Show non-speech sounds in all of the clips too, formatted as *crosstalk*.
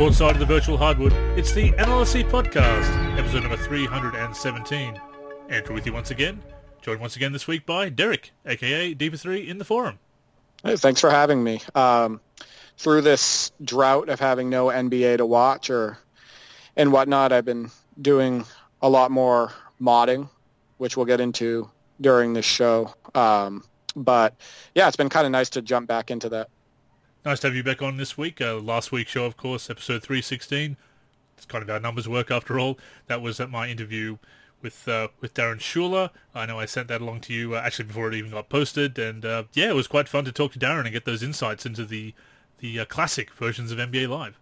your side of the virtual hardwood, it's the NLSC Podcast, episode number 317. Andrew with you once again, joined once again this week by Derek, aka Deeper3 in the forum. Hey, thanks for having me. Um, through this drought of having no NBA to watch or and whatnot, I've been doing a lot more modding, which we'll get into during this show. Um, but yeah, it's been kind of nice to jump back into that. Nice to have you back on this week. Uh, last week's show, of course, episode 316. It's kind of how numbers work after all. That was at my interview with uh, with Darren Schuler. I know I sent that along to you uh, actually before it even got posted, and uh, yeah, it was quite fun to talk to Darren and get those insights into the the uh, classic versions of NBA Live.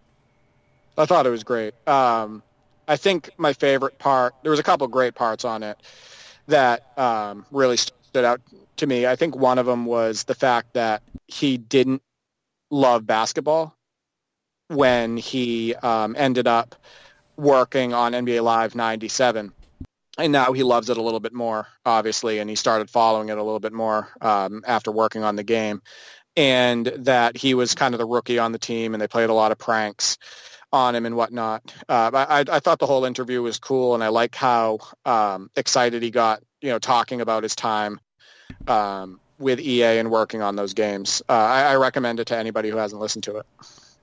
I thought it was great. Um, I think my favorite part, there was a couple great parts on it that um, really stood out to me. I think one of them was the fact that he didn't love basketball when he um, ended up working on NBA Live 97. And now he loves it a little bit more, obviously, and he started following it a little bit more um, after working on the game. And that he was kind of the rookie on the team, and they played a lot of pranks on him and whatnot. Uh, I, I thought the whole interview was cool, and I like how um, excited he got, you know, talking about his time um, with EA and working on those games. Uh, I, I, recommend it to anybody who hasn't listened to it.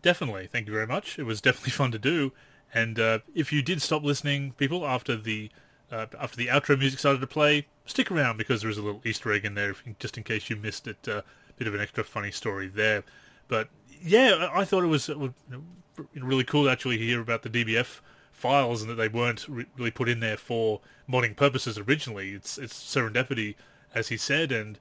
Definitely. Thank you very much. It was definitely fun to do. And uh, if you did stop listening, people, after the uh, after the outro music started to play, stick around because there is a little Easter egg in there, just in case you missed it. A uh, bit of an extra funny story there. But yeah, I thought it was really cool to actually hear about the DBF files and that they weren't really put in there for modding purposes originally. It's it's serendipity, as he said, and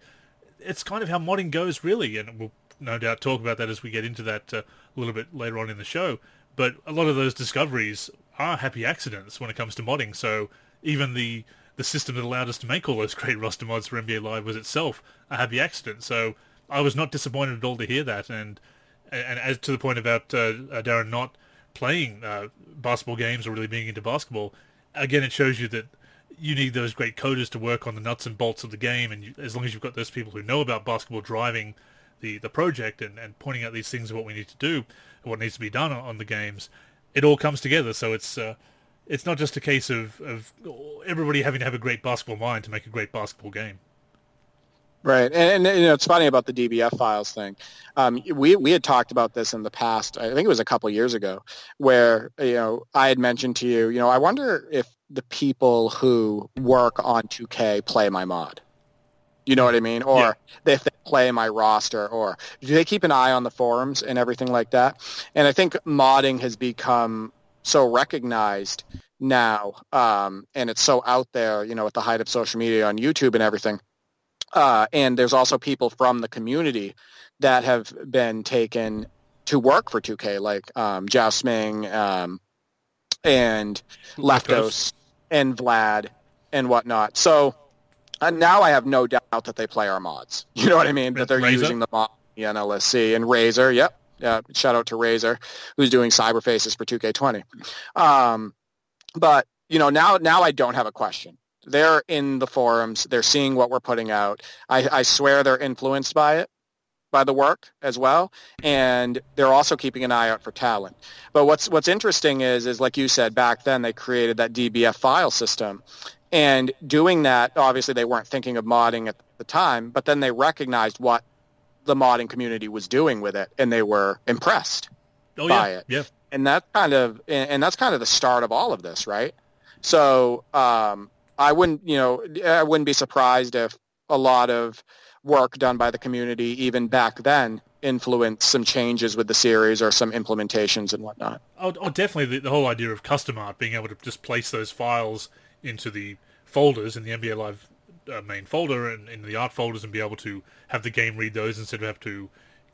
it's kind of how modding goes, really. And we'll no doubt talk about that as we get into that uh, a little bit later on in the show. But a lot of those discoveries are happy accidents when it comes to modding. So even the the system that allowed us to make all those *laughs* great roster mods for NBA Live was itself a happy accident. So I was not disappointed at all to hear that. And and as to the point about uh, uh, Darren not playing uh, basketball games or really being into basketball, again, it shows you that you need those great coders to work on the nuts and bolts of the game. And you, as long as you've got those people who know about basketball driving the, the project and, and pointing out these things of what we need to do and what needs to be done on, on the games, it all comes together. So it's uh, it's not just a case of, of everybody having to have a great basketball mind to make a great basketball game. Right, and, and, you know it's funny about the DBF files thing. Um, we we had talked about this in the past. I think it was a couple years ago, where you know I had mentioned to you, you know, I wonder if the people who work on 2K play my mod. You know what I mean? Or yeah. if they play my roster, or do they keep an eye on the forums and everything like that? And I think modding has become so recognized now, um, and it's so out there. You know, at the height of social media on YouTube and everything uh, and there's also people from the community that have been taken to work for 2K, like um, um, and Leftos and Vlad and whatnot. So uh, now I have no doubt that they play our mods. *laughs* You know what I mean? That they're Razor? using the mod the NLSC and Razor. Yep. Yeah. Shout out to Razor, who's doing cyber faces for 2K20. Um, but you know now now I don't have a question they're in the forums. They're seeing what we're putting out. I, I swear they're influenced by it, by the work as well, and they're also keeping an eye out for talent. But what's what's interesting is is like you said back then they created that DBF file system, and doing that obviously they weren't thinking of modding at the time, but then they recognized what the modding community was doing with it, and they were impressed oh, by yeah. it. Yeah. And that's kind of and that's kind of the start of all of this, right? So um, I wouldn't, you know, I wouldn't be surprised if a lot of work done by the community, even back then, influenced some changes with the series or some implementations and whatnot. Oh, oh definitely the, the, whole idea of custom art, being able to just place those files into the folders in the NBA Live uh, main folder and in the art folders and be able to have the game read those instead of have to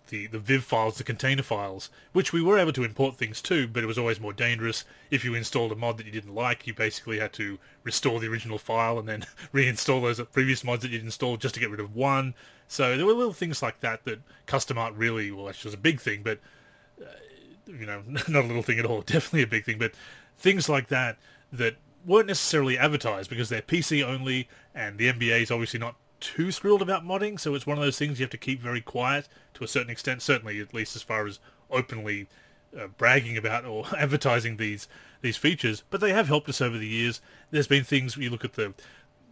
the, the viv files, the container files, which we were able to import things to, but it was always more dangerous. If you installed a mod that you didn't like, you basically had to restore the original file and then *laughs* reinstall those previous mods that you'd installed just to get rid of one. So there were little things like that that custom art really, well, actually was a big thing, but, uh, you know, *laughs* not a little thing at all, *laughs* definitely a big thing, but things like that that weren't necessarily advertised because they're PC only and the NBA is obviously not too thrilled about modding, so it's one of those things you have to keep very quiet to a certain extent. Certainly, at least as far as openly uh, bragging about or *laughs* advertising these these features, but they have helped us over the years. There's been things you look at the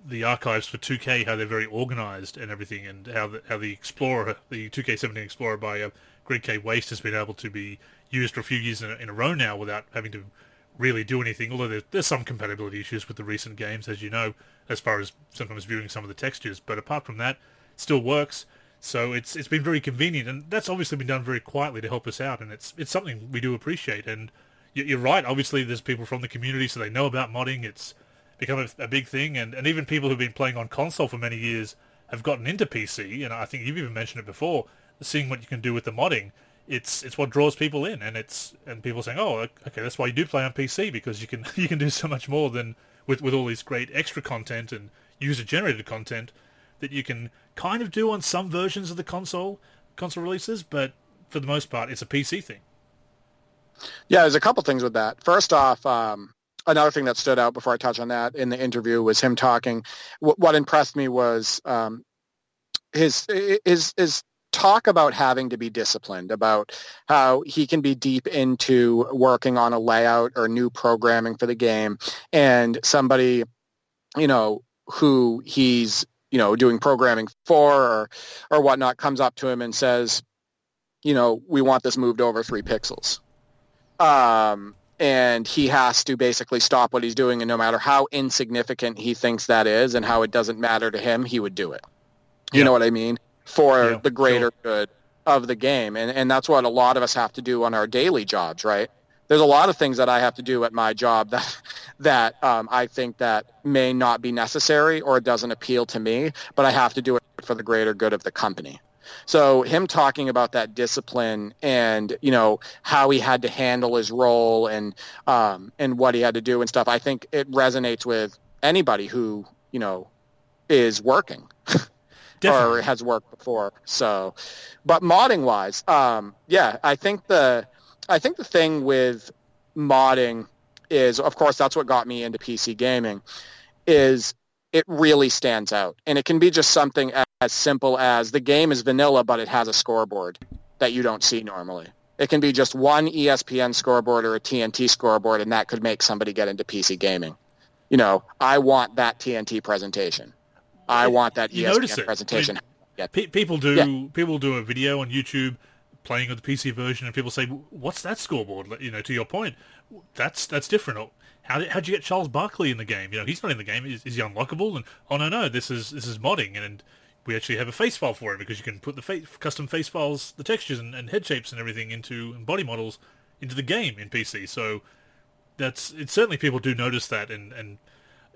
the archives for 2K, how they're very organized and everything, and how the, how the Explorer, the 2K17 Explorer by uh, Greg K. Waste has been able to be used for a few years in a, in a row now without having to really do anything. Although there's, there's some compatibility issues with the recent games, as you know, as far as sometimes viewing some of the textures. But apart from that, it still works. So it's it's been very convenient, and that's obviously been done very quietly to help us out, and it's it's something we do appreciate. And you're right. Obviously, there's people from the community, so they know about modding. It's become a, a, big thing, and, and even people who've been playing on console for many years have gotten into PC, and I think you've even mentioned it before, seeing what you can do with the modding. It's it's what draws people in, and it's and people saying, oh, okay, that's why you do play on PC because you can *laughs* you can do so much more than with with all these great extra content and user generated content that you can kind of do on some versions of the console console releases, but for the most part, it's a PC thing. Yeah, there's a couple things with that. First off, um, another thing that stood out before I touch on that in the interview was him talking. What, what impressed me was um, his his his talk about having to be disciplined, about how he can be deep into working on a layout or new programming for the game, and somebody, you know, who he's you know doing programming for or or whatnot comes up to him and says, you know, we want this moved over three pixels. Um, and he has to basically stop what he's doing and no matter how insignificant he thinks that is and how it doesn't matter to him he would do it. You know what i mean for the greater sure. good of the game. And and that's what a lot of us have to do on our daily jobs right? There's a lot of things that i have to do at my job that *laughs* that um, i think that may not be necessary or it doesn't appeal to me but i have to do it for the greater good of the company. So him talking about that discipline and you know how he had to handle his role and um, and what he had to do and stuff, I think it resonates with anybody who you know is working *laughs* or has worked before. So, but modding wise, um, yeah, I think the I think the thing with modding is, of course, that's what got me into PC gaming. Is it really stands out, and it can be just something as simple as the game is vanilla, but it has a scoreboard that you don't see normally. It can be just one ESPN scoreboard or a TNT scoreboard, and that could make somebody get into PC gaming. You know, I want that TNT presentation. I want that you ESPN presentation. I mean, yeah. people do yeah. people do a video on YouTube playing with the PC version, and people say, "What's that scoreboard?" You know, to your point, that's that's different. Oh, how did how'd you get Charles Barkley in the game? You know, he's not in the game. Is, is he unlockable? And oh no, no, this is this is modding, and, and we actually have a face file for it because you can put the face, custom face files, the textures and, and, head shapes and everything into and body models into the game in PC. So that's it's certainly people do notice that, and and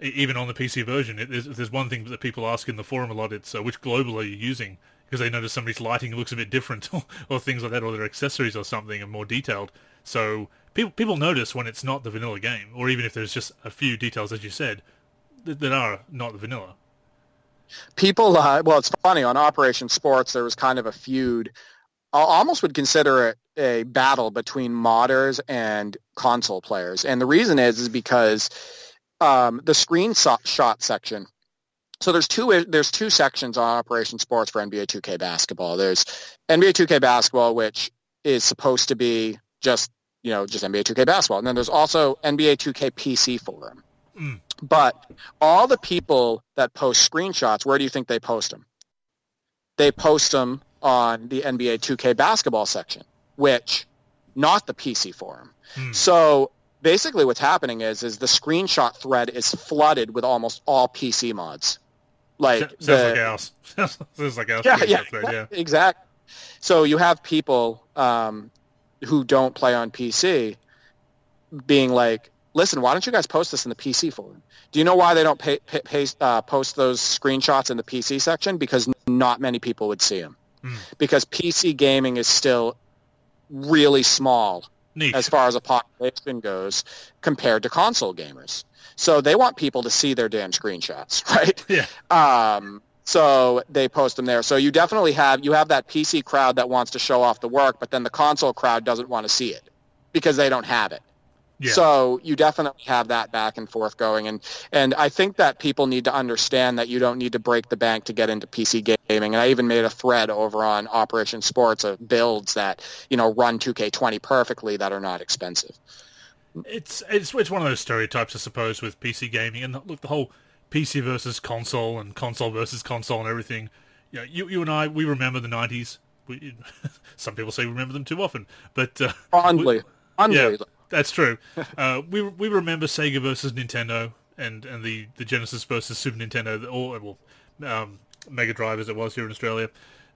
even on the PC version, it, there's, there's one thing that people ask in the forum a lot. It's uh, which global are you using? Because they notice somebody's lighting looks a bit different, *laughs* or things like that, or their accessories or something are more detailed. So people people notice when it's not the vanilla game, or even if there's just a few details, as you said, that, that are not the vanilla people, uh, well, it's funny on Operation Sports. There was kind of a feud. I almost would consider it a battle between modders and console players, and the reason is is because um, the screenshot section. So there's two there's two sections on Operation Sports for NBA 2K basketball. There's NBA 2K basketball, which is supposed to be just you know just NBA 2K basketball, and then there's also NBA 2K PC forum. Mm. But all the people that post screenshots, where do you think they post them? They post them on the NBA 2K basketball section, which not the PC forum. Mm. So basically what's happening is is the screenshot thread is flooded with almost all PC mods. Like sounds the, like else. sounds *laughs* like else. Yeah, yeah, thread, yeah, exactly. So you have people um, who don't play on PC being like, listen, why don't you guys post this in the PC forum? Do you know why they don't pay, pay, uh, post those screenshots in the PC section? Because not many people would see them. Mm. Because PC gaming is still really small Neat. as far as a population goes compared to console gamers. So they want people to see their damn screenshots, *laughs* right? Yeah. Um, so they post them there. So you definitely have you have that PC crowd that wants to show off the work, but then the console crowd doesn't want to see it because they don't have it. Yeah. So you definitely have that back and forth going, and and I think that people need to understand that you don't need to break the bank to get into PC gaming. And I even made a thread over on Operation Sports of builds that you know run 2K20 perfectly that are not expensive. It's it's it's one of those stereotypes, I suppose, with PC gaming, and look, the whole PC versus console and console versus console and everything. You, know, you, you and I, we remember the '90s. We, *laughs* some people say we remember them too often, but uh, Unbelievable. Yeah, that's true. *laughs* Uh, we we remember Sega versus Nintendo and, and the, the Genesis versus Super Nintendo, or well, um, Mega Drive as it was here in Australia.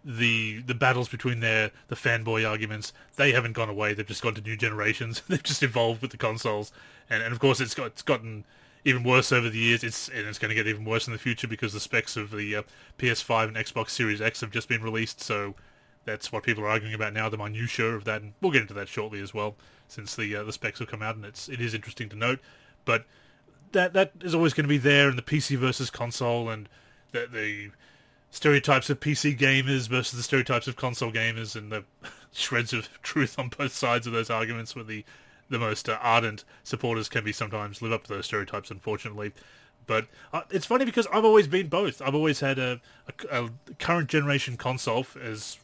The the battles between their the fanboy arguments they haven't gone away. They've just gone to new generations. *laughs* They've just evolved with the consoles, and and of course it's got it's gotten even worse over the years. It's and it's going to get even worse in the future because the specs of the uh, PS5 and Xbox Series X have just been released. So that's what people are arguing about now. The minutiae of that, and we'll get into that shortly as well since the uh, the specs have come out, and it's it is interesting to note. But that that is always going to be there in the PC versus console, and the, the stereotypes of PC gamers versus the stereotypes of console gamers, and the *laughs* shreds of truth on both sides of those arguments, where the the most uh, ardent supporters can be sometimes live up to those stereotypes, unfortunately. But uh, it's funny because I've always been both. I've always had a, a, a current generation console as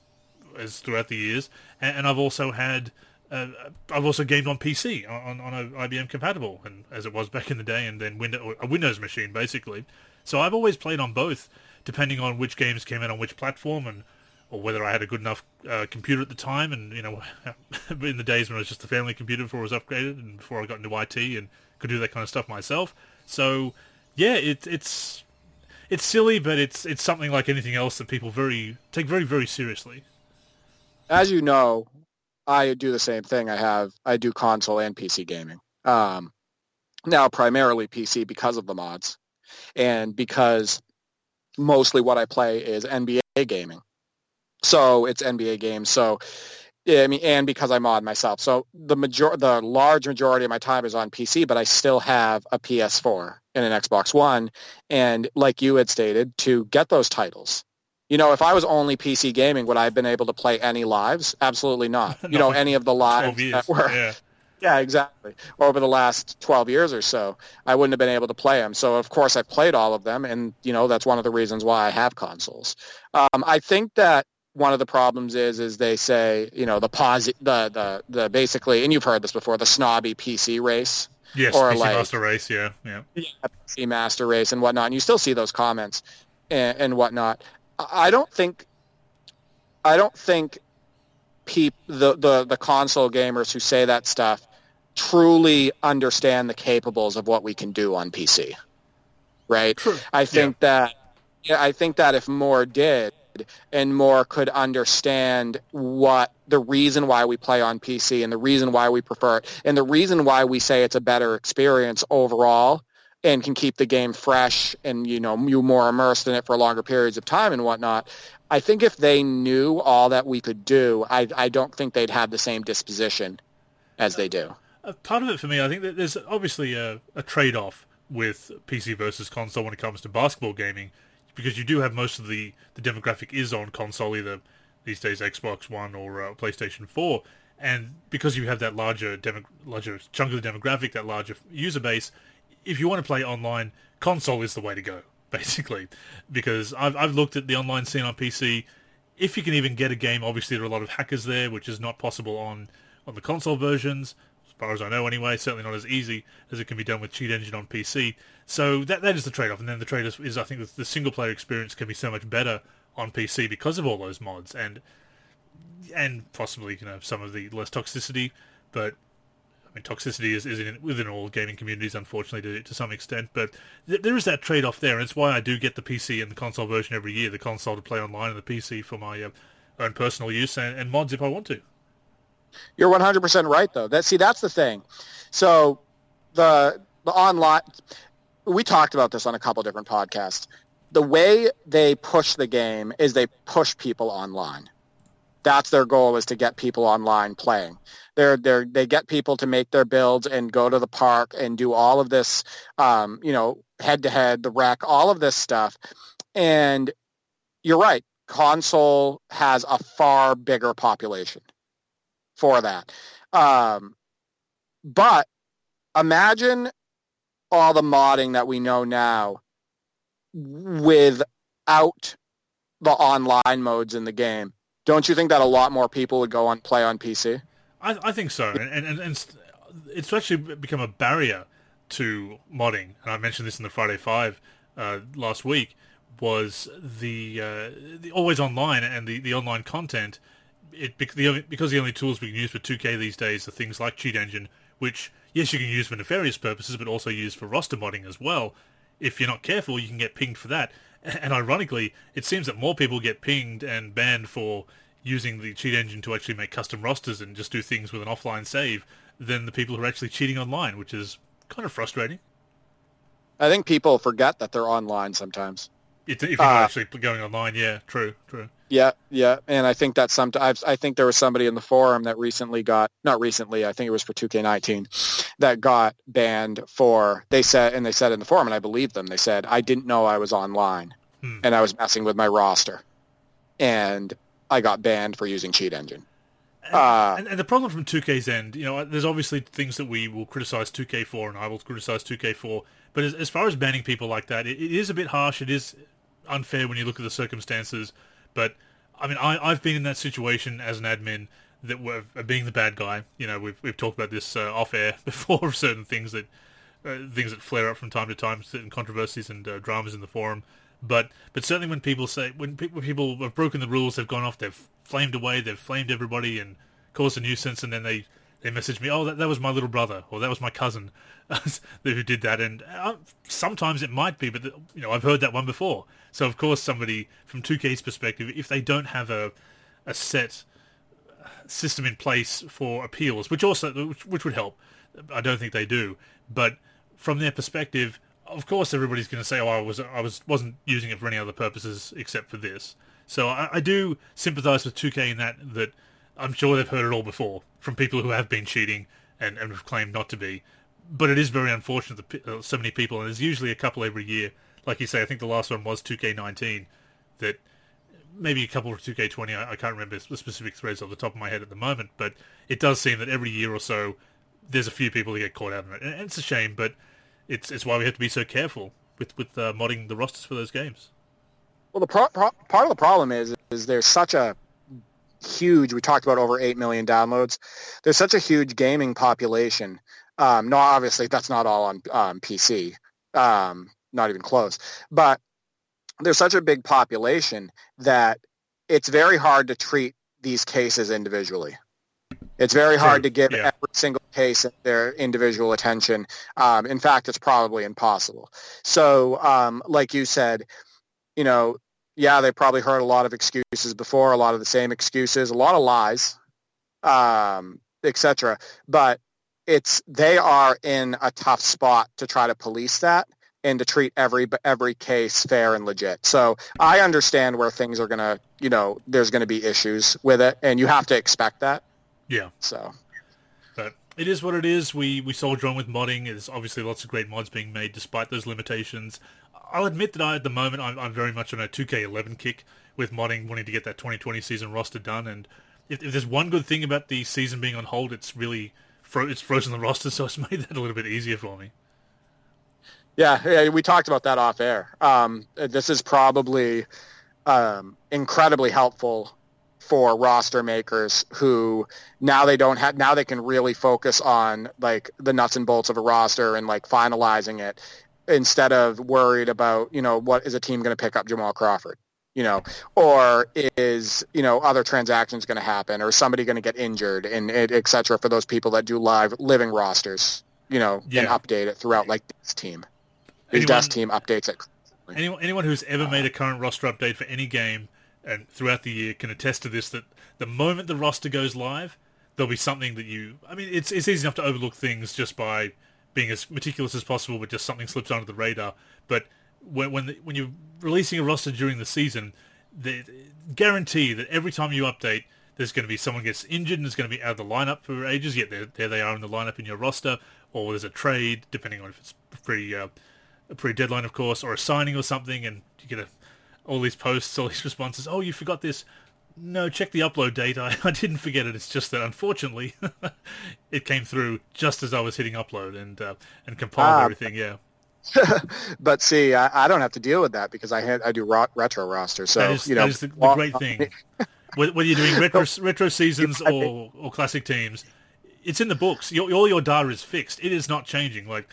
as throughout the years, and, and I've also had uh, I've also gamed on PC on, on a IBM compatible, and as it was back in the day, and then Windows, a Windows machine basically. So I've always played on both, depending on which games came in on which platform, and or whether I had a good enough uh, computer at the time. And you know, *laughs* in the days when it was just a family computer before it was upgraded, and before I got into IT and could do that kind of stuff myself. So yeah, it, it's it's silly, but it's it's something like anything else that people very take very very seriously. As you know, I do the same thing. I have I do console and PC gaming. Um, now primarily PC because of the mods, and because mostly what I play is NBA gaming. So it's NBA games. So I mean, and because I mod myself, so the major the large majority of my time is on PC, but I still have a PS4 and an Xbox One, and like you had stated, to get those titles you know, if I was only PC gaming, would I have been able to play any lives? Absolutely not. *laughs* You know, any of the lives that were. Yeah. *laughs* yeah, exactly. Over the last 12 years or so, I wouldn't have been able to play them. So, of course, I've played all of them, and, you know, that's one of the reasons why I have consoles. Um, I think that one of the problems is is they say you know the pause the the the basically and you've heard this before the snobby PC race yes or PC like, master race yeah yeah yeah PC master race and whatnot and you still see those comments and, and whatnot I don't think I don't think peop, the, the, the console gamers who say that stuff truly understand the capables of what we can do on PC. Right? True. I think yeah. that yeah, I think that if more did and more could understand what the reason why we play on PC and the reason why we prefer it and the reason why we say it's a better experience overall and can keep the game fresh and you know you more immersed in it for longer periods of time and whatnot. I think if they knew all that we could do, I I don't think they'd have the same disposition as they do. Uh, part of it for me, I think that there's obviously a, a trade off with PC versus console when it comes to basketball gaming, because you do have most of the the demographic is on console, either these days Xbox One or uh, PlayStation Four, and because you have that larger demo, larger chunk of the demographic, that larger user base, if you want to play online, console is the way to go, *laughs* basically. Because I've, I've looked at the online scene on PC. If you can even get a game, obviously there are a lot of hackers there, which is not possible on, on the console versions, as far as I know anyway. Certainly not as easy as it can be done with Cheat Engine on PC. So that that is the trade-off. And then the trade-off is, I think, the, the single-player experience can be so much better on PC because of all those mods and and possibly you know some of the less toxicity. But I mean, toxicity is, is in, within all gaming communities, unfortunately, to, to some extent. But th- there is that trade off there, and it's why I do get the PC and the console version every year the console to play online and the PC for my uh, own personal use and, and mods if I want to. You're 100% right, though. That See, that's the thing. So the, the online, we talked about this on a couple different podcasts. The way they push the game is they push people online that's their goal is to get people online playing. They're, they're, they get people to make their builds and go to the park and do all of this, um, you know, head to head, the rec, all of this stuff. And you're right. Console has a far bigger population for that. Um, but imagine all the modding that we know now without the online modes in the game. Don't you think that a lot more people would go on play on PC? I, I think so, and, and, and it's actually become a barrier to modding. And I mentioned this in the Friday Five uh, last week. Was the uh, the always online and the, the online content? It because the only tools we can use for 2K these days are things like Cheat Engine, which yes you can use for nefarious purposes, but also use for roster modding as well. If you're not careful, you can get pinged for that. *laughs* And ironically, it seems that more people get pinged and banned for using the cheat engine to actually make custom rosters and just do things with an offline save than the people who are actually cheating online, which is kind of frustrating. I think people forget that they're online sometimes. If you're uh, actually going online, yeah, true, true. Yeah, yeah, and I think that sometimes I think there was somebody in the forum that recently got not recently, I think it was for 2K19 that got banned for they said and they said in the forum and I believe them. They said I didn't know I was online hmm. and I was messing with my roster, and I got banned for using cheat engine. And, uh, and, and, the problem from 2K's end, you know, there's obviously things that we will criticize 2K for, and I will criticize 2K for. But as, as far as banning people like that, it, it is a bit harsh. It is unfair when you look at the circumstances. But I mean, I, I've been in that situation as an admin that were being the bad guy. You know, we've we've talked about this uh, off air *laughs* before. Certain things that uh, things that flare up from time to time, certain controversies and uh, dramas in the forum. But but certainly when people say when, when people have broken the rules, they've gone off, they've flamed away, they've flamed everybody and caused a nuisance, and then they they message me, oh that that was my little brother or that was my cousin *laughs* who did that, and uh, sometimes it might be, but the, you know I've heard that one before. So of course somebody from 2K's perspective, if they don't have a a set system in place for appeals, which also which, which would help, I don't think they do, but from their perspective, of course everybody's going to say, "Oh, I was I was wasn't using it for any other purposes except for this." So I, I do sympathise with 2K in that that I'm sure they've heard it all before from people who have been cheating and, and have claimed not to be. But it is very unfortunate that uh, so many people, and there's usually a couple every year. Like you say, I think the last one was 2K19, that maybe a couple of 2K20. I, I can't remember the specific threads off the top of my head at the moment, but it does seem that every year or so, there's a few people who get caught out on it, and it's a shame. But it's it's why we have to be so careful with with uh, modding the rosters for those games. Well, the pro- pro- part of the problem is is there's such a huge. We talked about over eight million downloads. There's such a huge gaming population. Um, no, obviously that's not all on um, PC. Um, not even close. But there's such a big population that it's very hard to treat these cases individually. It's very hard to give yeah. every single case their individual attention. Um, in fact, it's probably impossible. So, um, like you said, you know, yeah, they probably heard a lot of excuses before, a lot of the same excuses, a lot of lies, um, etc. But it's they are in a tough spot to try to police that and to treat every every case fair and legit. So I understand where things are gonna, you know, there's gonna be issues with it, and you have to expect that. Yeah. So. But it is what it is. We we soldier on with modding. There's obviously lots of great mods being made despite those limitations. I'll admit that I, at the moment, I'm, I'm very much on a 2K11 kick with modding, wanting to get that 2020 season roster done. And if, if there's one good thing about the season being on hold, it's really fro- it's frozen the roster, so it's *laughs* made that a little bit easier for me. Yeah, yeah, we talked about that off air. Um, this is probably um, incredibly helpful for roster makers who now they don't have now they can really focus on like the nuts and bolts of a roster and like finalizing it instead of worried about you know what is a team going to pick up Jamal Crawford you know or is you know other transactions going to happen or somebody going to get injured and et cetera for those people that do live living rosters you know yeah. and update it throughout like this team anyone, this team updates it anyone, anyone who's ever made a current roster update for any game and throughout the year can attest to this that the moment the roster goes live, there'll be something that you. I mean, it's it's easy enough to overlook things just by being as meticulous as possible, but just something slips under the radar. But when when the, when you're releasing a roster during the season, the guarantee that every time you update, there's going to be someone gets injured and is going to be out of the lineup for ages. Yet there, there they are in the lineup in your roster, or there's a trade, depending on if it's pre uh, pre deadline, of course, or a signing or something, and you get a all these posts, all these *laughs* responses. Oh, you forgot this. No, check the upload date. *laughs* I, I didn't forget it. It's just that unfortunately, *laughs* it came through just as I was hitting upload and uh, and compiled ah, everything. Yeah. but see, I, I, don't have to deal with that because I had I do ro- retro roster. So is, you know, that is the, the great thing. Whether you're doing retro retro seasons or or classic teams, it's in the books. Your, all your data is fixed. It is not changing. Like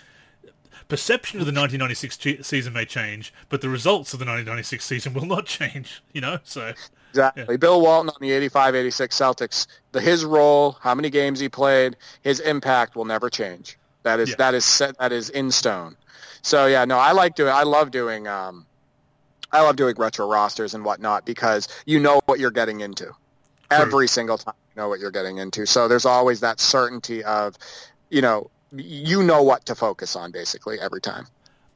perception of the 1996 season may change, but the results of the 1996 season will not *laughs* change. You know, so exactly. Yeah. Bill Walton on the 85-86 Celtics, the, his role, how many games he played, his impact will never change. That is yeah. that is set, that is in stone. So yeah, no, I like doing. I love doing. Um, I love doing retro rosters and whatnot because you know what you're getting into True. every single time. You know what you're getting into. So there's always that certainty of, you know, you know what to focus on basically every time.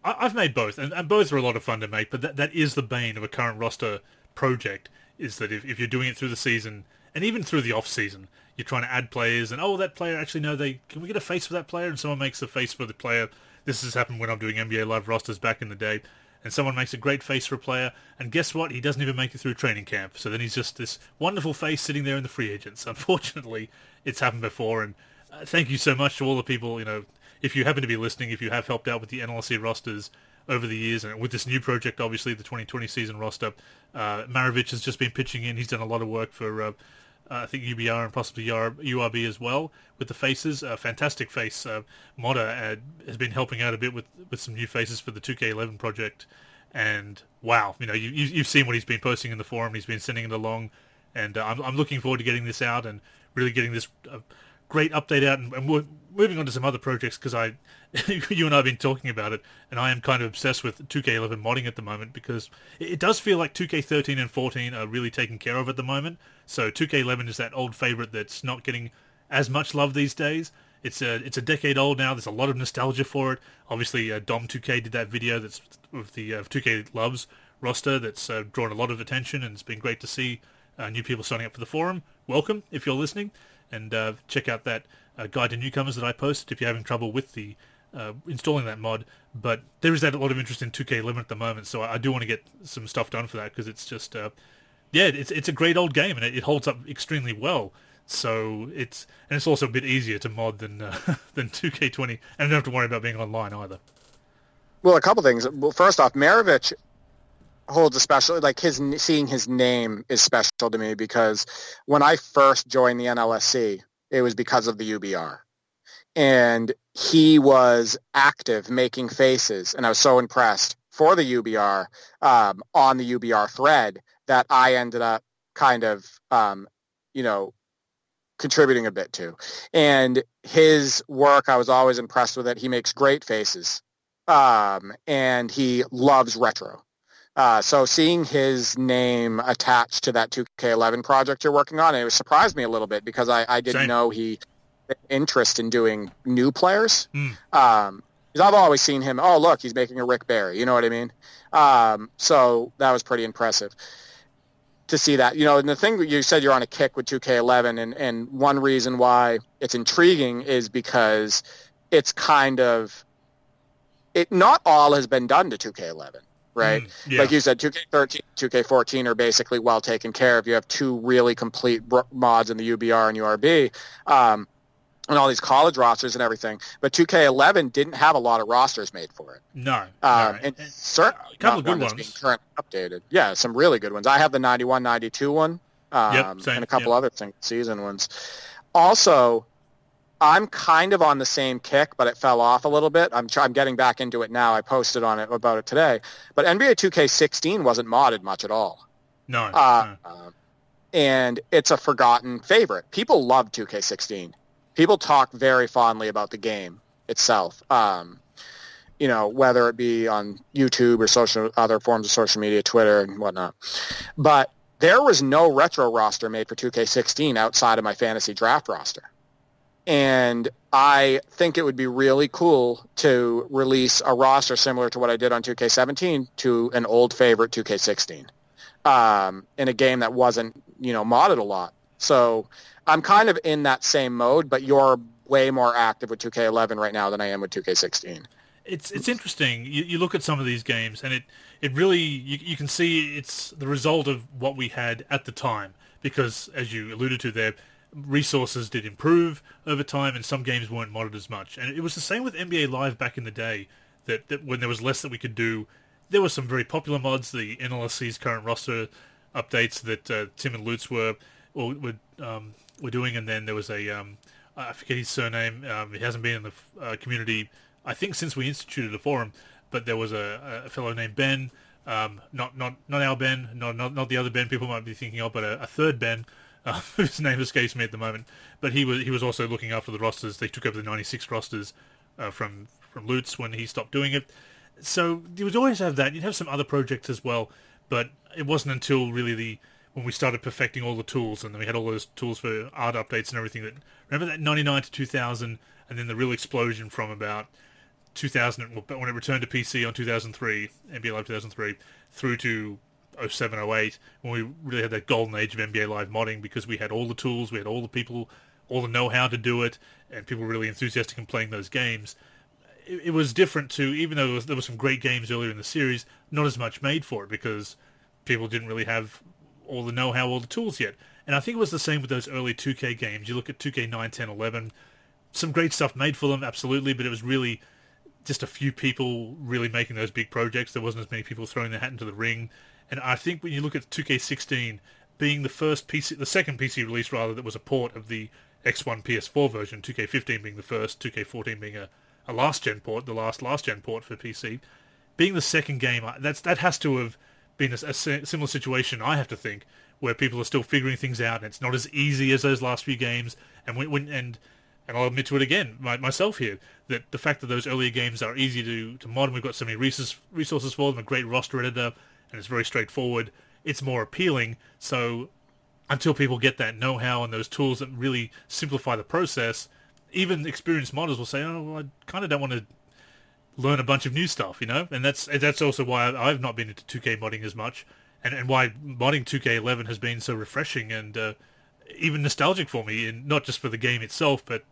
I've made both, and, and both are a lot of fun to make. But that that is the bane of a current roster project is that if, if you're doing it through the season and even through the off season, you're trying to add players, and oh, that player actually no, they can we get a face for that player, and someone makes a face for the player this has happened when I'm doing NBA Live rosters back in the day. And someone makes a great face for a player, and guess what? He doesn't even make it through training camp. So then he's just this wonderful face sitting there in the free agents. *laughs* Unfortunately, it's happened before, and thank you so much to all the people. You know, if you happen to be listening, if you have helped out with the NLSC rosters over the years, and with this new project, obviously the 2020 season roster, uh, Maravich has just been pitching in. He's done a lot of work for uh, uh, I think UBR and possibly URB as well with the faces. Uh, fantastic face. Uh, Modder uh, has been helping out a bit with, with some new faces for the 2K11 project. And wow, you know, you, you've seen what he's been posting in the forum. He's been sending it along. And uh, I'm, I'm looking forward to getting this out and really getting this uh, great update out. And, and we're moving on to some other projects because I, *laughs* you and I have been talking about it, and I am kind of obsessed with 2K11 modding at the moment because it, it does feel like 2K13 and 14 are really taken care of at the moment. So 2K11 is that old favorite that's not getting as much love these days. It's a it's a decade old now. There's a lot of nostalgia for it. Obviously, uh, Dom 2K did that video that's of the uh, 2K loves roster that's uh, drawn a lot of attention, and it's been great to see uh, new people signing up for the forum. Welcome if you're listening, and uh, check out that uh, guide to newcomers that I posted if you're having trouble with the installing that mod. But there is that a lot of interest in 2K11 at the moment, so I, I do want to get some stuff done for that because it's just yeah, it's it's a great old game and it, it holds up extremely well. So it's and it's also a bit easier to mod than uh, *laughs* than 2K20, and you don't have to worry about being online either. Well, a couple things. Well, first off, Maravich holds a special like his seeing his name is special to me because when I first joined the NLSC, it was because of the UBR. And he was active making faces, and I was so impressed for the UBR um, on the UBR thread that I ended up kind of, um, you know, contributing a bit to. And his work, I was always impressed with it. He makes great faces, um, and he loves retro. Uh, so seeing his name attached to that 2K11 project you're working on, it surprised me a little bit because I, I didn't Same. know he interest in doing new players. Mm. Um, because I've always seen him. Oh, look, he's making a Rick Barry. You know what I mean? Um, so that was pretty impressive to see that. You know, and the thing you said you're on a kick with 2K11, and and one reason why it's intriguing is because it's kind of it. Not all has been done to 2K11 right? Mm, yeah. Like you said, 2K13, 2K14 are basically well taken care of. You have two really complete mods in the UBR and URB. Um, and all these college rosters and everything. But 2K11 didn't have a lot of rosters made for it. No, um, no. and, certainly a couple of good ones being currently updated. Yeah, some really good ones. I have the 91, 92 one, um, yep, and a couple yep. other thing, season ones. Also, I'm kind of on the same kick, but it fell off a little bit. I'm I'm getting back into it now. I posted on it about it today. But NBA 2K16 wasn't modded much at all. No. Uh, no. and it's a forgotten favorite. People love 2K16 people talk very fondly about the game itself. Um, you know, whether it be on YouTube or social other forms of social media, Twitter and whatnot. But there was no retro roster made for 2K16 outside of my fantasy draft roster. And I think it would be really cool to release a roster similar to what I did on 2K17 to an old favorite 2K16 um, in a game that wasn't, you know, modded a lot. So I'm kind of in that same mode, but you're way more active with 2K11 right now than I am with 2K16. It's it's interesting. You, you look at some of these games, and it it really you, you can see it's the result of what we had at the time because, as you alluded to there, resources did improve over time, and some games weren't modded as much. And it was the same with NBA Live back in the day. That, that when there was less that we could do, there were some very popular mods. The NLSC's current roster updates that uh, Tim and Lutz were or were um, were doing, and then there was a um, I forget his surname. Um, he hasn't been in the uh, community, I think, since we instituted the forum. But there was a, a fellow named Ben, um, not not not our Ben, not, not not the other Ben people might be thinking of, but a, a third Ben, *laughs* uh, whose name escapes me at the moment. But he was he was also looking after the rosters. They took over the '96 rosters uh, from from Lutz when he stopped doing it. So you would always have that. You'd have some other projects as well, but it wasn't until really the when we started perfecting all the tools, and then we had all those tools for art updates and everything. That remember that '99 to 2000, and then the real explosion from about 2000 when it returned to PC on 2003, NBA Live 2003, through to 07, 08, when we really had that golden age of NBA Live modding because we had all the tools, we had all the people, all the know-how to do it, and people were really enthusiastic in playing those games. It, it was different to, even though there were some great games earlier in the series, not as much made for it because people didn't really have all the know-how, all the tools yet. And I think it was the same with those early 2K games. You look at 2K 9, 10, 11, some great stuff made for them, absolutely, but it was really just a few people really making those big projects. There wasn't as many people throwing their hat into the ring. And I think when you look at 2K16 being the first PC, the second PC release rather, that was a port of the X1 PS4 version, 2K15 being the first, 2K14 being a, a last gen port, the last last gen port for PC, being the second game, that's that has to have been a, a similar situation. I have to think where people are still figuring things out, and it's not as easy as those last few games. And when, when and and I'll admit to it again, my, myself here, that the fact that those earlier games are easy to, to mod, and we've got so many resources, resources for them, a great roster editor, and it's very straightforward, it's more appealing. So until people get that know-how and those tools that really simplify the process, even experienced modders will say, oh, well, I kind of don't want to learn a bunch of new stuff, you know? And that's that's also why I've not been into 2K modding as much, and, and why modding 2K11 has been so refreshing and uh, even nostalgic for me, and not just for the game itself, but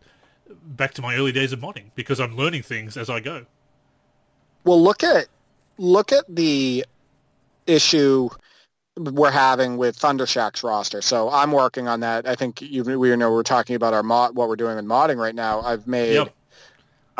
back to my early days of modding, because I'm learning things as I go. Well, look at look at the issue we're having with Thundershack's roster. So I'm working on that. I think you, we know we're talking about our mod, what we're doing in modding right now. I've made yep.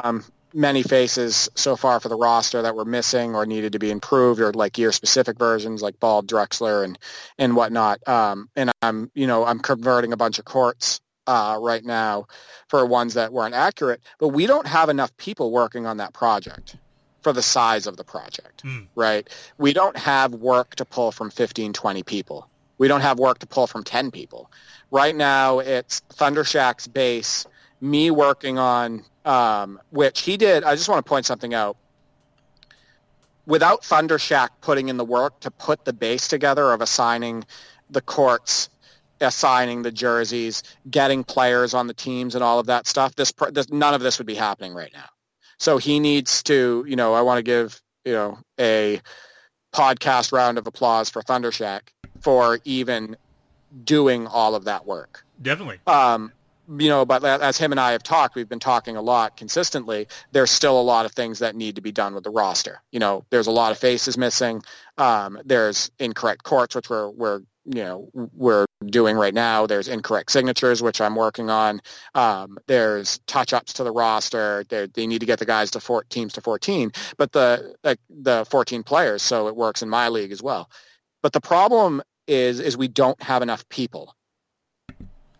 um, many faces so far for the roster that were missing or needed to be improved or like year specific versions like Bald Drexler and and whatnot. Um, and I'm you know I'm converting a bunch of courts uh, right now for ones that weren't accurate, but we don't have enough people working on that project for the size of the project, mm. right? We don't have work to pull from 15, 20 people. We don't have work to pull from 10 people. Right now, it's Thundershack's base, me working on um, which he did. I just want to point something out. Without Thundershack putting in the work to put the base together of assigning the courts, assigning the jerseys, getting players on the teams, and all of that stuff, this, this none of this would be happening right now. So he needs to, you know, I want to give, you know, a podcast round of applause for Thundershack for even doing all of that work. Definitely. Um, you know, but as him and I have talked, we've been talking a lot consistently. There's still a lot of things that need to be done with the roster. You know, there's a lot of faces missing. Um, there's incorrect courts, which we're we're you know we're doing right now. There's incorrect signatures, which I'm working on. Um, there's touch ups to the roster. They're, they need to get the guys to four teams to 14, but the like the 14 players, so it works in my league as well. But the problem is is we don't have enough people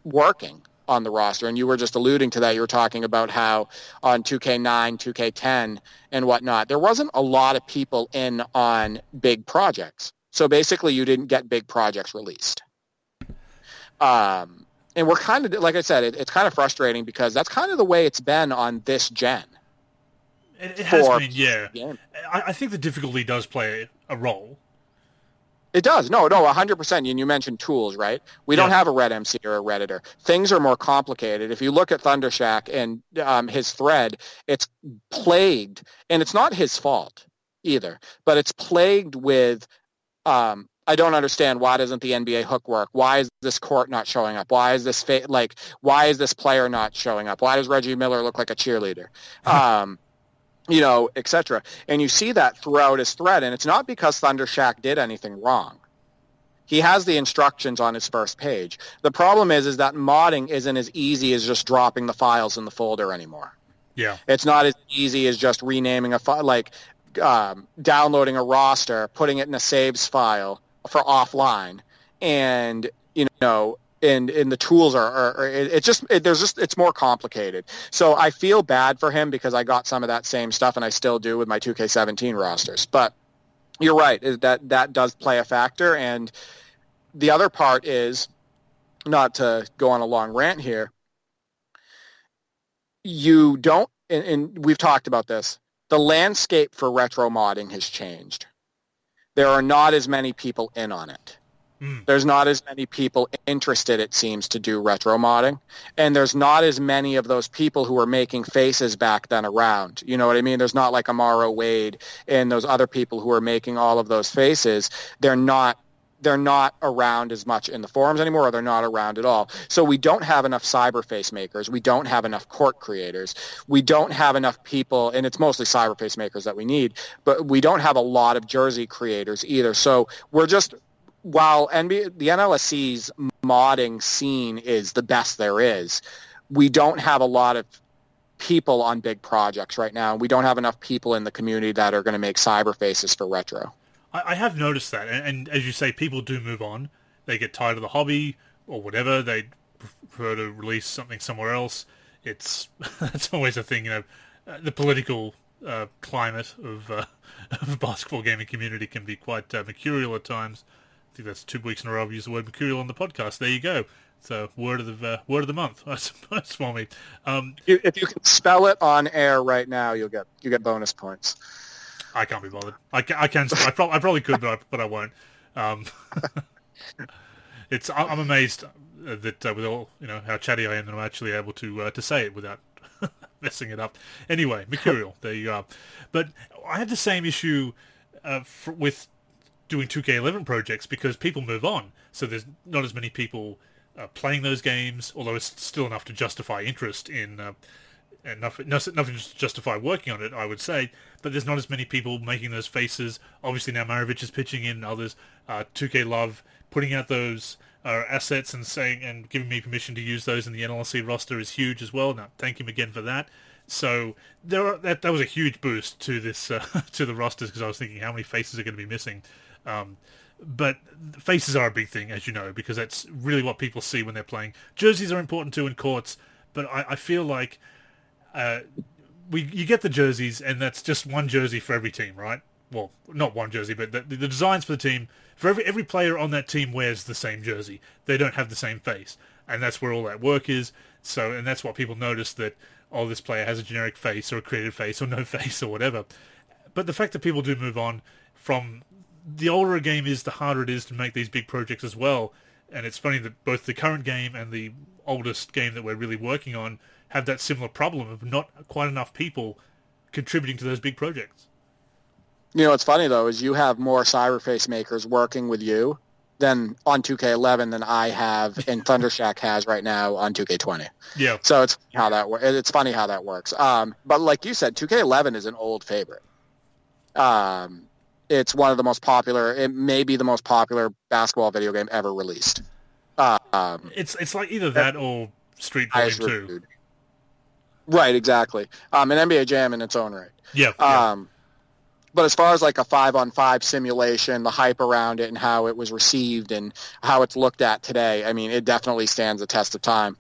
working on the roster. And you were just alluding to that. You were talking about how on 2K9, 2K10, and whatnot, there wasn't a lot of people in on big projects. So basically, you didn't get big projects released. Um, and we're kind of, like I said, it, it's kind of frustrating because that's kind of the way it's been on this gen. It, it has been, yeah. I, I think the difficulty does play a role it does. No, no, 100%. And you mentioned tools, right? We yeah. don't have a red MC or a REDitor. Things are more complicated. If you look at Thundershack and um, his thread, it's plagued, and it's not his fault either, but it's plagued with, um, I don't understand why doesn't the NBA hook work? Why is this court not showing up? Why is this fa- like why is this player not showing up? Why does Reggie Miller look like a cheerleader? *laughs* um, you know, etc. And you see that throughout his thread, and it's not because Thundershack did anything wrong. He has the instructions on his first page. The problem is, is that modding isn't as easy as just dropping the files in the folder anymore. Yeah. It's not as easy as just renaming a file, like um, downloading a roster, putting it in a saves file for offline, and you know, and and the tools are, are, it, it's just it, there's just it's more complicated. So I feel bad for him because I got some of that same stuff, and I still do with my 2K17 rosters. But you're right that that does play a factor, and the other part is not to go on a long rant here you don't, and, and we've talked about this, the landscape for retro modding has changed. There are not as many people in on it. Mm. There's not as many people interested, it seems, to do retro modding. And there's not as many of those people who were making faces back then around. You know what I mean? There's not like Amaro Wade and those other people who are making all of those faces. They're not they're not around as much in the forums anymore or they're not around at all. So we don't have enough cyberface makers. We don't have enough court creators. We don't have enough people, and it's mostly cyberface makers that we need, but we don't have a lot of jersey creators either. So we're just, while NBA, the NLSC's modding scene is the best there is, we don't have a lot of people on big projects right now. We don't have enough people in the community that are going to make cyberfaces for retro. I, I have noticed that, and, and, as you say, people do move on. They get tired of the hobby or whatever. They prefer to release something somewhere else. It's *laughs* that's always a thing, you know. Uh, the political uh, climate of, uh, *laughs* of the basketball gaming community can be quite uh, mercurial at times. I think that's two weeks in a row I've used the word mercurial on the podcast. There you go. So word of the uh, word of the month, *laughs* I suppose for me. Um, if you can spell it on air right now, you'll get you get bonus points. I can't be bothered. I can. I, can, I, pro- I probably could, but I, but I won't. Um, *laughs* it's. I'm amazed that uh, with all you know how chatty I am, that I'm actually able to uh, to say it without *laughs* messing it up. Anyway, Mercurial. *laughs* there you go. But I had the same issue uh, for, with doing 2K11 projects because people move on, so there's not as many people uh, playing those games. Although it's still enough to justify interest in enough, nothing to justify working on it, I would say. But there's not as many people making those faces. Obviously now Maravich is pitching in, others, uh, 2K Love putting out those uh, assets and saying and giving me permission to use those in the NLC roster is huge as well. Now, thank him again for that. So there, are, that that was a huge boost to this uh, *laughs* to the rosters because I was thinking how many faces are going to be missing. Um, but faces are a big thing, as you know, because that's really what people see when they're playing. Jerseys are important too in courts, but I, I feel like uh, we you get the jerseys, and that's just one jersey for every team, right? Well, not one jersey, but the, the designs for the team for every every player on that team wears the same jersey. They don't have the same face, and that's where all that work is. So, and that's what people notice that oh, this player has a generic face or a created face or no *laughs* face or whatever. But the fact that people do move on from the older a game is, the harder it is to make these big projects as well. And it's funny that both the current game and the oldest game that we're really working on have that similar problem of not quite enough people contributing to those big projects. You know what's funny though is you have more cyberface makers working with you than on 2K11 than I have and *laughs* Thundershack has right now on 2K20. Yeah. So it's how that it's funny how that works. Um, but like you said, 2K11 is an old favorite. Um, it's one of the most popular. It may be the most popular basketball video game ever released. Um, it's it's like either that or Street Volume Two. Right, exactly. Um, an NBA Jam in its own right. Yeah. Um, but as far as like a five on five simulation, the hype around it and how it was received and how it's looked at today, I mean, it definitely stands the test of time.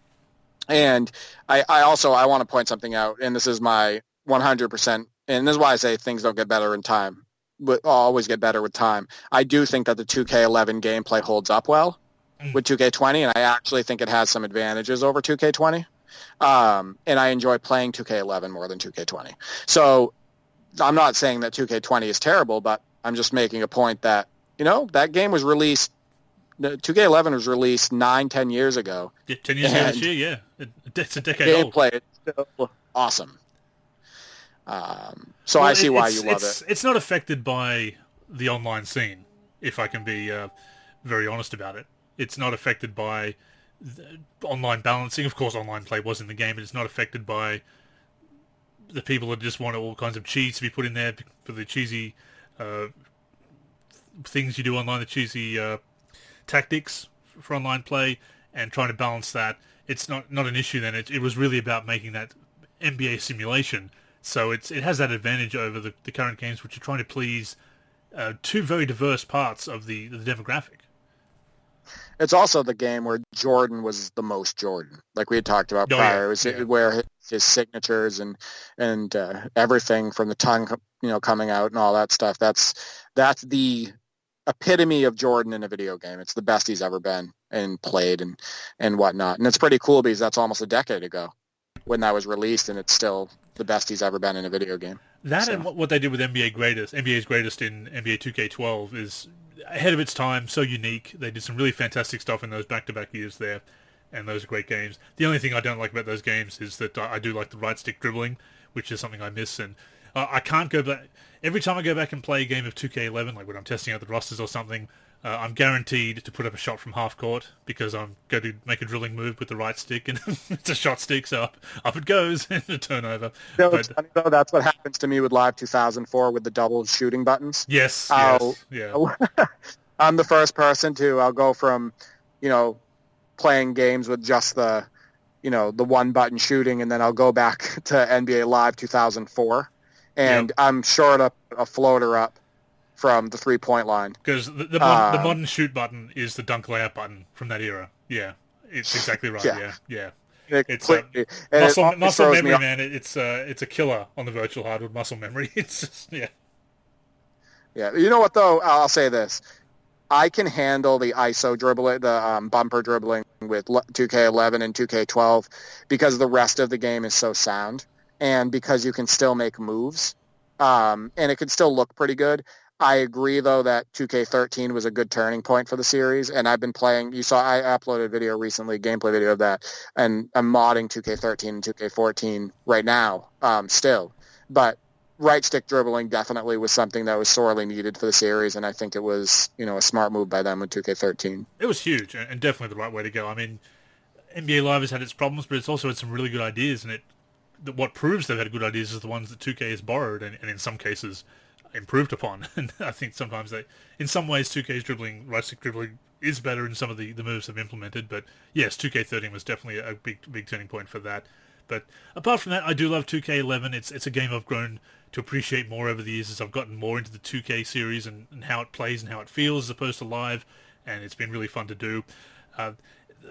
And I, I also I want to point something out, and this is my 100%, and this is why I say things don't get better in time, but always get better with time. I do think that the 2K11 gameplay holds up well mm. with 2K20, and I actually think it has some advantages over 2K20. Um, and I enjoy playing 2K11 more than 2K20. So I'm not saying that 2K20 is terrible, but I'm just making a point that, you know, that game was released, 2K11 was released nine, ten years ago. Yeah, 10 years ago this year, yeah. It's a decade gameplay old. Gameplay awesome. Um, so well, I see why you love it's, it. It's not affected by the online scene, if I can be uh, very honest about it. It's not affected by online balancing. Of course, online play was in the game, but it's not affected by the people that just want all kinds of cheese to be put in there for the cheesy uh, things you do online, the cheesy uh, tactics for online play and trying to balance that, it's not not an issue. Then it, it was really about making that NBA simulation. So it's it has that advantage over the, the current games, which are trying to please uh, two very diverse parts of the the demographic. It's also the game where Jordan was the most Jordan, like we had talked about Oh, prior. yeah. It was Yeah. where his, his signatures and and uh, everything from the tongue, you know, coming out and all that stuff. That's that's the epitome of Jordan in a video game. It's the best he's ever been and played and and whatnot. And it's pretty cool because that's almost a decade ago when that was released, and it's still the best he's ever been in a video game. That So- and what, what they did with NBA Greatest, NBA's Greatest in NBA 2K12 is ahead of its time, so unique. They did some really fantastic stuff in those back-to-back years there, and those are great games. The only thing I don't like about those games is that I, do like the right stick dribbling, which is something I miss, and I can't go back. Every time I go back and play a game of 2K11, like when I'm testing out the rosters or something, uh, I'm guaranteed to put up a shot from half court because I'm going to make a drilling move with the right stick, and *laughs* it's a shot stick, so up, up it goes, *laughs* and a turnover. You know, But- funny though. That's what happens to me with Live 2004 with the double shooting buttons. Yes, I'll- yes, yeah. *laughs* I'm the first person to. I'll go from, you know, playing games with just the, you know, the one button shooting, and then I'll go back to NBA Live 2004, and I'm short up a floater up from the three point line. Because the the, mod, the Um, modern shoot button is the dunk layup button from that era. Yeah, it's exactly right. Yeah. Yeah, yeah. It It's, uh, completely- it muscle muscle throws me memory, man. It, it's uh, it's a killer on the virtual hardwood muscle memory. *laughs* It's just yeah. Yeah, you know what though? I'll say this: I can handle the ISO dribbling, the um, bumper dribbling with 2K11 and 2K12 because the rest of the game is so sound, and because you can still make moves, um, and it can still look pretty good. I agree though that 2K13 was a good turning point for the series, and I've been playing. You saw I uploaded a video recently, gameplay video of that, and I'm modding 2K13 and 2K14 right now, um, still, but right stick dribbling definitely was something that was sorely needed for the series, and I think it was you know a smart move by them with 2K13. It was huge and and definitely the right way to go. I mean, NBA Live has had its problems, but it's also had some really good ideas. And it, what proves they've had good ideas is the ones that 2K has borrowed and, and in some cases improved upon. *laughs* And I think sometimes they, in some ways, 2K's dribbling, right stick dribbling, is better in some of the, the moves they've implemented. But yes, 2K13 was definitely a big big turning point for that. But apart from that, I do love 2K11. It's it's a game I've grown to appreciate more over the years as I've gotten more into the 2K series and, and how it plays and how it feels as opposed to live, and it's been really fun to do. Uh,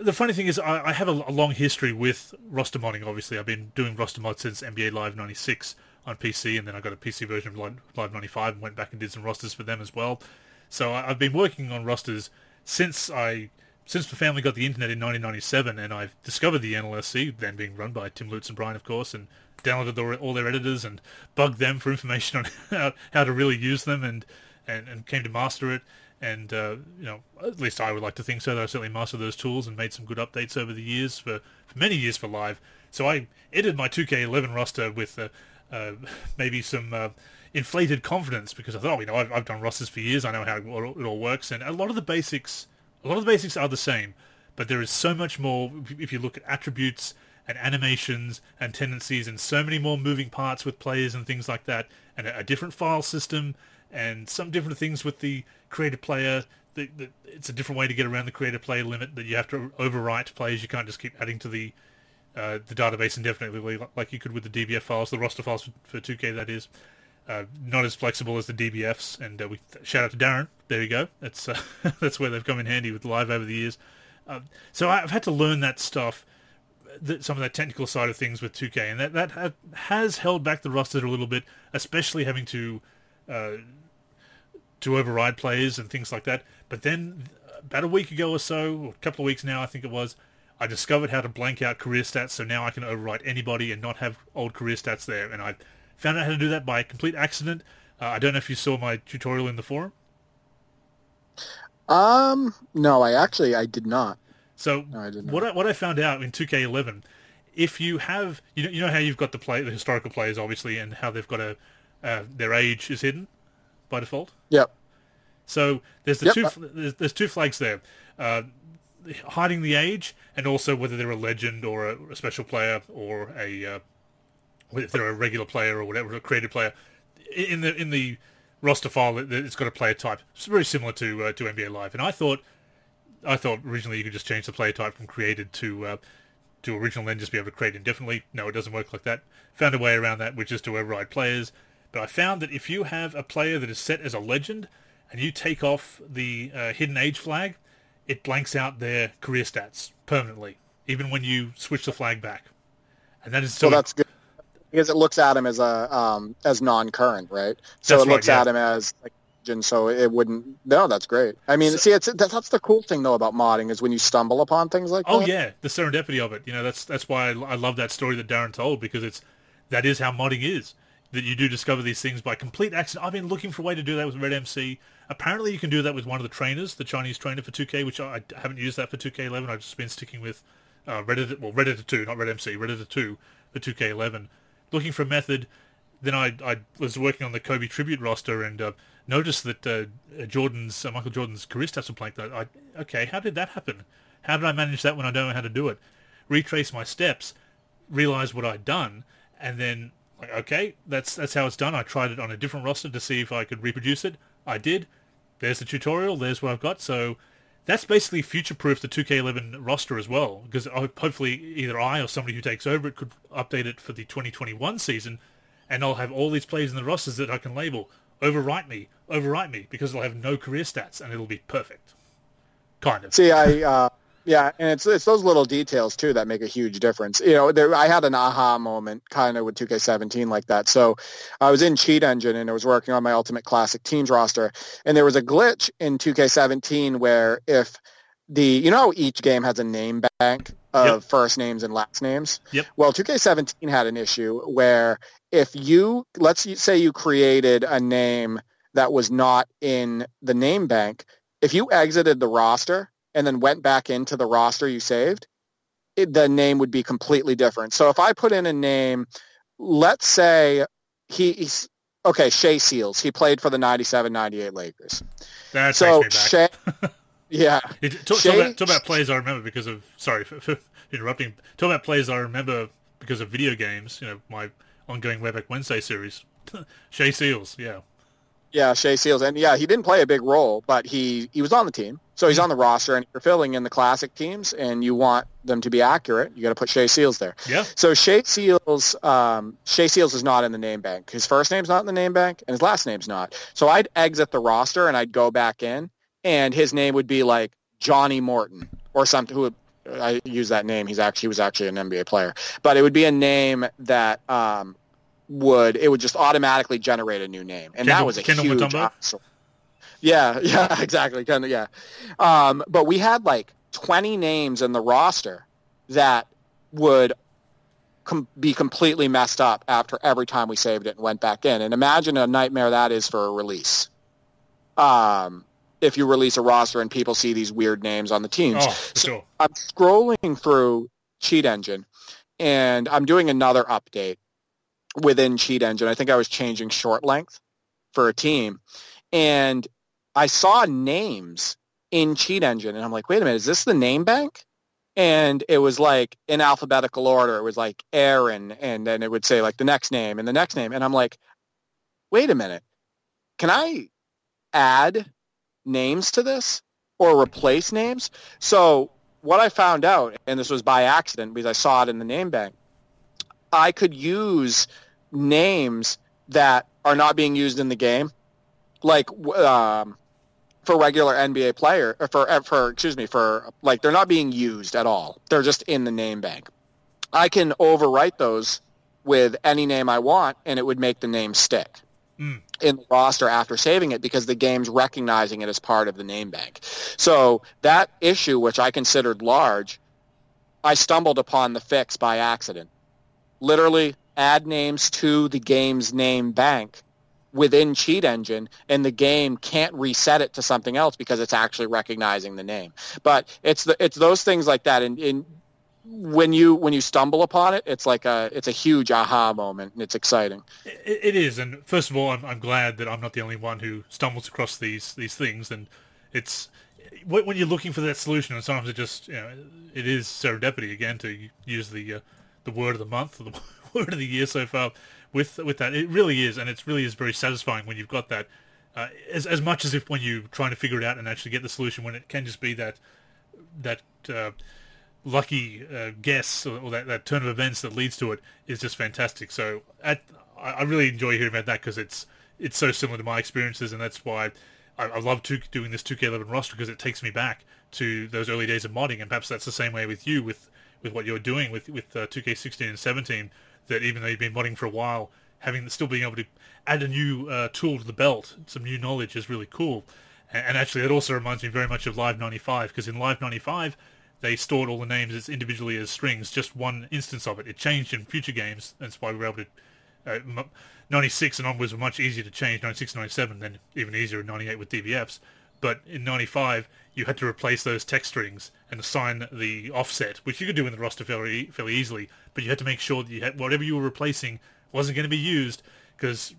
the funny thing is, I, I have a, a long history with roster modding. Obviously, I've been doing roster mod since NBA Live '96 on PC, and then I got a PC version of Live, Live '95 and went back and did some rosters for them as well. So I, I've been working on rosters since I since the family got the internet in 1997, and I've discovered the NLSC, then being run by Tim Lutz and Brian, of course, and downloaded all, all their editors and bugged them for *laughs* information on how, how to really use them, and, and, and came to master it. And uh, you know, at least I would like to think so. That I certainly mastered those tools and made some good updates over the years for, for many years for live. So I edited my 2K11 roster with uh, uh, *laughs* maybe some uh, inflated confidence because I thought, oh, you know, I've, I've done rosters for years. I know how it all, works, and a lot of the basics, a lot of the basics are the same, but there is so much more. if- you look at attributes and animations and tendencies, and so many more moving parts with players and things like that, and a, a different file system, and some different things with the creative player. The, the, it's a different way to get around the creative player limit that you have to overwrite players. You can't just keep adding to the uh, the database indefinitely like- you could with the DBF files, the roster files for, for 2K that is. Uh, not as flexible as the DBFs, and uh, we shout out to Darren. There you go. That's uh, *laughs* that's where they've come in handy with live over the years. Um, so I've had to learn that stuff, that, some of that technical side of things with 2K, and that that ha- has held back the roster a little bit, especially having to uh, to override players and things like that. But then about a week ago or so, or a couple of weeks now, I think it was, I discovered how to blank out career stats, so now I can overwrite anybody and not have old career stats there. And I found out how to do that by complete accident. Uh, I don't know if you saw my tutorial in the forum. Um, no, I actually I did not. So No, I did not. what I, what I found out in 2K11, if you have you know you know how you've got the play the historical players obviously and how they've got a uh, their age is hidden by default. Yep. So there's the Yep. two there's, there's two flags there, uh, hiding the age and also whether they're a legend or a, a special player or a uh, if they're a regular player or whatever a created player. In the in the roster file, it- it's got a player type. It's very similar to uh, to NBA Live, and I thought I thought originally you could just change the player type from created to uh, to original, then just be able to create indefinitely. No, it doesn't work like that. Found a way around that, which is to override players. But I found that if you have a player that is set as a legend, and you take off the uh, hidden age flag, it blanks out their career stats permanently, even when you switch the flag back. And that is so. that's good because it looks at him as a um, as non-current, right? So That's it looks right, yeah. at him as like, and so it wouldn't. No, that's great. I mean, see, it's that's the cool thing though about modding is when you stumble upon things like that. Oh that. yeah, the serendipity of it. You know, that's that's why I, I love that story that Darren told because it's that is how modding is. That you do discover these things by complete accident. I've been looking for a way to do that with Red MC. Apparently, you can do that with one of the trainers, the Chinese trainer for 2K, which I, I haven't used that for 2K11. I've just been sticking with uh, Reddit, well, REDitor 2, not Red MC, REDitor 2 for 2K11. Looking for a method. Then I, I was working on the Kobe tribute roster and uh, noticed that uh, Jordan's uh, Michael Jordan's career stats were blank. I, okay, how did that happen? How did I manage that when I don't know how to do it? Retrace my steps, realize what I'd done, and then like, okay, that's that's how it's done. I tried it on a different roster to see if I could reproduce it. I did. There's the tutorial. There's what I've got. So that's basically future-proof the 2K11 roster as well, because hopefully either I or somebody who takes over it could update it for the 2021 season, and I'll have all these players in the rosters that I can label overwrite me, overwrite me, because I'll have no career stats and it'll be perfect. Kind of. See, I uh, yeah, and it's it's those little details too that make a huge difference. You know, there, I had an aha moment kind of with 2K17 like that. So I was in Cheat Engine and I was working on my Ultimate Classic Teams roster, and there was a glitch in 2K17 where if the you know how each game has a name bank of Yep. first names and last names. Yep. Well, 2K17 had an issue where if you let's say you created a name that was not in the name bank, if you exited the roster and then went back into the roster you saved, it, the name would be completely different. So if I put in a name, let's say he, he's okay, Shea Seals. He played for the 97-98 Lakers. That So takes me back. Shea, *laughs* yeah, It, talk, talk, about, talk about players I remember because of sorry for, for interrupting. Talk about plays I remember because of video games. You know my ongoing Wayback Wednesday series. *laughs* Shea Seals, yeah, yeah, Shea Seals, and yeah, he didn't play a big role, but he he was on the team. So he's on the roster, and you're filling in the classic teams, and you want them to be accurate, you got to put Shea Seals there. yeah. So Shea Seals, um, Shea Seals is not in the name bank. His first name's not in the name bank, and his last name's not. So I'd exit the roster and I'd go back in, and his name would be like Johnny Morton or something. Who would, I use that name? He's actually he was actually an NBA player, but it would be a name that um, would it would just automatically generate a new name, and that was a Kendall huge. Mutombo? Yeah, *laughs* yeah, exactly. Kind of, yeah. Um, but we had like 20 names in the roster that would com- be completely messed up after every time we saved it and went back in. And imagine a nightmare that is for a release. Um, if you release a roster and people see these weird names on the teams. Oh, So- sure. I'm scrolling through Cheat Engine, and I'm doing another update within Cheat Engine. I think I was changing short length for a team, and I saw names in Cheat Engine, and I'm like, wait a minute, is this the name bank? And it was like in alphabetical order. It was like Aaron, and then it would say like the next name and the next name, and I'm like, wait a minute, can I add names to this or replace names? So what I found out, and this was by accident because I saw it in the name bank, I could use names that are not being used in the game, like um, for regular NBA player, or for uh, for excuse me, for like they're not being used at all. They're just in the name bank. I can overwrite those with any name I want, and it would make the name stick Mm. in the roster after saving it because the game's recognizing it as part of the name bank. So that issue, which I considered large, I stumbled upon the fix by accident. Literally add names to the game's name bank within Cheat Engine, and the game can't reset it to something else because it's actually recognizing the name. But it's the, it's those things like that, and, when you when you stumble upon it, it's like a it's a huge aha moment, and it's exciting. It, it is, and first of all, I'm, I'm glad that I'm not the only one who stumbles across these these things. And it's when when you're looking for that solution, and sometimes it just you know it is serendipity again to use the uh, the word of the month or the *laughs* word of the year so far with with that. It really is, and it really is very satisfying when you've got that. Uh, as as much as if when you're trying to figure it out and actually get the solution, when it can just be that that uh, lucky uh, guess or, or, that, that turn of events that leads to it is just fantastic. So at, I really enjoy hearing about that because it's it's so similar to my experiences, and that's why I, love doing this 2K11 roster because it takes me back to those early days of modding, and perhaps that's the same way with you with with what you're doing with with uh, 2K16 and 17. That even though you've been modding for a while, having still being able to add a new uh, tool to the belt, some new knowledge is really cool. And, and actually, it also reminds me very much of Live 95 because in Live 95 they stored all the names as individually as strings, just one instance of it. It changed in future games. That's why we were able to. Uh, 96 and onwards were much easier to change. 96 97, then even easier in 98 with DBFs. But in 95, you had to replace those text strings and assign the offset, which you could do in the roster fairly, fairly easily. But you had to make sure that you had whatever you were replacing wasn't going to be used because,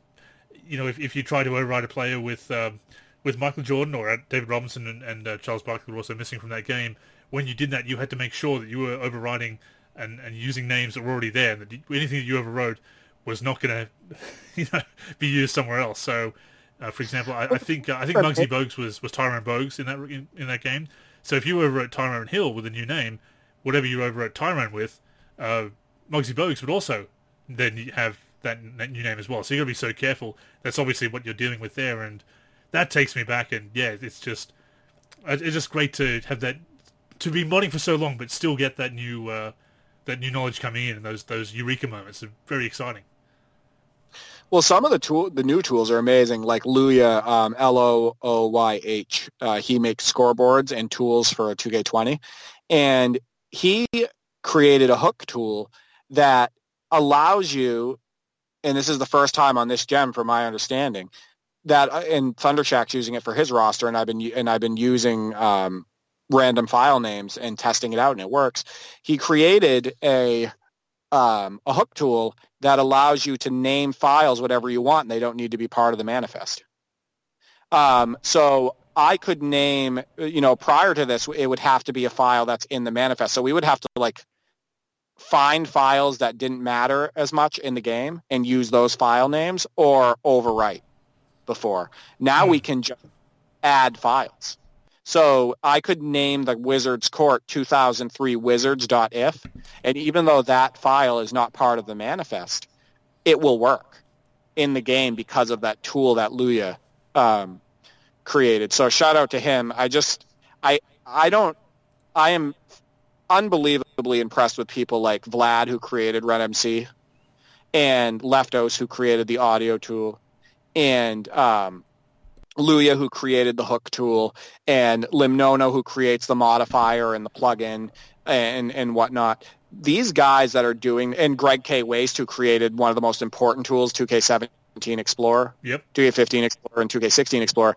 you know, if, if you try to override a player with um, with Michael Jordan or David Robinson and, and uh, Charles Barkley were also missing from that game, when you did that, you had to make sure that you were overriding and, and using names that were already there. And that anything that you overrode was not going *laughs* to, you know, be used somewhere else. So, uh, for example, I, I think uh, I think Muggsy Bogues was, was Tyrone Bogues in that in, in, that game. So if you were overwrote Tyrone Hill with a new name, whatever you overwrote Tyrone with, uh, Muggsy Bogues would also then have that, that new name as well. So you got to be so careful. That's obviously what you're dealing with there, and that takes me back. And yeah, it's just it's just great to have that to be modding for so long, but still get that new uh, that new knowledge coming in and those those eureka moments are very exciting. Well, some of the tool, the new tools are amazing. Like Looyh, um, L O O Y H. Uh, he makes scoreboards and tools for 2K20, and he created a hook tool that allows you. And this is the first time on this gem, from my understanding, that uh, and Thundershack's using it for his roster, and I've been and I've been using um, random file names and testing it out, and it works. He created a um, a hook tool that allows you to name files whatever you want and they don't need to be part of the manifest. Um, so I could name, you know, prior to this, it would have to be a file that's in the manifest. So we would have to like find files that didn't matter as much in the game and use those file names or overwrite before. Now we hmm. can just add files. So I could name the Wizards Court 2003 wizards.if, and even though that file is not part of the manifest, it will work in the game because of that tool that Luya um, created. So shout out to him. I just, I, I don't, I am unbelievably impressed with people like Vlad, who created RedMC, and Leftos, who created the audio tool, and um, Looyh, who created the hook tool, and Limnono, who creates the modifier and the plugin and and whatnot. These guys that are doing, and Greg K. Waste, who created one of the most important tools, 2K17 Explorer, yep. 2K15 Explorer, and 2K16 Explorer.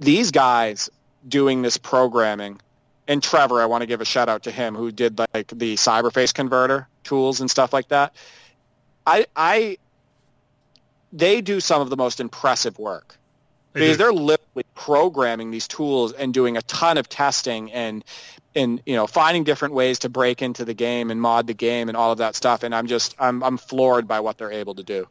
These guys doing this programming, and Trevor, I want to give a shout out to him, who did like the cyberface converter tools and stuff like that. I, I, they do some of the most impressive work because they're literally programming these tools and doing a ton of testing and and you know finding different ways to break into the game and mod the game and all of that stuff. And i'm just i'm i'm floored by what they're able to do.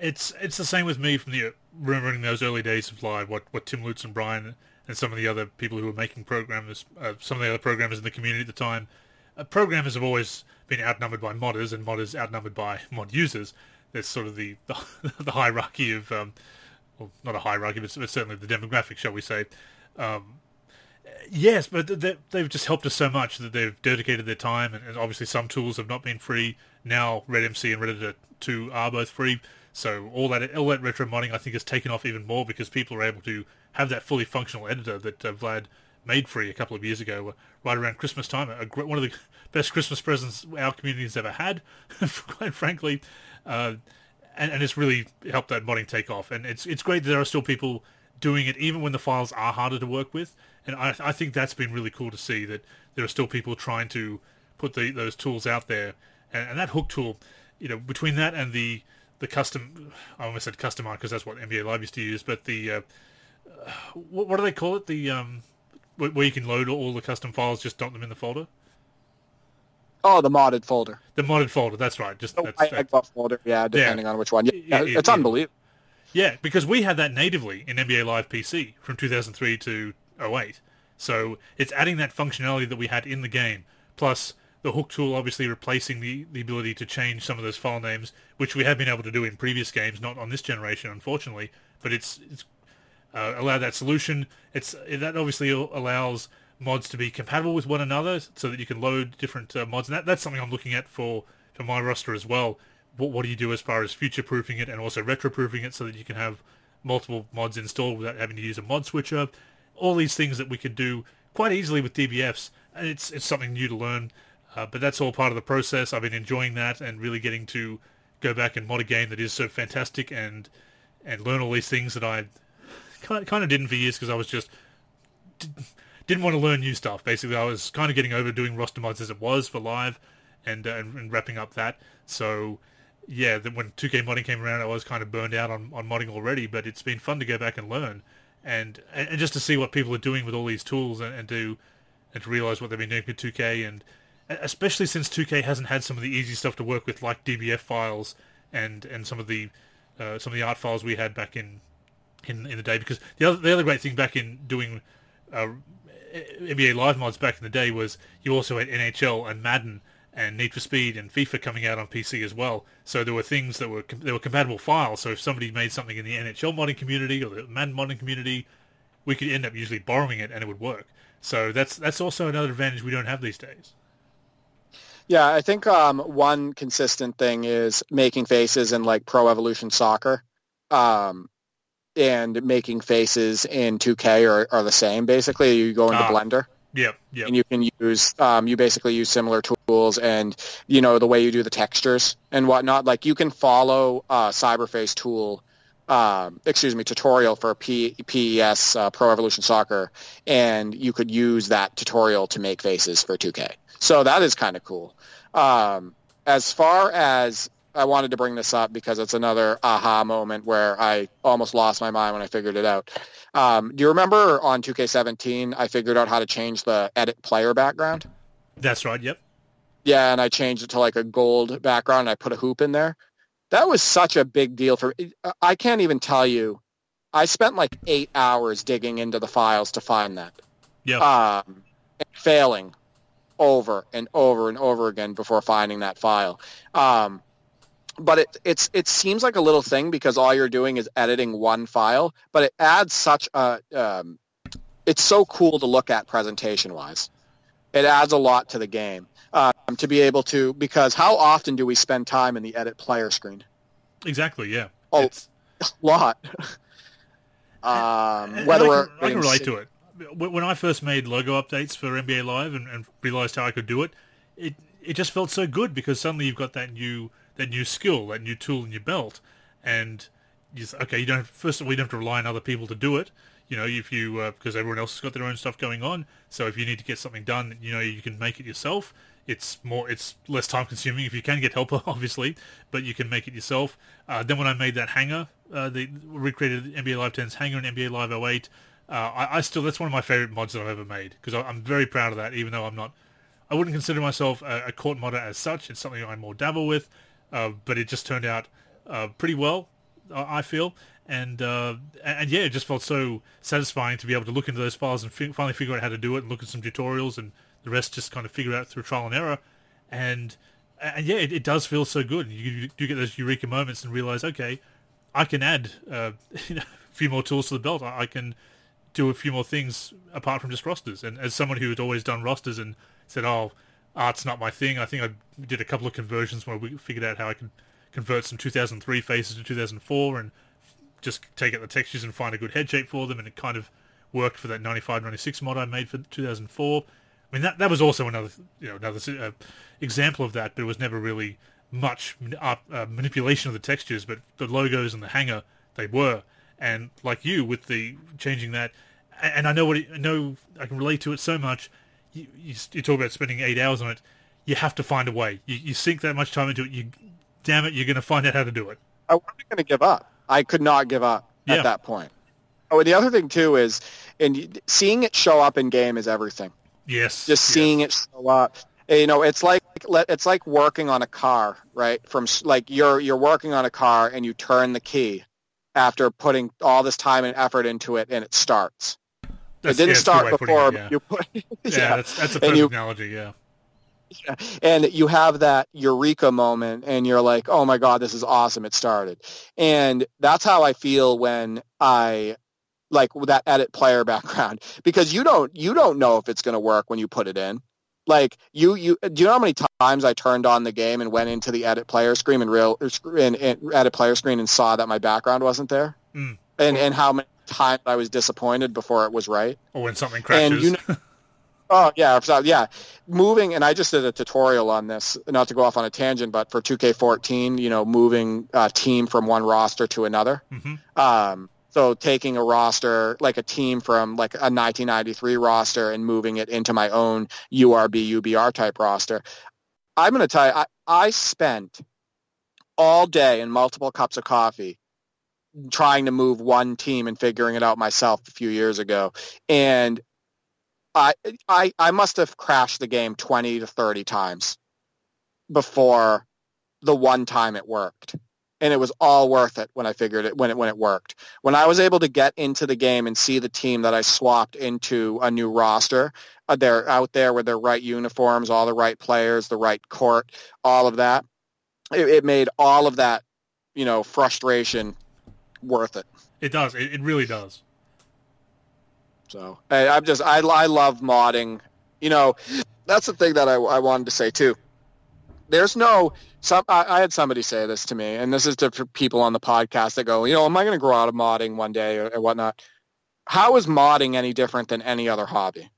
It's it's the same with me from the remembering those early days of live what what tim lutz and brian and some of the other people who were making programmers uh, some of the other programmers in the community at the time. Uh, programmers have always been outnumbered by modders and modders outnumbered by mod users. There's sort of the *laughs* the, the hierarchy of um, well, not a hierarchy, but, certainly the demographic, shall we say. Um, yes, but they, have just helped us so much that they've dedicated their time, and, obviously some tools have not been free. Now RedMC and Reddit 2 are both free, so all that all that retro modding I think has taken off even more because people are able to have that fully functional editor that uh, Vlad made free a couple of years ago, uh, right around Christmas time. A, one of the *laughs* best Christmas presents our community has ever had, *laughs* quite frankly. Uh, and, and it's really helped that modding take off. And it's it's great that there are still people doing it, even when the files are harder to work with. And I, I think that's been really cool to see that there are still people trying to put the, those tools out there. And, and that hook tool, you know, between that and the the custom, I almost said custom art because that's what NBA Live used to use, but the uh, what, what, do they call it? The um, where you can load all the custom files, just dump them in the folder. Oh, the modded folder. The modded folder. That's right. Just oh, that's, I, that's, folder. Yeah, depending yeah. on which one. Yeah it's unbelievable. Yeah, because we had that natively in NBA Live PC from 2003 to 08. So it's adding that functionality that we had in the game, plus the hook tool obviously replacing the, the ability to change some of those file names, which we have been able to do in previous games, not on this generation, unfortunately. But it's, it's uh, allowed that solution. It's that obviously allows mods to be compatible with one another, so that you can load different uh, mods. And that, that's something I'm looking at for for my roster as well. What what do you do as far as future proofing it and also retro proofing it, so that you can have multiple mods installed without having to use a mod switcher? All these things that we could do quite easily with DBFs, and it's it's something new to learn. Uh, but that's all part of the process. I've been enjoying that and really getting to go back and mod a game that is so fantastic and and learn all these things that I kind of didn't for years because I was just didn't want to learn new stuff. Basically, I was kind of getting over doing roster mods as it was for live and uh, and, wrapping up that. So yeah, when 2K modding came around, I was kind of burned out on, on modding already. But it's been fun to go back and learn and and just to see what people are doing with all these tools and, and to and to realize what they've been doing with 2K and especially since 2K hasn't had some of the easy stuff to work with, like DBF files and and some of the uh, some of the art files we had back in in, in the day. Because the other the other great thing back in doing uh, NBA Live mods back in the day was you also had NHL and Madden and Need for Speed and FIFA coming out on PC as well. So there were things that were there were compatible files. So if somebody made something in the NHL modding community or the Madden modding community, we could end up usually borrowing it and it would work. So that's that's also another advantage we don't have these days. Yeah, I think um, one consistent thing is making faces in like Pro Evolution Soccer, um, and making faces in 2K are, are the same. Basically, you go into ah, Blender. Yep, yep. And you can use, um, you basically use similar tools and, you know, the way you do the textures and whatnot. Like you can follow uh, Cyberface tool, um, excuse me, tutorial for P- PES uh, Pro Evolution Soccer, and you could use that tutorial to make faces for 2K. So that is kind of cool. Um, as far as I wanted to bring this up because it's another aha moment where I almost lost my mind when I figured it out. Um, do you remember on 2K17 I figured out how to change the edit player background? That's right. Yep. Yeah, and I changed it to like a gold background. and I put a hoop in there. That was such a big deal for me. I can't even tell you. I spent like eight hours digging into the files to find that. Yeah. Um, failing over and over and over again before finding that file. Um, but it it's it seems like a little thing because all you're doing is editing one file, but it adds such a um, it's so cool to look at presentation wise. It adds a lot to the game um, to be able to because how often do we spend time in the edit player screen? Exactly. Yeah. Oh, it's... *laughs* a lot. *laughs* um, whether I can, I can relate to it. When I first made logo updates for NBA Live and, and realized how I could do it, it it just felt so good because suddenly you've got that new that new skill, that new tool in your belt, and you say, okay, you don't first of all you don't have to rely on other people to do it. You know, if you because uh, everyone else has got their own stuff going on, so if you need to get something done, you know you can make it yourself. It's more, it's less time consuming if you can get help, *laughs* obviously, but you can make it yourself. Uh, then when I made that hangar, uh, the recreated NBA Live 10's hangar and NBA Live 08, uh, I, I, still that's one of my favorite mods that I've ever made because I'm very proud of that. Even though I'm not, I wouldn't consider myself a, a court modder as such. It's something I more dabble with. Uh, but it just turned out uh, pretty well, I feel. And, uh, and yeah, it just felt so satisfying to be able to look into those files and fi- finally figure out how to do it and look at some tutorials and the rest just kind of figure out through trial and error. And and yeah, it, it does feel so good. You do get those eureka moments and realize, okay, I can add uh, *laughs* you know, a few more tools to the belt. I, I can do a few more things apart from just rosters. And as someone who had always done rosters and said, oh, art's not my thing. I think I did a couple of conversions where we figured out how I can convert some 2003 faces to 2004 and just take out the textures and find a good head shape for them, and it kind of worked for that 95, 96 mod I made for 2004. I mean, that that was also another you know another uh, example of that, but it was never really much uh, manipulation of the textures, but the logos and the hangar they were. And like you with the changing that, and I know what it, I know I can relate to it so much you, you, you, talk about spending eight hours on it. You have to find a way. You, you sink that much time into it. You, damn it, you're going to find out how to do it. I wasn't going to give up. I could not give up at that point. Oh, and the other thing too is, and seeing it show up in game is everything. Yes. Just seeing yes. it show up. You know, it's like it's like working on a car, right? From like you're you're working on a car and you turn the key after putting all this time and effort into it, and it starts it didn't yeah, start before it, yeah. you put. *laughs* yeah, yeah, that's that's a perfect you- analogy. Yeah, and you have that eureka moment and you're like oh my god this is awesome it started and that's how i feel when i like that edit player *laughs* background because you don't you don't know if it's going to work when you put it in like you you do you know how many times i turned on the game and went into the edit player screen and real and, and edit player screen and saw that my background wasn't there Mm. and and how many times i was disappointed before it was right or when something crashes. and you know, *laughs* oh yeah, yeah, moving. And I just did a tutorial on this, not to go off on a tangent, but for 2K14, you know, moving a team from one roster to another. Mhm. Um, so taking a roster, like a team from like a 1993 roster and moving it into my own URB, UBR type roster. I'm going to tell you, I, I spent all day in multiple cups of coffee trying to move one team and figuring it out myself a few years ago. And I, I, I must have crashed the game 20 to 30 times before the one time it worked. And it was all worth it when I figured it when it when it worked. When I was able to get into the game and see the team that I swapped into a new roster, uh, they're out there with their right uniforms, all the right players, the right court, all of that. It, it made all of that, you know, frustration worth it. it does. It, it really does. So I, I'm just I I love modding. You know, that's the thing that I, I wanted to say too. There's no some. I, I had somebody say this to me, and this is to for people on the podcast that go, you know, am I going to grow out of modding one day or, or whatnot? How is modding any different than any other hobby?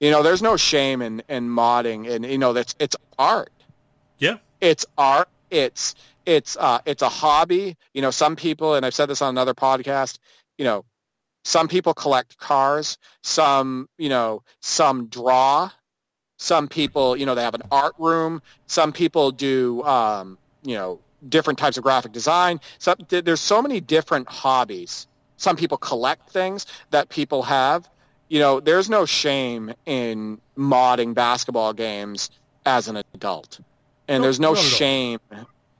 You know, there's no shame in in modding, and you know that's it's art. Yeah. It's art. It's it's uh it's a hobby. You know, some people, and I've said this on another podcast. You know, some people collect cars. Some, you know, some draw. Some people, you know, they have an art room. Some people do, um, you know, different types of graphic design. So there's so many different hobbies. Some people collect things that people have. You know, there's no shame in modding basketball games as an adult, and No, there's no shame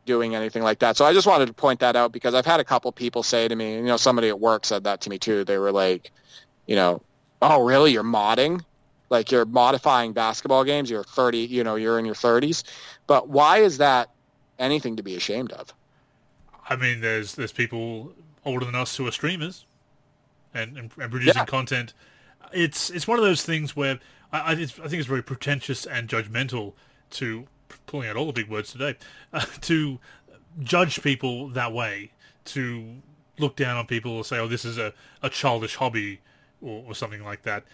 doing anything like that. So I just wanted to point that out because I've had a couple people say to me, you know, somebody at work said that to me too. They were like, you know, oh really? You're modding? Like you're modifying basketball games? You're 30, you know, you're in your 30s. But why is that anything to be ashamed of? I mean, there's there's people older than us who are streamers and and, and producing Yeah. content. It's it's one of those things where I I, it's, I think it's very pretentious and judgmental to pulling out all the big words today uh, to judge people that way to look down on people or say, oh, this is a, a childish hobby or, or something like that.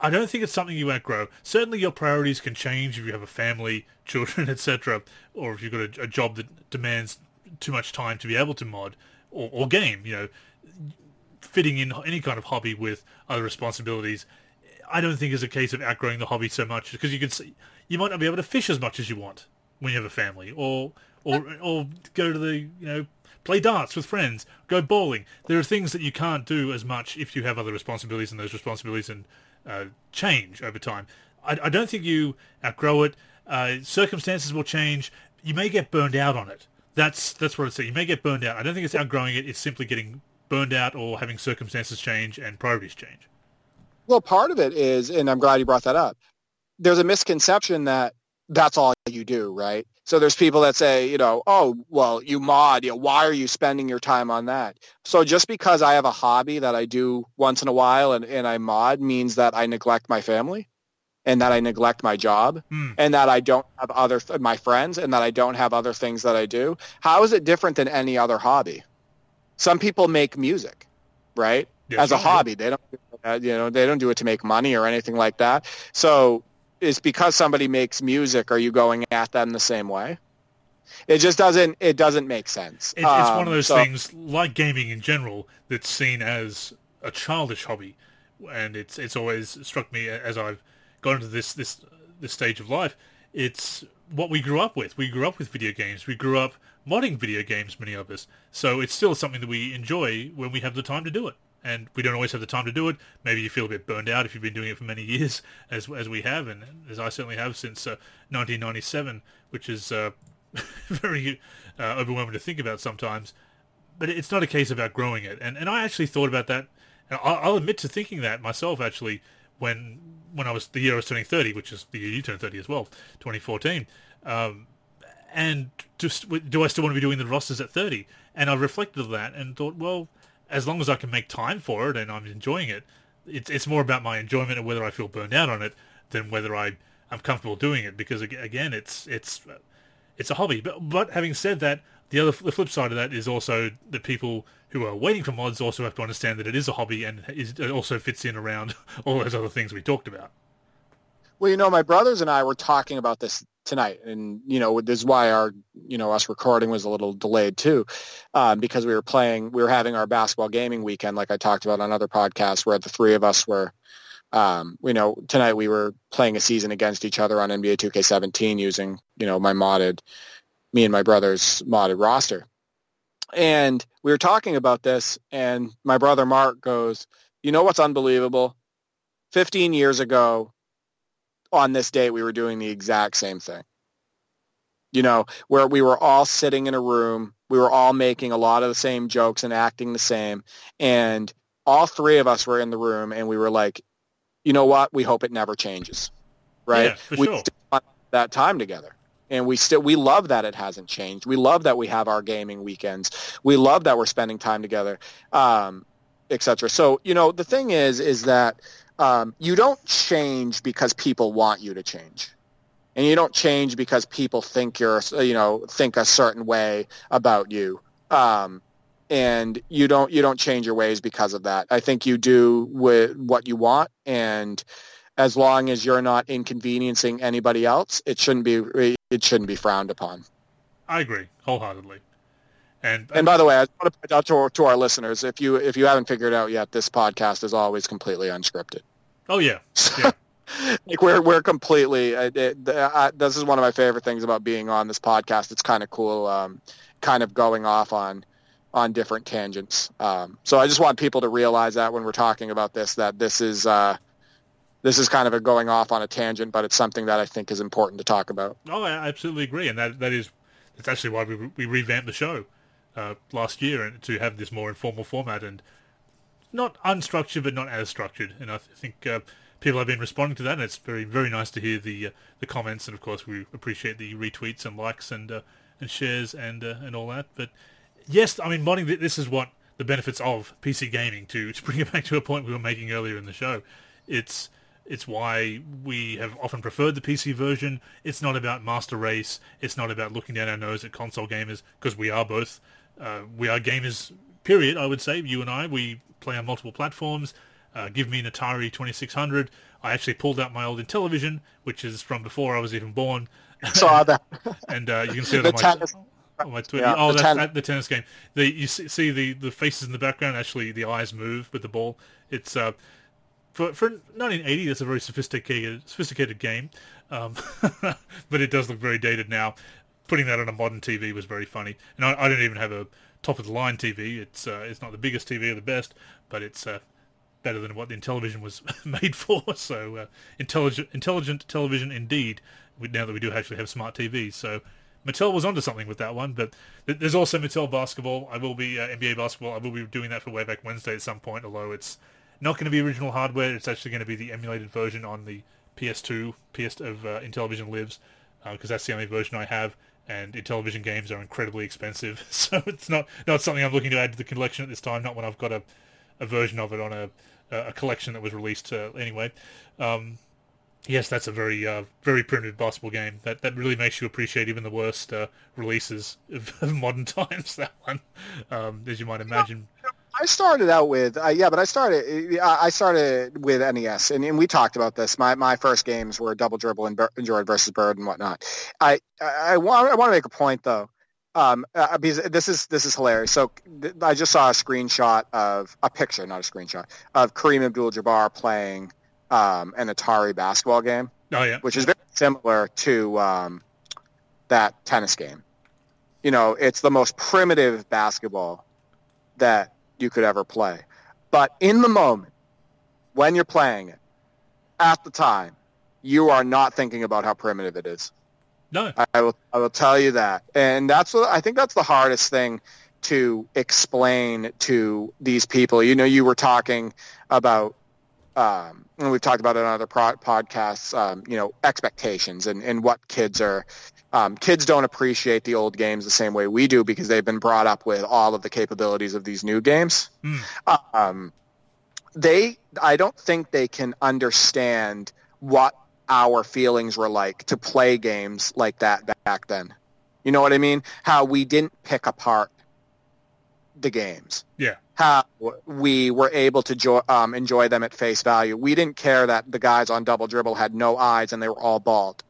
I don't think it's something you outgrow. Certainly, your priorities can change if you have a family, children, *laughs* etc., or if you've got a, a job that demands too much time to be able to mod or, or game. You know, fitting in any kind of hobby with other responsibilities, I don't think is a case of outgrowing the hobby so much because you can see you might not be able to fish as much as you want when you have a family, or or or go to the you know play darts with friends, go bowling. There are things that you can't do as much if you have other responsibilities, and those responsibilities and uh, change over time. I, I don't think you outgrow it. Uh, circumstances will change. You may get burned out on it. That's that's what I'd say. You may get burned out. I don't think it's outgrowing it. It's simply getting burned out or having circumstances change and priorities change. Well, part of it is, and I'm glad you brought that up. There's a misconception that that's all you do, right? So there's people that say, you know, oh, well, you mod, you know, why are you spending your time on that? So just because I have a hobby that I do once in a while and, and I mod means that I neglect my family and that I neglect my job Hmm. and that I don't have other, my friends and that I don't have other things that I do. How is it different than any other hobby? Some people make music, right? Yes, as a hobby. They don't, uh, you know, they don't do it to make money or anything like that. So it's because somebody makes music. Are you going at them the same way? It just doesn't. It doesn't make sense. It, it's one Um, of those so- things, like gaming in general, that's seen as a childish hobby, and it's it's always struck me as I've gone into this this this stage of life. It's what we grew up with. We grew up with video games. We grew up modding video games, many of us. So it's still something that we enjoy when we have the time to do it. And we don't always have the time to do it. Maybe you feel a bit burned out if you've been doing it for many years, as as we have, and as I certainly have since uh, 1997, which is uh, *laughs* very uh, overwhelming to think about sometimes but it's not a case about growing it. And and I actually thought about that I'll, I'll admit to thinking that myself actually when when I was the year I was turning 30, which is the year you turned 30 as well, 2014. Um, and just do I still want to be doing the rosters at 30? And I reflected on that and thought, well, as long as I can make time for it and I'm enjoying it, it's it's more about my enjoyment and whether I feel burned out on it than whether I I'm comfortable doing it. Because again, it's it's it's a hobby. But but having said that, the other the flip side of that is also the people who are waiting for mods also have to understand that it is a hobby and is, it also fits in around *laughs* all those other things we talked about. Well, you know, my brothers and I were talking about this tonight, and you know, this is why our, you know, us recording was a little delayed too, um, because we were playing, we were having our basketball gaming weekend, like I talked about on other podcasts, where the three of us were, um, you know, tonight we were playing a season against each other on NBA 2K17 using, you know, my modded, me and my brother's modded roster, and we were talking about this, and my brother Mark goes, "You know what's unbelievable? 15 years ago, on this date, we were doing the exact same thing. You know, where we were all sitting in a room, we were all making a lot of the same jokes and acting the same, and all three of us were in the room, and we were like, you know what? We hope it never changes, right? Yeah, we sure. that time together and we still we love that it hasn't changed. We love that we have our gaming weekends. We love that we're spending time together, um, etc. So you know the thing is is that um, you don't change because people want you to change, and you don't change because people think you're you know think a certain way about you. Um, and you don't you don't change your ways because of that. I think you do with what you want and as long as you're not inconveniencing anybody else, it shouldn't be it shouldn't be frowned upon. I agree wholeheartedly. And and by the way, I want to point out to, to our listeners if you if you haven't figured out yet, this podcast is always completely unscripted. Oh yeah, yeah. *laughs* like we're we're completely. Uh, it, uh, this is one of my favorite things about being on this podcast. It's kind of cool, um, kind of going off on on different tangents. Um, so I just want people to realize that when we're talking about this, that this is. Uh, this is kind of a going off on a tangent, but it's something that I think is important to talk about. Oh, I absolutely agree, and that that is that's actually why we we revamped the show uh, last year and to have this more informal format and not unstructured, but not as structured. And I think uh, people have been responding to that, and it's very very nice to hear the uh, the comments, and of course we appreciate the retweets and likes and uh, and shares and uh, and all that. But yes, I mean modding. This is what the benefits of PC gaming. To to bring it back to a point we were making earlier in the show, it's it's why we have often preferred the PC version. It's not about master race. It's not about looking down our nose at console gamers because we are both. Uh, we are gamers. Period. I would say you and I. We play on multiple platforms. Uh, give me an Atari 2600. I actually pulled out my old Intellivision, which is from before I was even born. *laughs* Saw that. *laughs* and uh, you can see it on my, tennis. on my Twitter. Yeah, oh, the that's ten- that, the tennis game. The, you see, see the, the faces in the background. Actually, the eyes move with the ball. It's uh, for for 1980, that's a very sophisticated sophisticated game, um, *laughs* but it does look very dated now. Putting that on a modern TV was very funny, and I, I don't even have a top of the line TV. It's uh, it's not the biggest TV or the best, but it's uh, better than what the Intellivision was *laughs* made for. So uh, intelligent intelligent television indeed. Now that we do actually have smart TVs, so. Mattel was onto something with that one, but th- there's also Mattel basketball. I will be uh, NBA basketball. I will be doing that for Wayback Wednesday at some point, although it's not going to be original hardware. It's actually going to be the emulated version on the PS2 PS of uh, Intellivision Lives because uh, that's the only version I have. And Intellivision games are incredibly expensive, *laughs* so it's not not something I'm looking to add to the collection at this time. Not when I've got a, a version of it on a a collection that was released uh, anyway. Um, yes, that's a very uh, very primitive basketball game. That that really makes you appreciate even the worst uh, releases of, *laughs* of, modern *laughs* times. That one, um, as you might imagine. I started out with uh, yeah, but I started I started with NES, and, and we talked about this. My my first games were Double Dribble and Jordan versus Bird and whatnot. I I, I want I want to make a point though. Um, uh, because this is this is hilarious. So th- I just saw a screenshot of a picture, not a screenshot, of Kareem Abdul-Jabbar playing um, an Atari basketball game. Oh yeah, which is very similar to um, that tennis game. You know, it's the most primitive basketball that you could ever play. But in the moment, when you're playing it, at the time, you are not thinking about how primitive it is. No, I will. I will tell you that, and that's what I think. That's the hardest thing to explain to these people. You know, you were talking about, um, and we've talked about it on other pro- podcasts. Um, you know, expectations and and what kids are. Um, kids don't appreciate the old games the same way we do because they've been brought up with all of the capabilities of these new games. Mm. Um, they, I don't think they can understand what our feelings were like to play games like that back then. You know what I mean? How we didn't pick apart the games. Yeah. How we were able to jo- um, enjoy them at face value. We didn't care that the guys on double dribble had no eyes and they were all bald.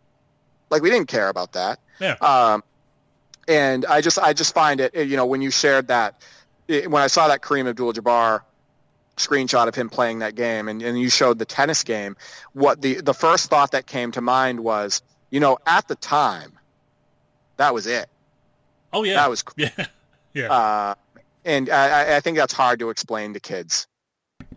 Like we didn't care about that. Yeah. Um, and I just I just find it you know when you shared that it, when I saw that Kareem Abdul-Jabbar screenshot of him playing that game and, and you showed the tennis game, what the the first thought that came to mind was you know at the time that was it. Oh yeah. That was *laughs* yeah. Yeah. uh, and I, I think that's hard to explain to kids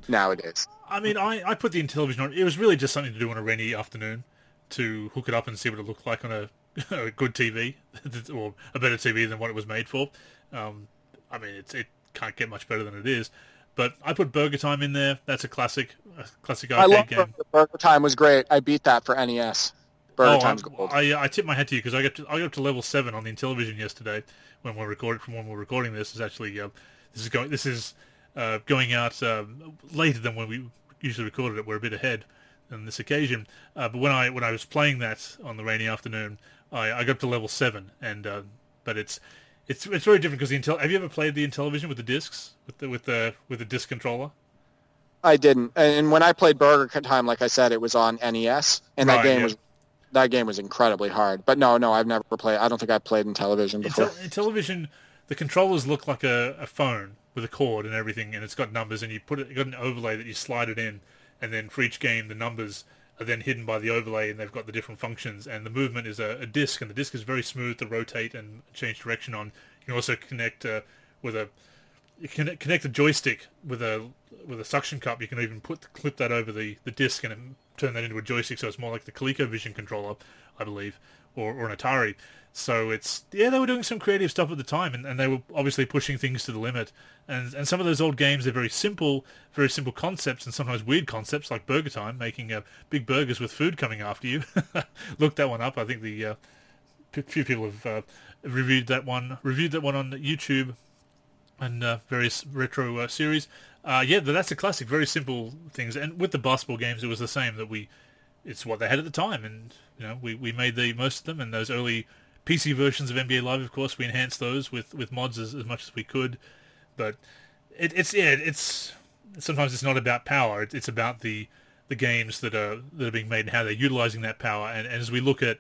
nowadays. I mean, I, I put the television on. It was really just something to do on a rainy afternoon to hook it up and see what it looked like on a, *laughs* a good TV *laughs* or a better TV than what it was made for. Um, I mean, it's, it can't get much better than it is. But I put Burger Time in there. That's a classic, a classic I arcade love game. Burger, Burger Time was great. I beat that for NES. Burger oh, Time's I, gold. I, I tip my hat to you because I got to I got up to level seven on the Intellivision yesterday when we're recording from when we're recording this is actually uh, this is going this is uh, going out um, later than when we usually recorded it. We're a bit ahead on this occasion. Uh, but when I when I was playing that on the rainy afternoon, I, I got up to level seven, and uh, but it's it's it's very different because the Intel. Have you ever played the Intellivision with the discs with the with the with the disc controller? I didn't. And when I played Burger Time, like I said, it was on NES, and that game yeah. was that game was incredibly hard. But no, no, I've never played. I don't think I've played Intellivision before. Intellivision, the controllers look like a, a phone with a cord and everything, and it's got numbers, and you put it, you got an overlay that you slide it in, and then for each game, the numbers are then hidden by the overlay, and they've got the different functions, and the movement is a, a disc, and the disc is very smooth to rotate and change direction on. You can also connect uh, with a you can connect a joystick with a with a suction cup. You can even put clip that over the, the disc and turn that into a joystick, so it's more like the ColecoVision controller, I believe, or, or an Atari. So it's yeah, they were doing some creative stuff at the time, and, and they were obviously pushing things to the limit. And and some of those old games, they're very simple, very simple concepts, and sometimes weird concepts like Burger Time, making uh, big burgers with food coming after you. *laughs* Look that one up. I think the uh, p- few people have uh, reviewed that one, reviewed that one on YouTube and uh, various retro uh, series. Uh, yeah, that's a classic. Very simple things, and with the basketball games, it was the same. That we, it's what they had at the time, and you know, we, we made the most of them. And those early PC versions of NBA Live, of course, we enhanced those with, with mods as, as much as we could. But it, it's yeah, it's sometimes it's not about power. It, it's about the the games that are that are being made and how they're utilizing that power. And, and as we look at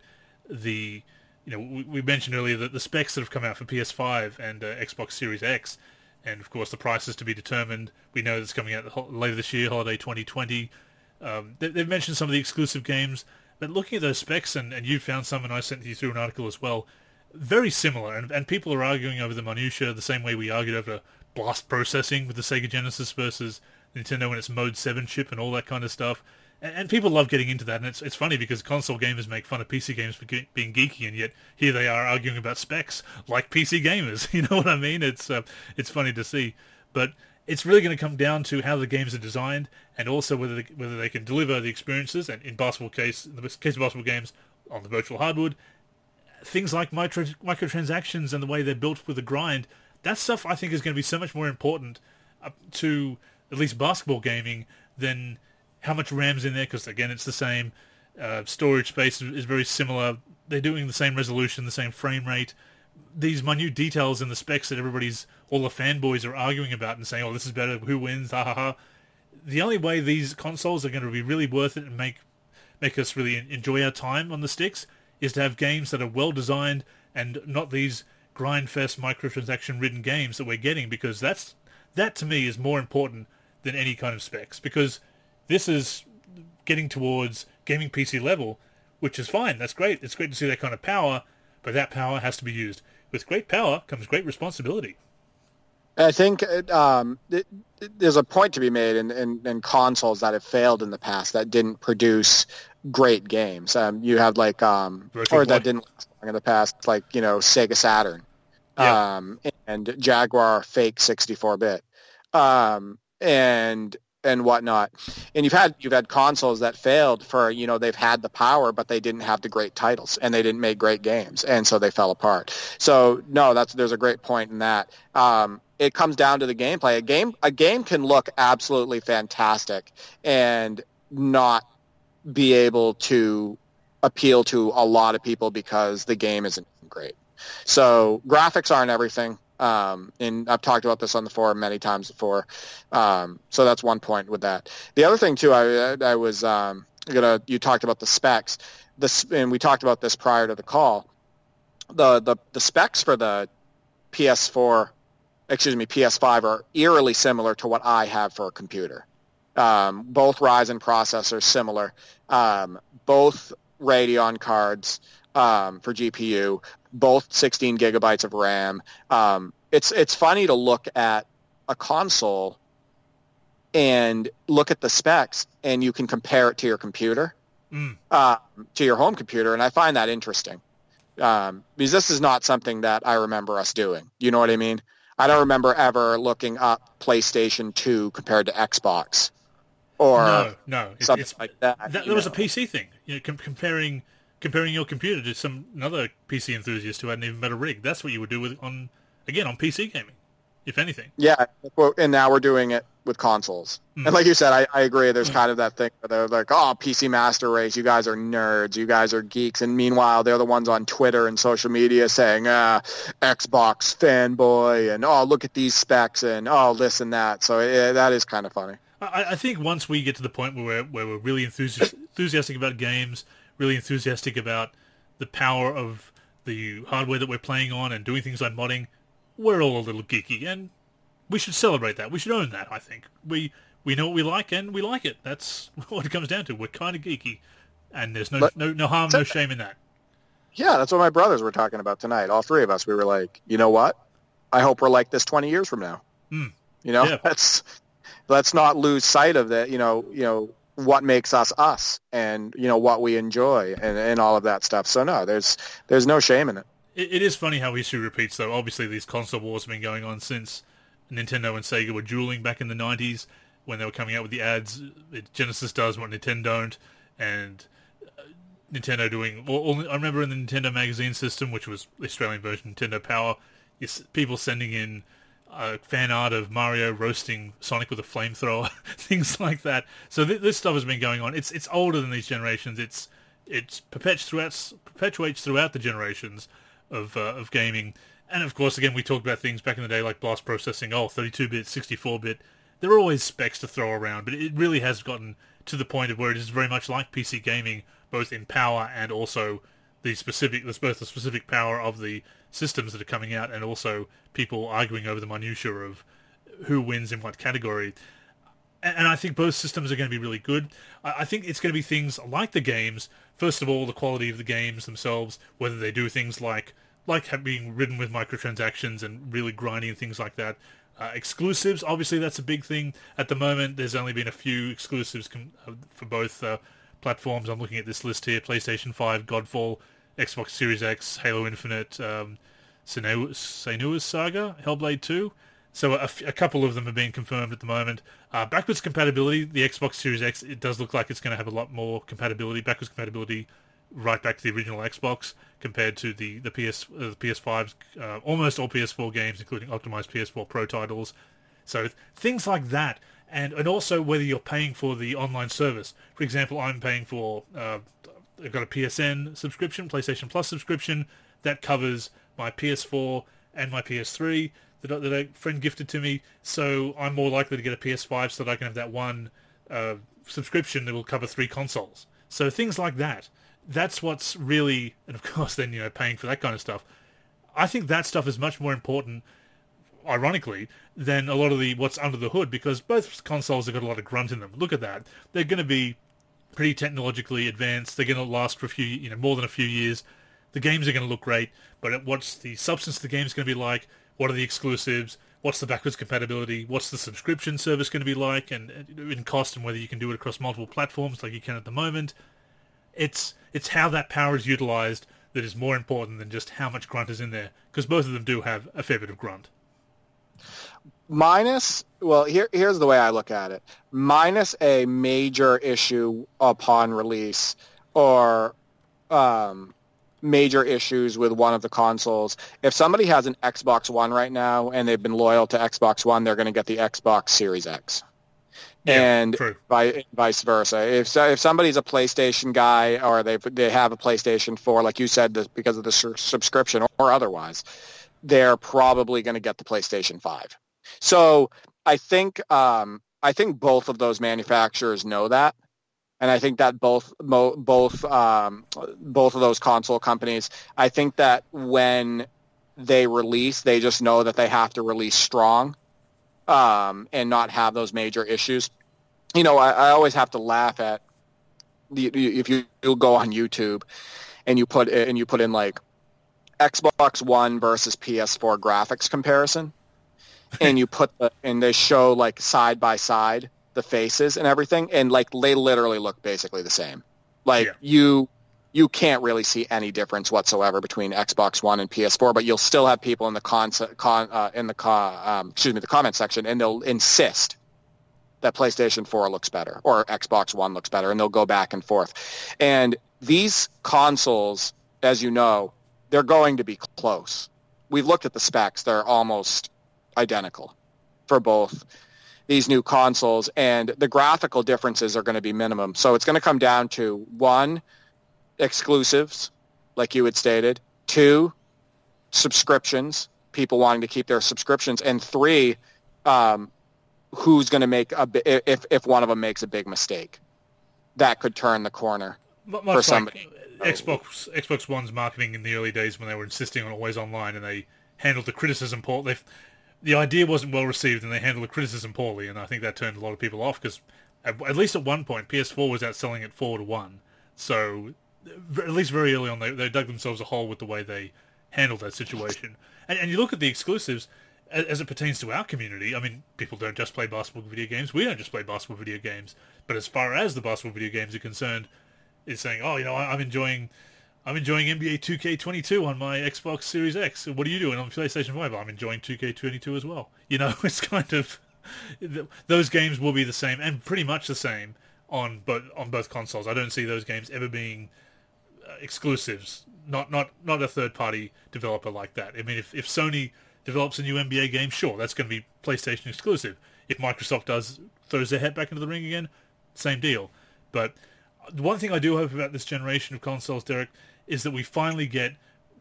the you know, we, we mentioned earlier that the specs that have come out for PS5 and uh, Xbox Series X, and of course the prices to be determined. We know that's coming out later this year, holiday 2020. Um, they, they've mentioned some of the exclusive games, but looking at those specs, and, and you found some, and I sent you through an article as well, very similar. And, and people are arguing over the minutia the same way we argued over blast processing with the Sega Genesis versus Nintendo and its Mode 7 chip and all that kind of stuff. And, and people love getting into that, and it's it's funny because console gamers make fun of PC games for ge- being geeky, and yet here they are arguing about specs like PC gamers. *laughs* You know what I mean? It's uh, it's funny to see, but it's really going to come down to how the games are designed, and also whether they, whether they can deliver the experiences. And in basketball case, in the case of basketball games on the virtual hardwood, things like micro, microtransactions and the way they're built with the grind, that stuff I think is going to be so much more important to at least basketball gaming than how much RAM's in there, because again, it's the same. Uh, storage space is very similar. They're doing the same resolution, the same frame rate. These minute details in the specs that everybody's, all the fanboys are arguing about and saying, oh, this is better, who wins, ha ha ha. The only way these consoles are going to be really worth it and make make us really enjoy our time on the sticks is to have games that are well designed and not these grindfest microtransaction ridden games that we're getting because that's that to me is more important than any kind of specs because this is getting towards gaming PC level, which is fine. That's great. It's great to see that kind of power, but that power has to be used. With great power comes great responsibility. I think it, um, it, it- there's a point to be made in, in, in consoles that have failed in the past that didn't produce great games. Um, you have like, um, or that didn't last long in the past, like you know Sega Saturn. yeah. um, and Jaguar fake 64-bit, um, and and whatnot. And you've had you've had consoles that failed for you know they've had the power, but they didn't have the great titles and they didn't make great games, and so they fell apart. So no, that's there's a great point in that. Um, it comes down to the gameplay. A game a game can look absolutely fantastic and not be able to appeal to a lot of people because the game isn't great. So graphics aren't everything. Um, and I've talked about this on the forum many times before. Um, so that's one point with that. The other thing too, I, I was um, gonna. You talked about the specs. This, and we talked about this prior to the call. The the the specs for the PS4, excuse me, PS5 are eerily similar to what I have for a computer. Um, both Ryzen processors similar. Um, both Radeon cards um, for GPU, both 16 gigabytes of RAM. Um, it's it's funny to look at a console and look at the specs, and you can compare it to your computer, mm. uh, to your home computer, and I find that interesting um, because this is not something that I remember us doing. You know what I mean? I don't remember ever looking up PlayStation 2 compared to Xbox or no, no, something it's, like that. That, that was a PC thing. You know, com- comparing comparing your computer to some another PC enthusiast who had an even better rig. That's what you would do with on again on PC gaming, if anything. Yeah, and now we're doing it with consoles. Mm. And like you said, I, I agree. There's mm. kind of that thing where they're like, "Oh, PC Master Race, you guys are nerds, you guys are geeks," and meanwhile, they're the ones on Twitter and social media saying, "Ah, Xbox fanboy," and "Oh, look at these specs," and "Oh, this and that." So that is kind of funny. I, I think once we get to the point where we're, where we're really enthusiastic about games really enthusiastic about the power of the hardware that we're playing on and doing things like modding, we're all a little geeky, and we should celebrate that. We should own that. I think we we know what we like and we like it. That's *laughs* what it comes down to. We're kind of geeky, and there's no but, no no harm, no shame in that. Yeah, that's what my brothers were talking about tonight. All three of us, we were like, you know what? I hope we're like this 20 years from now. Mm. You know, yeah. *laughs* let's let's not lose sight of that. You know, you know, what makes us us and you know what we enjoy and, and all of that stuff. So no there's there's no shame in it. it it is funny how history repeats though. Obviously these console wars have been going on since nintendo and sega were dueling back in the 90s when they were coming out with the ads. Genesis does what nintendo don't and uh, nintendo doing Well, i remember in the nintendo magazine system which was the australian version nintendo power people sending in uh, fan art of Mario roasting Sonic with a flamethrower, *laughs* things like that. So th- this stuff has been going on. It's it's older than these generations. It's it's perpetuates throughout perpetuates throughout the generations of uh, of gaming. And of course, again, we talked about things back in the day like blast processing. Oh, 32-bit, 64-bit. There are always specs to throw around, but it really has gotten to the point of where it is very much like PC gaming, both in power and also the specific, there's both the specific power of the systems that are coming out and also people arguing over the minutiae of who wins in what category. And I think both systems are going to be really good. I think it's going to be things like the games. First of all, the quality of the games themselves, whether they do things like like being ridden with microtransactions and really grinding and things like that. Uh, exclusives, obviously, that's a big thing. At the moment, there's only been a few exclusives com- uh, for both uh, platforms. I'm looking at this list here: PlayStation 5, Godfall, Xbox Series X, Halo Infinite, um, Senua's Saga, Hellblade 2. So a couple of them are being confirmed at the moment. Uh, backwards compatibility, the Xbox Series X, it does look like it's going to have a lot more compatibility, backwards compatibility right back to the original Xbox compared to the the PS uh, the PS5's uh, almost all PS4 games, including optimized PS4 Pro titles. So things like that, and and also whether you're paying for the online service. For example, I'm paying for uh, I've got a PSN subscription, PlayStation Plus subscription that covers my PS4 and my PS3 that, that a friend gifted to me. So I'm more likely to get a PS5 so that I can have that one uh, subscription that will cover three consoles. So things like that. That's what's really, and of *laughs* course, then you know, paying for that kind of stuff. I think that stuff is much more important, ironically, than a lot of the what's under the hood because both consoles have got a lot of grunt in them. Look at that; they're going to be pretty technologically advanced. They're going to last for a few, you know, more than a few years. The games are going to look great, but what's the substance of the game is going to be like? What are the exclusives? What's the backwards compatibility? What's the subscription service going to be like? And uh, in cost, and whether you can do it across multiple platforms like you can at the moment. It's it's how that power is utilized that is more important than just how much grunt is in there, because both of them do have a fair bit of grunt. Minus, well, here here's the way I look at it. Minus a major issue upon release, or um, major issues with one of the consoles. If somebody has an Xbox One right now and they've been loyal to Xbox One, they're going to get the Xbox Series X. Yeah, and vice versa. If if somebody's a PlayStation guy or they they have a PlayStation 4, like you said, because of the subscription or otherwise, they're probably going to get the PlayStation 5. So I think um, I think both of those manufacturers know that, and I think that both both um, both of those console companies, I think that when they release, they just know that they have to release strong um, and not have those major issues. You know, I, I always have to laugh at the, if you, you go on YouTube and you put and you put in like Xbox One versus PS4 graphics comparison, and you put the, and they show like side by side the faces and everything, and like they literally look basically the same. Like yeah. you you can't really see any difference whatsoever between Xbox One and PS4, but you'll still have people in the con, con uh, in the con, um, excuse me the comment section, and they'll insist that PlayStation 4 looks better or Xbox One looks better, and they'll go back and forth. And these consoles, as you know, they're going to be close. We've looked at the specs; they're almost identical for both these new consoles, and the graphical differences are going to be minimum. So it's going to come down to one exclusives, like you had stated. Two, subscriptions, people wanting to keep their subscriptions. And three, um, who's going to make a if if one of them makes a big mistake, that could turn the corner Much for somebody. Like Xbox Xbox One's marketing in the early days when they were insisting on always online, and they handled the criticism poorly. The idea wasn't well received, and they handled the criticism poorly, and I think that turned a lot of people off because at, at least at one point, PS4 was outselling it four to one. So at least very early on, they, they dug themselves a hole with the way they handled that situation. And, and you look at the exclusives as, as, it pertains to our community. I mean, people don't just play basketball video games. We don't just play basketball video games. But as far as the basketball video games are concerned, it's saying, oh, you know, I, I'm enjoying. I'm enjoying NBA 2K22 on my Xbox Series X. What are you doing on PlayStation 5? I'm enjoying 2K22 as well. *laughs* You know, it's kind of those games will be the same and pretty much the same on both on both consoles. I don't see those games ever being uh, exclusives, not not not a third party developer like that. I mean, if if Sony develops a new NBA game, sure, that's going to be PlayStation exclusive. If Microsoft does throws their head back into the ring again, same deal. But uh, the one thing I do hope about this generation of consoles, Derek, is that we finally get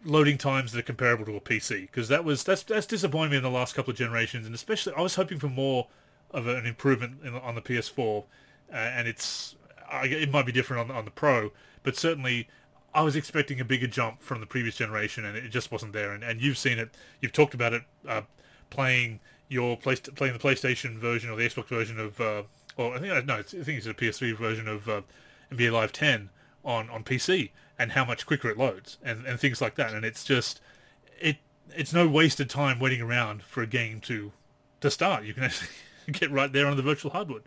loading times that are comparable to a PC because that was that's that's disappointed me in the last couple of generations, and especially I was hoping for more of an improvement in, on the PS4, uh, and it's it might be different on on the Pro, but certainly I was expecting a bigger jump from the previous generation, and it just wasn't there. And, and you've seen it. You've talked about it uh, playing your play, playing the PlayStation version or the Xbox version of, uh, or I think no, I think it's a PS3 version of uh, NBA Live 10 on, on PC, and how much quicker it loads, and, and things like that. And it's just it it's no wasted time waiting around for a game to to start. You can actually *laughs* get right there on the virtual hardwood.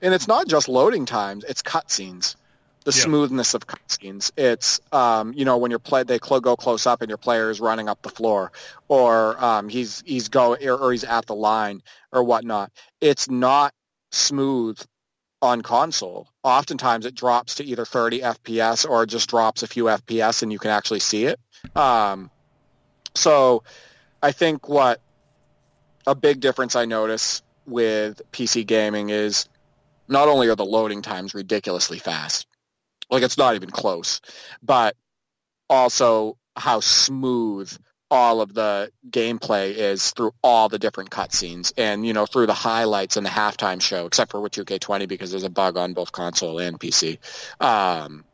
And it's not just loading times; it's cutscenes the yeah. smoothness of cutscenes. It's um, you know when you're play they cl- go close up and your player is running up the floor, or um, he's he's go or, or he's at the line or whatnot. It's not smooth on console. Oftentimes it drops to either 30 FPS or just drops a few FPS and you can actually see it. Um, so I think what a big difference I notice with PC gaming is not only are the loading times ridiculously fast, like it's not even close. But also how smooth all of the gameplay is through all the different cutscenes and, you know, through the highlights and the halftime show, except for with 2K20 because there's a bug on both console and PC. Um,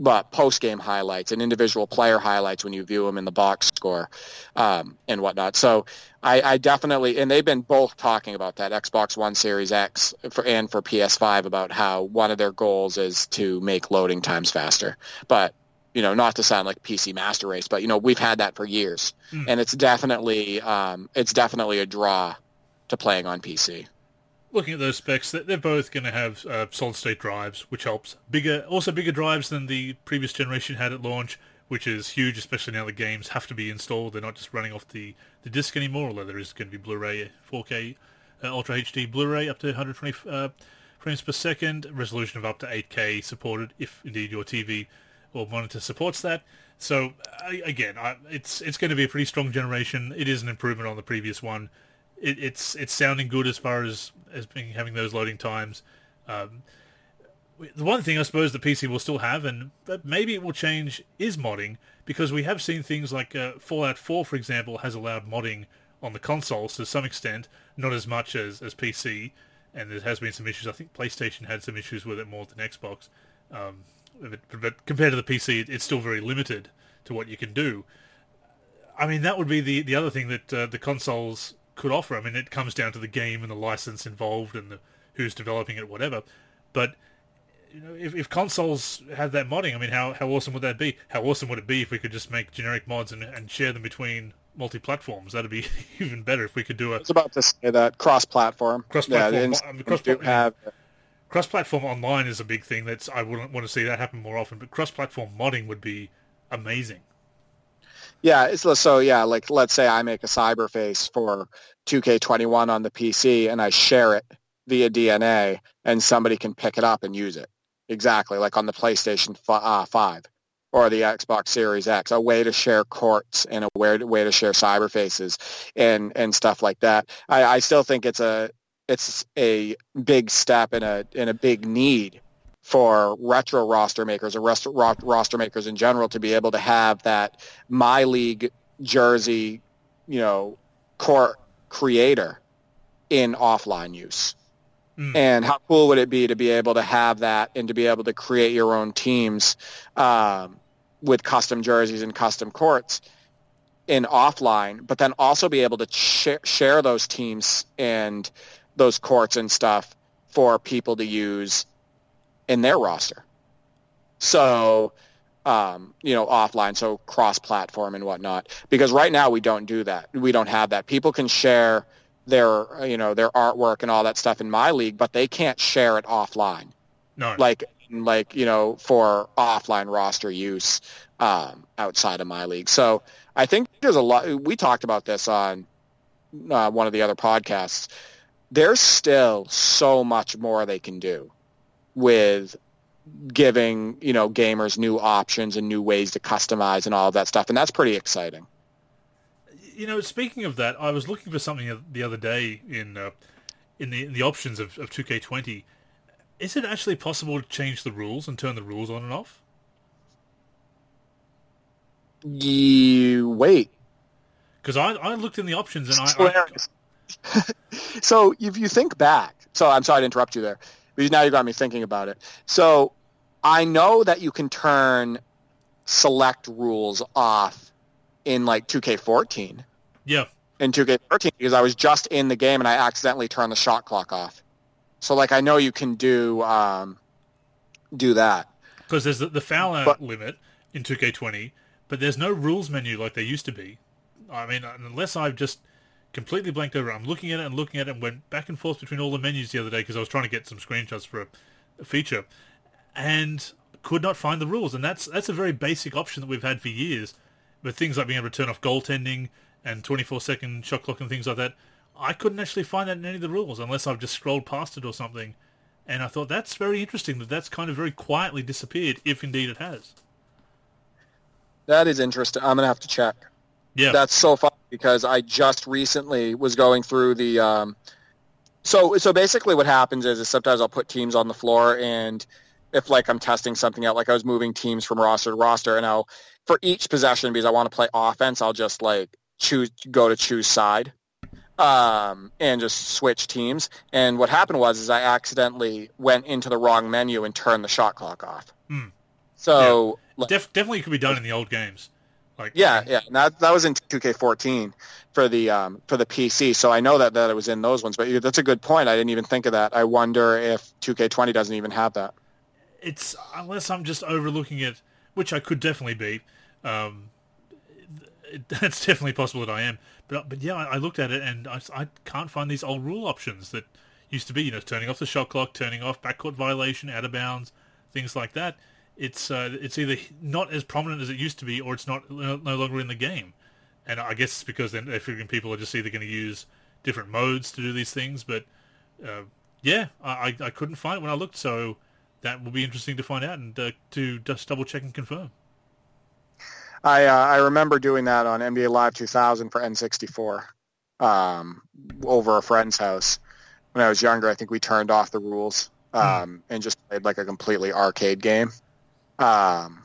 but post-game highlights and individual player highlights when you view them in the box score um, and whatnot. So I, I, definitely, and they've been both talking about that Xbox One Series X for, and for PS5 about how one of their goals is to make loading times faster. But you know, not to sound like PC master race, but you know, we've had that for years, mm. and it's definitely um, it's definitely a draw to playing on PC looking at those specs, they're both going to have uh, solid state drives, which helps. Bigger, also bigger drives than the previous generation had at launch, which is huge, especially now the games have to be installed. They're not just running off the, the disc anymore, although there is going to be Blu-ray 4K uh, Ultra HD Blu-ray up to 120 uh, frames per second, resolution of up to 8K supported if indeed your TV or monitor supports that. So again, I, it's it's going to be a pretty strong generation. It is an improvement on the previous one. It, it's it's sounding good as far as as being, having those loading times. Um, the one thing I suppose the PC will still have, and but maybe it will change, is modding because we have seen things like uh, Fallout 4, for example, has allowed modding on the consoles to some extent, not as much as, as PC, and there has been some issues. I think PlayStation had some issues with it more than Xbox. Um, but, compared to the PC, it's still very limited to what you can do. I mean, that would be the, the other thing that uh, the consoles could offer. I mean, it comes down to the game and the license involved and the, who's developing it, whatever. But you know, if, if consoles had that modding, I mean, how, how awesome would that be? How awesome would it be if we could just make generic mods and, and share them between multi-platforms? That'd be *laughs* even better if we could do a. I was about to say that cross-platform. Cross-platform. Yeah, cross-platform. have cross-platform online is a big thing. That's I wouldn't want to see that happen more often, but cross-platform modding would be amazing. Yeah, so yeah. Like, let's say I make a cyberface for 2K21 on the PC, and I share it via DNA, and somebody can pick it up and use it. Exactly, like on the PlayStation uh, 5 or the Xbox Series X, a way to share courts and a way to, way to share cyberfaces and and stuff like that. I, I still think it's a it's a big step and a in a big need for retro roster makers or rest, ro- roster makers in general to be able to have that my league jersey, you know, court creator in offline use. Mm. And how cool would it be to be able to have that and to be able to create your own teams um, with custom jerseys and custom courts in offline, but then also be able to sh- share those teams and those courts and stuff for people to use in their roster. So, um, you know, offline, so cross-platform and whatnot. Because right now we don't do that. We don't have that. People can share their, you know, their artwork and all that stuff in my league, but they can't share it offline. No. Like, like you know, for offline roster use um, outside of my league. So I think there's a lot. We talked about this on uh, one of the other podcasts there's still so much more they can do with giving you know gamers new options and new ways to customize and all of that stuff and that's pretty exciting. You know speaking of that i was looking for something the other day in uh, in the in the options of, of 2k20 is it actually possible to change the rules and turn the rules on and off? You wait. Because I, I looked in the options and I, I, so if you think back, so I'm sorry to interrupt you there, because now you got me thinking about it. So I know that you can turn select rules off in like 2K14. Yeah. In 2K13 because I was just in the game and I accidentally turned the shot clock off. So like I know you can do um, do that. Because there's the, the foul out but, limit in 2K20, but there's no rules menu like there used to be. I mean, unless I've just completely blanked over. I'm looking at it and looking at it and went back and forth between all the menus the other day because I was trying to get some screenshots for a, a, feature and could not find the rules. And that's that's a very basic option that we've had for years. But things like being able to turn off goaltending and 24 second shot clock and things like that, I couldn't actually find that in any of the rules unless I've just scrolled past it or something. And I thought that's very interesting that that's kind of very quietly disappeared, if indeed it has. That is interesting. I'm going to have to check. Yeah. That's so fun because I just recently was going through the. Um, so so basically, what happens is, is sometimes I'll put teams on the floor, and if like I'm testing something out, like I was moving teams from roster to roster, and I'll for each possession because I want to play offense, I'll just like choose go to choose side, um, and just switch teams. And what happened was, is I accidentally went into the wrong menu and turned the shot clock off. Hmm. So yeah. like, Def- definitely could be done in the old games. Like yeah, yeah, that that was in 2K14 for the um, for the PC. So I know that that it was in those ones. But that's a good point. I didn't even think of that. I wonder if 2K20 doesn't even have that. It's unless I'm just overlooking it, which I could definitely be. Um, *laughs* that's definitely possible that I am. But but yeah, I, I looked at it and I, I can't find these old rule options that used to be. You know, turning off the shot clock, turning off backcourt violation, out of bounds, things like that it's uh, it's either not as prominent as it used to be, or it's not no, longer in the game. And I guess it's because they're, they're figuring people are just either going to use different modes to do these things. But uh, yeah, I, I couldn't find it when I looked, so that will be interesting to find out and uh, to just double check and confirm. I uh, I remember doing that on NBA Live 2000 for N64 um, over a friend's house when I was younger. I think we turned off the rules hmm. um, mm. and just played like a completely arcade game. Um,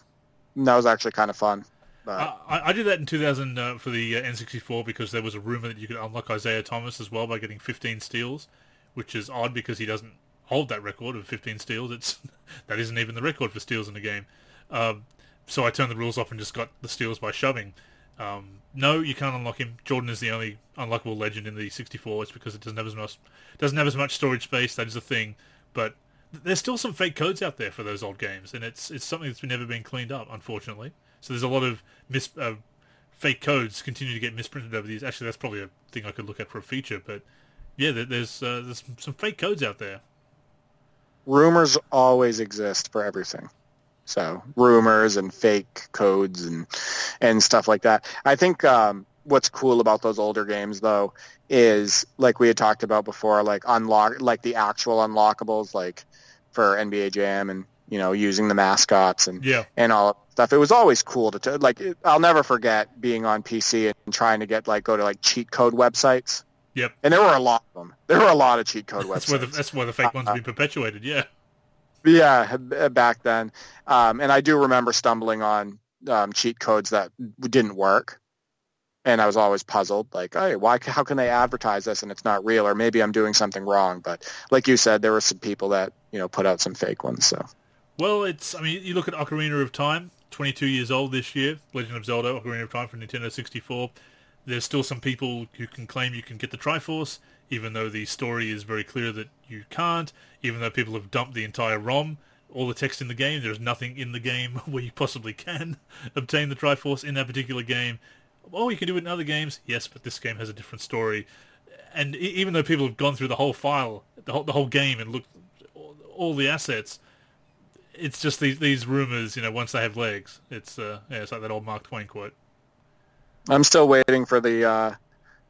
that was actually kind of fun. I, I, did that in 2000 uh, for the uh, N64 because there was a rumor that you could unlock Isiah Thomas as well by getting 15 steals, which is odd because he doesn't hold that record of 15 steals. It's *laughs* that isn't even the record for steals in the game. Um, so I turned the rules off and just got the steals by shoving. Um, no, you can't unlock him. Jordan is the only unlockable legend in the 64. It's because it doesn't have as much doesn't have as much storage space. That is a thing, but there's still some fake codes out there for those old games, and it's it's something that's never been cleaned up, unfortunately. So there's a lot of mis uh, fake codes continue to get misprinted over these. Actually, that's probably a thing I could look at for a feature, but yeah, there's uh, there's some fake codes out there. Rumors always exist for everything. So rumors and fake codes and and stuff like that. I think um, what's cool about those older games though is like we had talked about before, like unlock like the actual unlockables, like for NBA Jam and you know using the mascots and yeah. and all stuff. It was always cool to t- like. It, I'll never forget being on PC and trying to get like go to like cheat code websites. Yep. And there were a lot of them. There were a lot of cheat code *laughs* that's websites. Where the, that's where the fake ones uh, be perpetuated. Yeah. Yeah, back then, um, and I do remember stumbling on um, cheat codes that didn't work, and I was always puzzled, like, hey, why? How can they advertise this and it's not real? Or maybe I'm doing something wrong. But like you said, there were some people that you know put out some fake ones. So, well, it's I mean, you look at Ocarina of Time, 22 years old this year, Legend of Zelda: Ocarina of Time for Nintendo 64. There's still some people who can claim you can get the Triforce even though the story is very clear that you can't, even though people have dumped the entire ROM, all the text in the game, there's nothing in the game *laughs* where you possibly can obtain the Triforce in that particular game. Oh, you can do it in other games, yes, but this game has a different story. And even though people have gone through the whole file, the whole, the whole game, and looked all the assets, it's just these these rumors. You know, once they have legs, it's uh, yeah, it's like that old Mark Twain quote. I'm still waiting for the uh,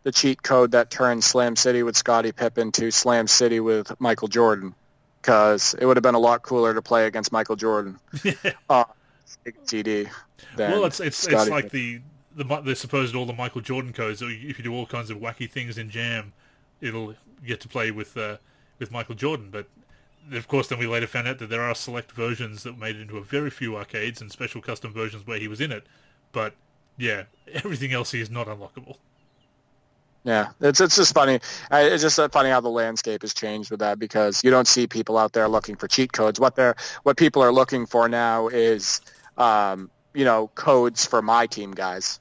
the cheat code that turned Slam City with Scottie Pippen to Slam City with Michael Jordan, because it would have been a lot cooler to play against Michael Jordan. *laughs* uh, TD. Well, it's it's Scottie it's like Pippen. the the the supposed all the Michael Jordan codes. So if you do all kinds of wacky things in Jam, it'll get to play with uh, with Michael Jordan. But of course, then we later found out that there are select versions that made it into a very few arcades and special custom versions where he was in it. But yeah, *laughs* everything else he is not unlockable. Yeah, it's it's just funny. It's just funny how the landscape has changed with that because you don't see people out there looking for cheat codes. What they're what people are looking for now is, um, you know, codes for my team guys.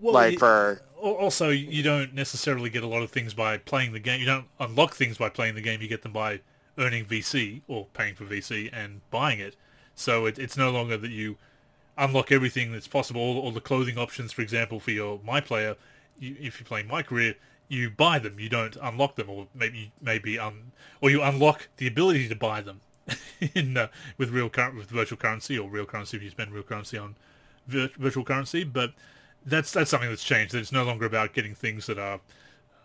Well, like for also you don't necessarily get a lot of things by playing the game. You don't unlock things by playing the game. You get them by earning VC or paying for VC and buying it. So it, it's no longer that you unlock everything that's possible. All, all the clothing options, for example, for your my player you, if you're playing my career, you buy them. You don't unlock them, or maybe maybe um, or you unlock the ability to buy them *laughs* in uh, with real cur- with virtual currency or real currency if you spend real currency on vir- virtual currency. But that's that's something that's changed. That it's no longer about getting things that are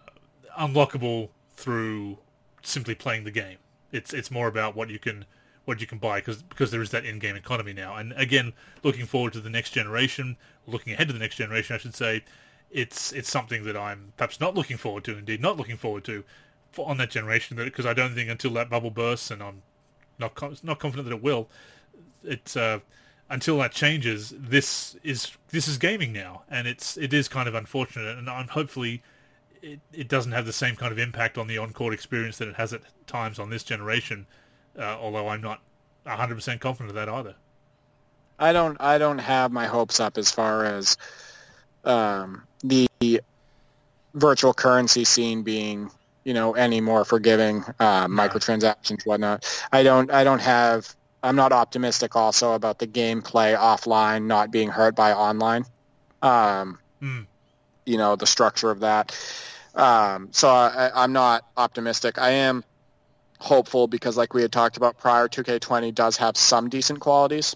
uh, unlockable through simply playing the game. It's it's more about what you can what you can buy because because there is that in-game economy now. And again, looking forward to the next generation, looking ahead to the next generation, I should say it's it's something that I'm perhaps not looking forward to. Indeed, not looking forward to for, on that generation because I don't think until that bubble bursts, and I'm not not confident that it will. It's uh, until that changes. This is this is gaming now, and it's it is kind of unfortunate, and I'm hopefully. It, it doesn't have the same kind of impact on the on-court experience that it has at times on this generation, uh, although I'm not 100% confident of that either. I don't I don't have my hopes up as far as um, the virtual currency scene being you know any more forgiving uh, microtransactions whatnot i don't i don't have i'm not optimistic also about the gameplay offline not being hurt by online um, mm. you know the structure of that um, so I, i'm not optimistic i am hopeful because like we had talked about prior 2k20 does have some decent qualities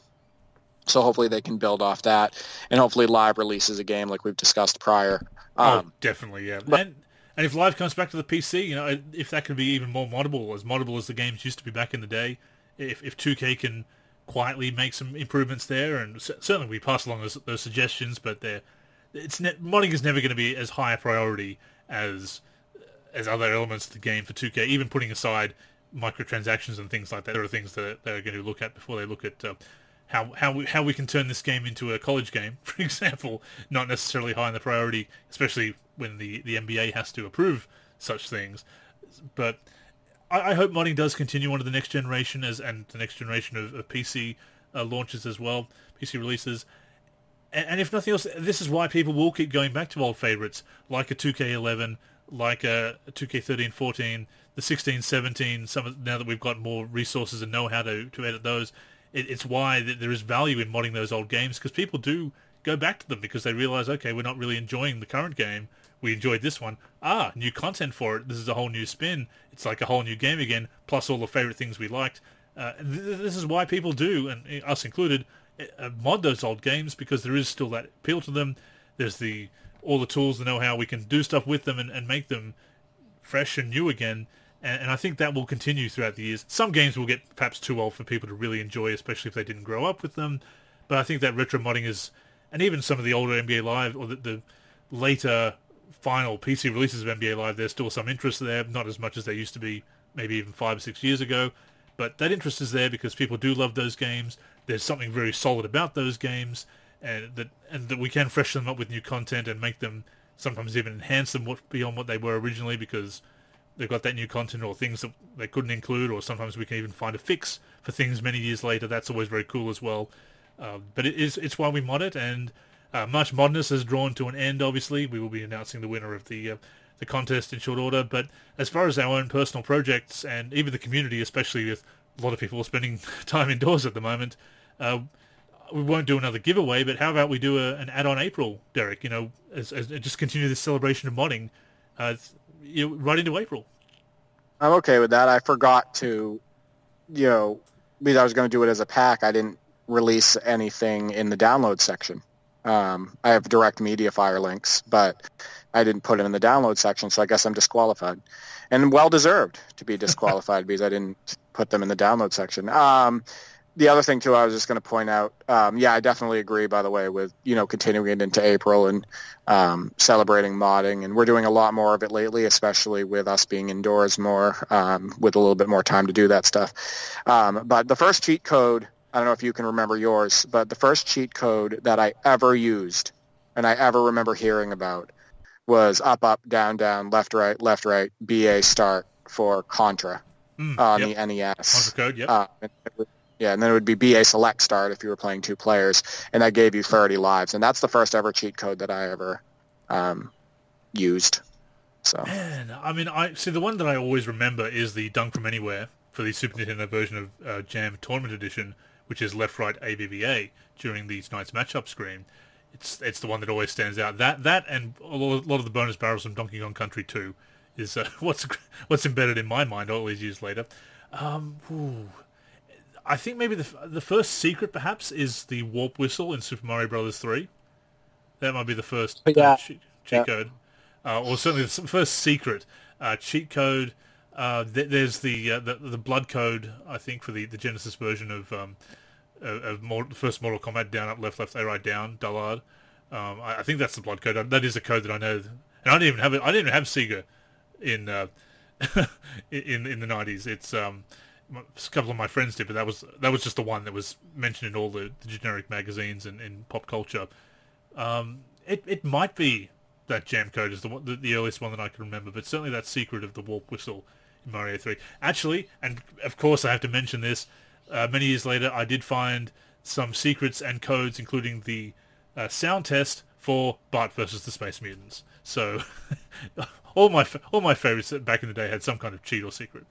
So hopefully they can build off that, and hopefully live releases a game like we've discussed prior. Oh, um, oh, definitely, yeah. But, and and if live comes back to the PC, you know, if that can be even more moddable, as moddable as the games used to be back in the day, if if 2K can quietly make some improvements there, and certainly we pass along those, those suggestions, but they're it's ne- modding is never going to be as high a priority as as other elements of the game for 2K. Even putting aside microtransactions and things like that, there are things that they're going to look at before they look at uh, how how we, how we can turn this game into a college game, *laughs* for example. Not necessarily high in the priority, especially when the the NBA has to approve such things. But I, I hope modding does continue on to the next generation as and the next generation of, of PC uh, launches as well, PC releases and, if nothing else, this is why people will keep going back to old favorites like a 2K11, like a 2K13, 14, the 16, 17. Some now that we've got more resources and know how to to edit those, it, it's why there is value in modding those old games because people do go back to them because they realize, okay, we're not really enjoying the current game. We enjoyed this one. Ah, new content for it. This is a whole new spin. It's like a whole new game again, plus all the favorite things we liked. Uh, th- this is why people do, and us included, uh, mod those old games because there is still that appeal to them. There's the all the tools, the know-how. We can do stuff with them and, and make them fresh and new again. And, and, I think that will continue throughout the years. Some games will get perhaps too old for people to really enjoy, especially if they didn't grow up with them. But I think that retro modding is, and even some of the older NBA Live or the, the later final PC releases of NBA Live, there's still some interest there. Not as much as there used to be, maybe even five or six years ago. But that interest is there because people do love those games there's something very solid about those games, and that and that we can freshen them up with new content and make them sometimes even enhance them beyond what they were originally because they've got that new content or things that they couldn't include, or sometimes we can even find a fix for things many years later. That's always very cool as well. Uh, but it is it's why we mod it, and uh, March Madness has drawn to an end. Obviously, we will be announcing the winner of the uh, the contest in short order. But as far as our own personal projects and even the community, especially with a lot of people spending *laughs* time indoors at the moment, uh, we won't do another giveaway, but how about we do a, an add-on April, Derek? You know, as, as, just continue this celebration of modding uh, you know, right into April. I'm okay with that. I forgot to, you know, because I was going to do it as a pack. I didn't release anything in the download section. Um, I have direct media fire links, but I didn't put it in the download section, so I guess I'm disqualified, and well deserved to be disqualified because I didn't put them in the download section. Um, the other thing too, I was just going to point out. Um, yeah, I definitely agree. By the way, with you know continuing it into April and um, celebrating modding, and we're doing a lot more of it lately, especially with us being indoors more, um, with a little bit more time to do that stuff. Um, but the first cheat code, I don't know if you can remember yours, but the first cheat code that I ever used and I ever remember hearing about was up, up, down, down, left, right, left, right, BA start for Contra mm, on yep. the NES. Contra code, yep. Uh, yeah, and then it would be BA select start if you were playing two players, and that gave you 30 lives. And that's the first ever cheat code that I ever um, used. So man, I mean, I see the one that I always remember is the Dunk from Anywhere for the Super Nintendo version of uh, Jam Tournament Edition, which is left right ABBA during these nights matchup screen. It's it's the one that always stands out. That that and a lot of the bonus barrels from Donkey Kong Country 2 is uh, *laughs* what's what's embedded in my mind all these years later. Um, I think maybe the the first secret perhaps is the warp whistle in Super Mario Brothers three. That might be the first uh, yeah. uh, cheat, cheat yeah. code, uh, or certainly the first secret uh, cheat code. Uh, th- there's the, uh, the, the blood code I think for the, the Genesis version of um, of, of first Mortal Kombat down up left left A right down Dullard. Um, I, I, think that's the blood code. That is a code that I know, and I didn't even have it. I didn't even have Sega in *laughs* in in the nineties. It's um, a couple of my friends did, but that was that was just the one that was mentioned in all the, the generic magazines and in pop culture. Um, it it might be that jam code is the, the, the earliest one that I can remember, but certainly that secret of the warp whistle Mario Three. Actually, and of course I have to mention this. Uh, many years later, I did find some secrets and codes, including the uh, sound test for Bart versus the Space Mutants. So *laughs* all my all my favorites back in the day had some kind of cheat or secret.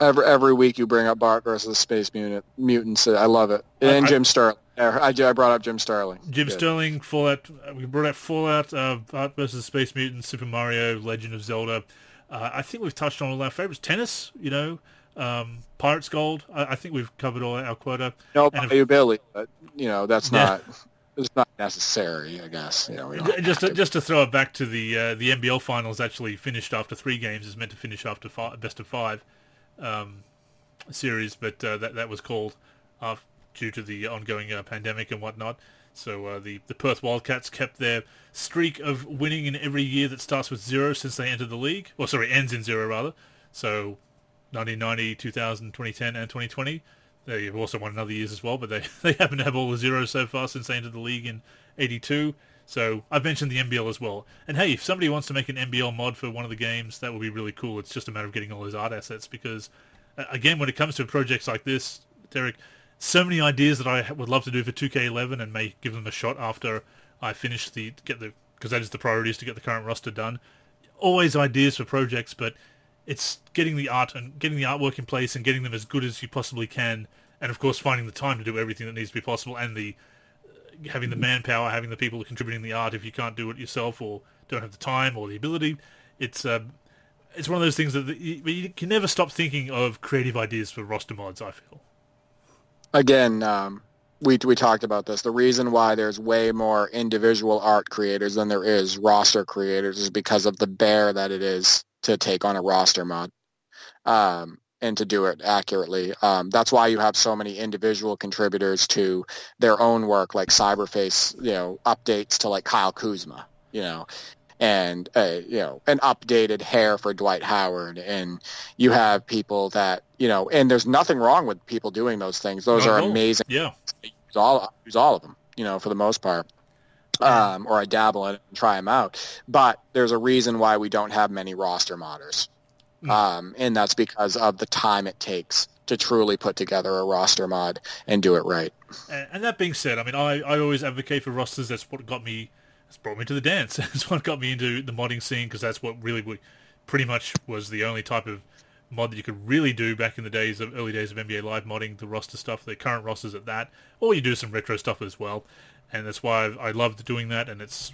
Every every week you bring up Bart versus the Space Mutant Mutants. I love it. And I, Jim Sterling. I, I brought up Jim Sterling. Jim Good. Sterling, Fallout. We brought up Fallout, uh, Bart versus Space Mutants, Super Mario, Legend of Zelda. Uh, I think we've touched on all our favorites. Tennis, you know, Um, Pirates Gold, I, I, think we've covered all our quota. No, Bayou Billy, but you know that's yeah. not it's not necessary, I guess. You know, just to, to, just to throw it back to the uh, the NBL finals, actually finished after three games. is meant to finish after five, best of five um, series, but uh, that that was called off due to the ongoing uh, pandemic and whatnot. So uh, the the Perth Wildcats kept their streak of winning in every year that starts with zero since they entered the league. Well, sorry, ends in zero rather. So 1990, 2000, 2010, and 2020. They've also won another years as well, but they, *laughs* they happen to have all the zeros so far since they entered the league in 82. So I've mentioned the NBL as well. And hey, if somebody wants to make an NBL mod for one of the games, that would be really cool. It's just a matter of getting all those art assets because, again, when it comes to projects like this, Derek, so many ideas that I would love to do for 2K11 and may give them a shot after I finish the get the because that is the priority is to get the current roster done. Always ideas for projects, but it's getting the art and getting the artwork in place and getting them as good as you possibly can, and of course finding the time to do everything that needs to be possible and the uh, having the manpower, having the people contributing the art if you can't do it yourself or don't have the time or the ability. It's uh, it's one of those things that you, you can never stop thinking of creative ideas for roster mods. I feel. Again, um, we we talked about this. The reason why there's way more individual art creators than there is roster creators is because of the bear that it is to take on a roster mod um, and to do it accurately. Um, that's why you have so many individual contributors to their own work, like Cyberface, you know, updates to like Kyle Kuzma, you know, and uh, you know an updated hair for Dwight Howard, and you have people that you know, and there's nothing wrong with people doing those things. Those are amazing. Yeah, use all use all of them, you know, for the most part um, or I dabble in it and try them out. But there's a reason why we don't have many roster modders, mm. um, and that's because of the time it takes to truly put together a roster mod and do it right. And that being said, I mean, I, I always advocate for rosters. That's what got me, that's brought me to the dance. *laughs* That's what got me into the modding scene because that's what really pretty much was the only type of mod that you could really do back in the days of early days of NBA Live modding the roster stuff, the current rosters at that, or you do some retro stuff as well and that's why I, I loved doing that, and it's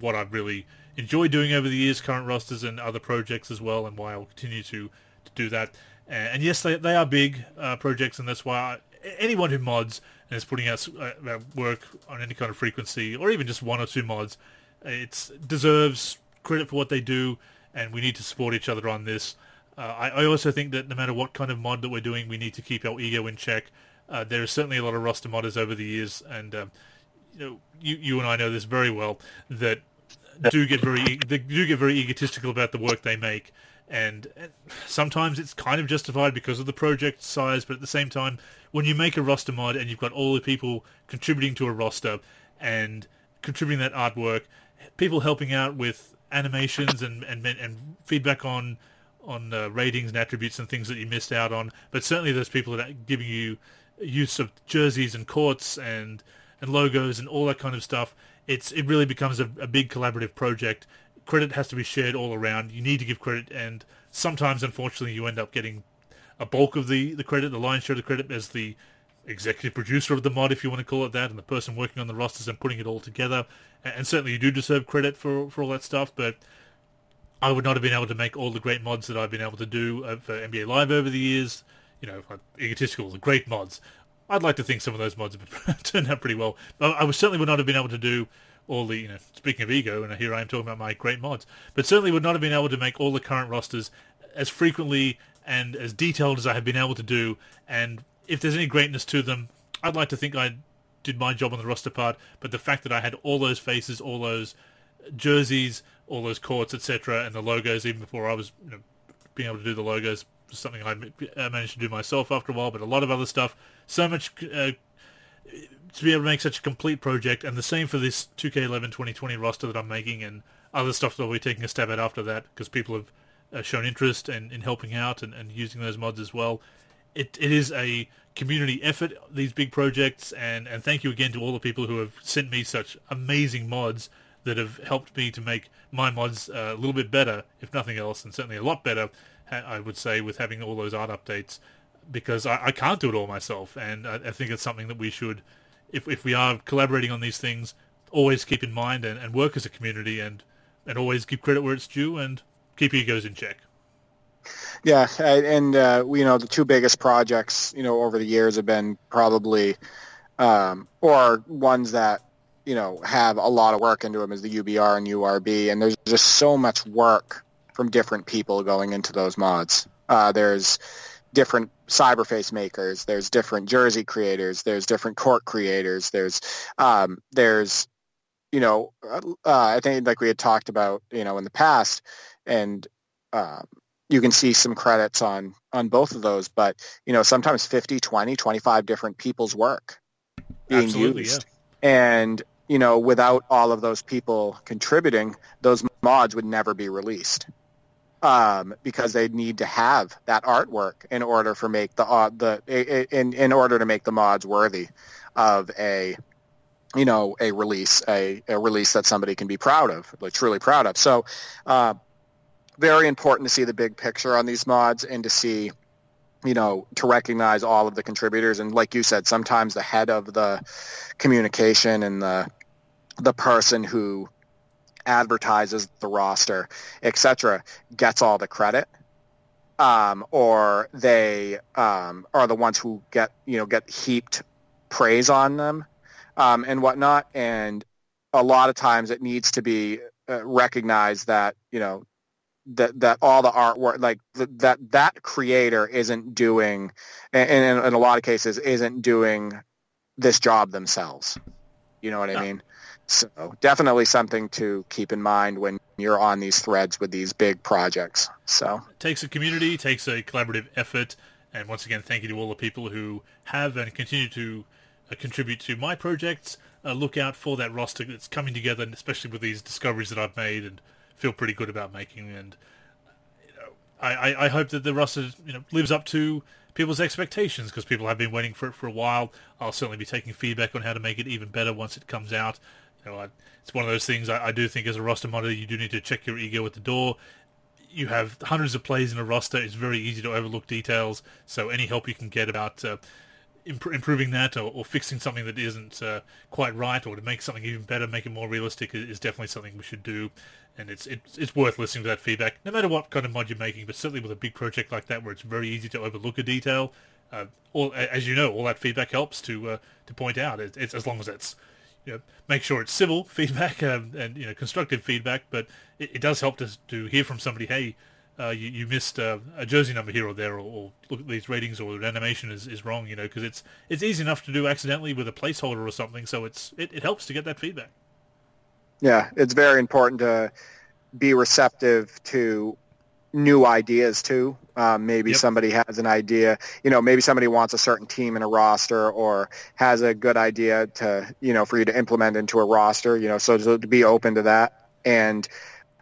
what I've really enjoyed doing over the years, current rosters and other projects as well, and why I'll continue to, to do that. And, and yes, they, they are big uh, projects, and that's why I, anyone who mods and is putting out uh, work on any kind of frequency, or even just one or two mods, it deserves credit for what they do, and we need to support each other on this. Uh, I, I, also think that no matter what kind of mod that we're doing, we need to keep our ego in check. Uh, there is certainly a lot of roster modders over the years, and um, you know, you, you and I know this very well that do get very they do get very egotistical about the work they make, and, and sometimes it's kind of justified because of the project size. But at the same time, when you make a roster mod and you've got all the people contributing to a roster and contributing that artwork, people helping out with animations and and and feedback on on uh, ratings and attributes and things that you missed out on. But certainly, those people that are giving you use of jerseys and courts and and logos and all that kind of stuff. It's it really becomes a, a big collaborative project. Credit has to be shared all around. You need to give credit, and sometimes, unfortunately, you end up getting a bulk of the, the credit, the lion's share of the credit as the executive producer of the mod, if you want to call it that, and the person working on the rosters and putting it all together. And certainly you do deserve credit for, for all that stuff, but I would not have been able to make all the great mods that I've been able to do uh, for NBA Live over the years. You know, egotistical, the great mods. I'd like to think some of those mods have *laughs* turned out pretty well. I certainly would not have been able to do all the, you know, speaking of ego, and here I am talking about my great mods, but certainly would not have been able to make all the current rosters as frequently and as detailed as I have been able to do. And if there's any greatness to them, I'd like to think I did my job on the roster part. But the fact that I had all those faces, all those jerseys, all those courts, etc., and the logos, even before I was you know, being able to do the logos, was something I managed to do myself after a while, but a lot of other stuff. So much uh, to be able to make such a complete project, and the same for this 2K11 2020 roster that I'm making, and other stuff that I'll be taking a stab at after that, because people have shown interest in, in helping out and, and using those mods as well. It it is a community effort, these big projects, and, and thank you again to all the people who have sent me such amazing mods that have helped me to make my mods uh, a little bit better, if nothing else, and certainly a lot better I would say, with having all those art updates, because I, I can't do it all myself, and I, I, think it's something that we should, if if we are collaborating on these things, always keep in mind and, and work as a community, and and always give credit where it's due, and keep egos in check. Yeah, and uh, you know the two biggest projects you know over the years have been probably, um, or ones that you know have a lot of work into them is the UBR and URB, and there's just so much work from different people going into those mods. Uh, there's different cyberface makers, there's different jersey creators, there's different court creators, there's um, there's you know uh, I think like we had talked about you know in the past, and um, you can see some credits on on both of those but you know sometimes 50 20 25 different people's work being Absolutely, used yeah. and you know without all of those people contributing those mods would never be released um, because they need to have that artwork in order for make the uh, the in in order to make the mods worthy of a you know a release a, a release that somebody can be proud of like truly proud of so uh, very important to see the big picture on these mods and to see you know to recognize all of the contributors. And like you said sometimes the head of the communication and the the person who advertises the roster etc gets all the credit um, or they um, are the ones who get you know get heaped praise on them um, and whatnot. And a lot of times it needs to be uh, recognized that you know that that all the artwork like that that creator isn't doing and in, in a lot of cases isn't doing this job themselves. You know what i mean? So definitely something to keep in mind when you're on these threads with these big projects so. It takes a community takes a collaborative effort and once again thank you to all the people who have and continue to uh, contribute to my projects. Uh, look out for that roster that's coming together and especially with these discoveries that i've made and feel pretty good about making. And you know, I, I hope that the roster you know lives up to people's expectations because people have been waiting for it for a while. I'll certainly be taking feedback on how to make it even better once it comes out. You know, I, it's one of those things I, I, do think as a roster monitor, you do need to check your ego at the door. You have hundreds of plays in a roster. It's very easy to overlook details. So any help you can get about uh, imp- improving that or, or, fixing something that isn't uh, quite right or to make something even better, make it more realistic is, is definitely something we should do and it's it's it's worth listening to that feedback, no matter what kind of mod you're making. But certainly with a big project like that, where it's very easy to overlook a detail, uh, all as you know, all that feedback helps to uh, to point out. It, it's as long as it's you know, make sure it's civil *laughs* feedback um, and you know constructive feedback, but it, it, does help to to hear from somebody, hey. Uh, you, you missed uh, a jersey number here or there, or, or, look at these ratings, or the animation is, is wrong. You know, because it's it's easy enough to do accidentally with a placeholder or something. So it's it, it helps to get that feedback. Yeah, it's very important to be receptive to new ideas too. Um, maybe yep. somebody has an idea, you know, maybe somebody wants a certain team in a roster or has a good idea to, you know, for you to implement into a roster, you know, so to be open to that. And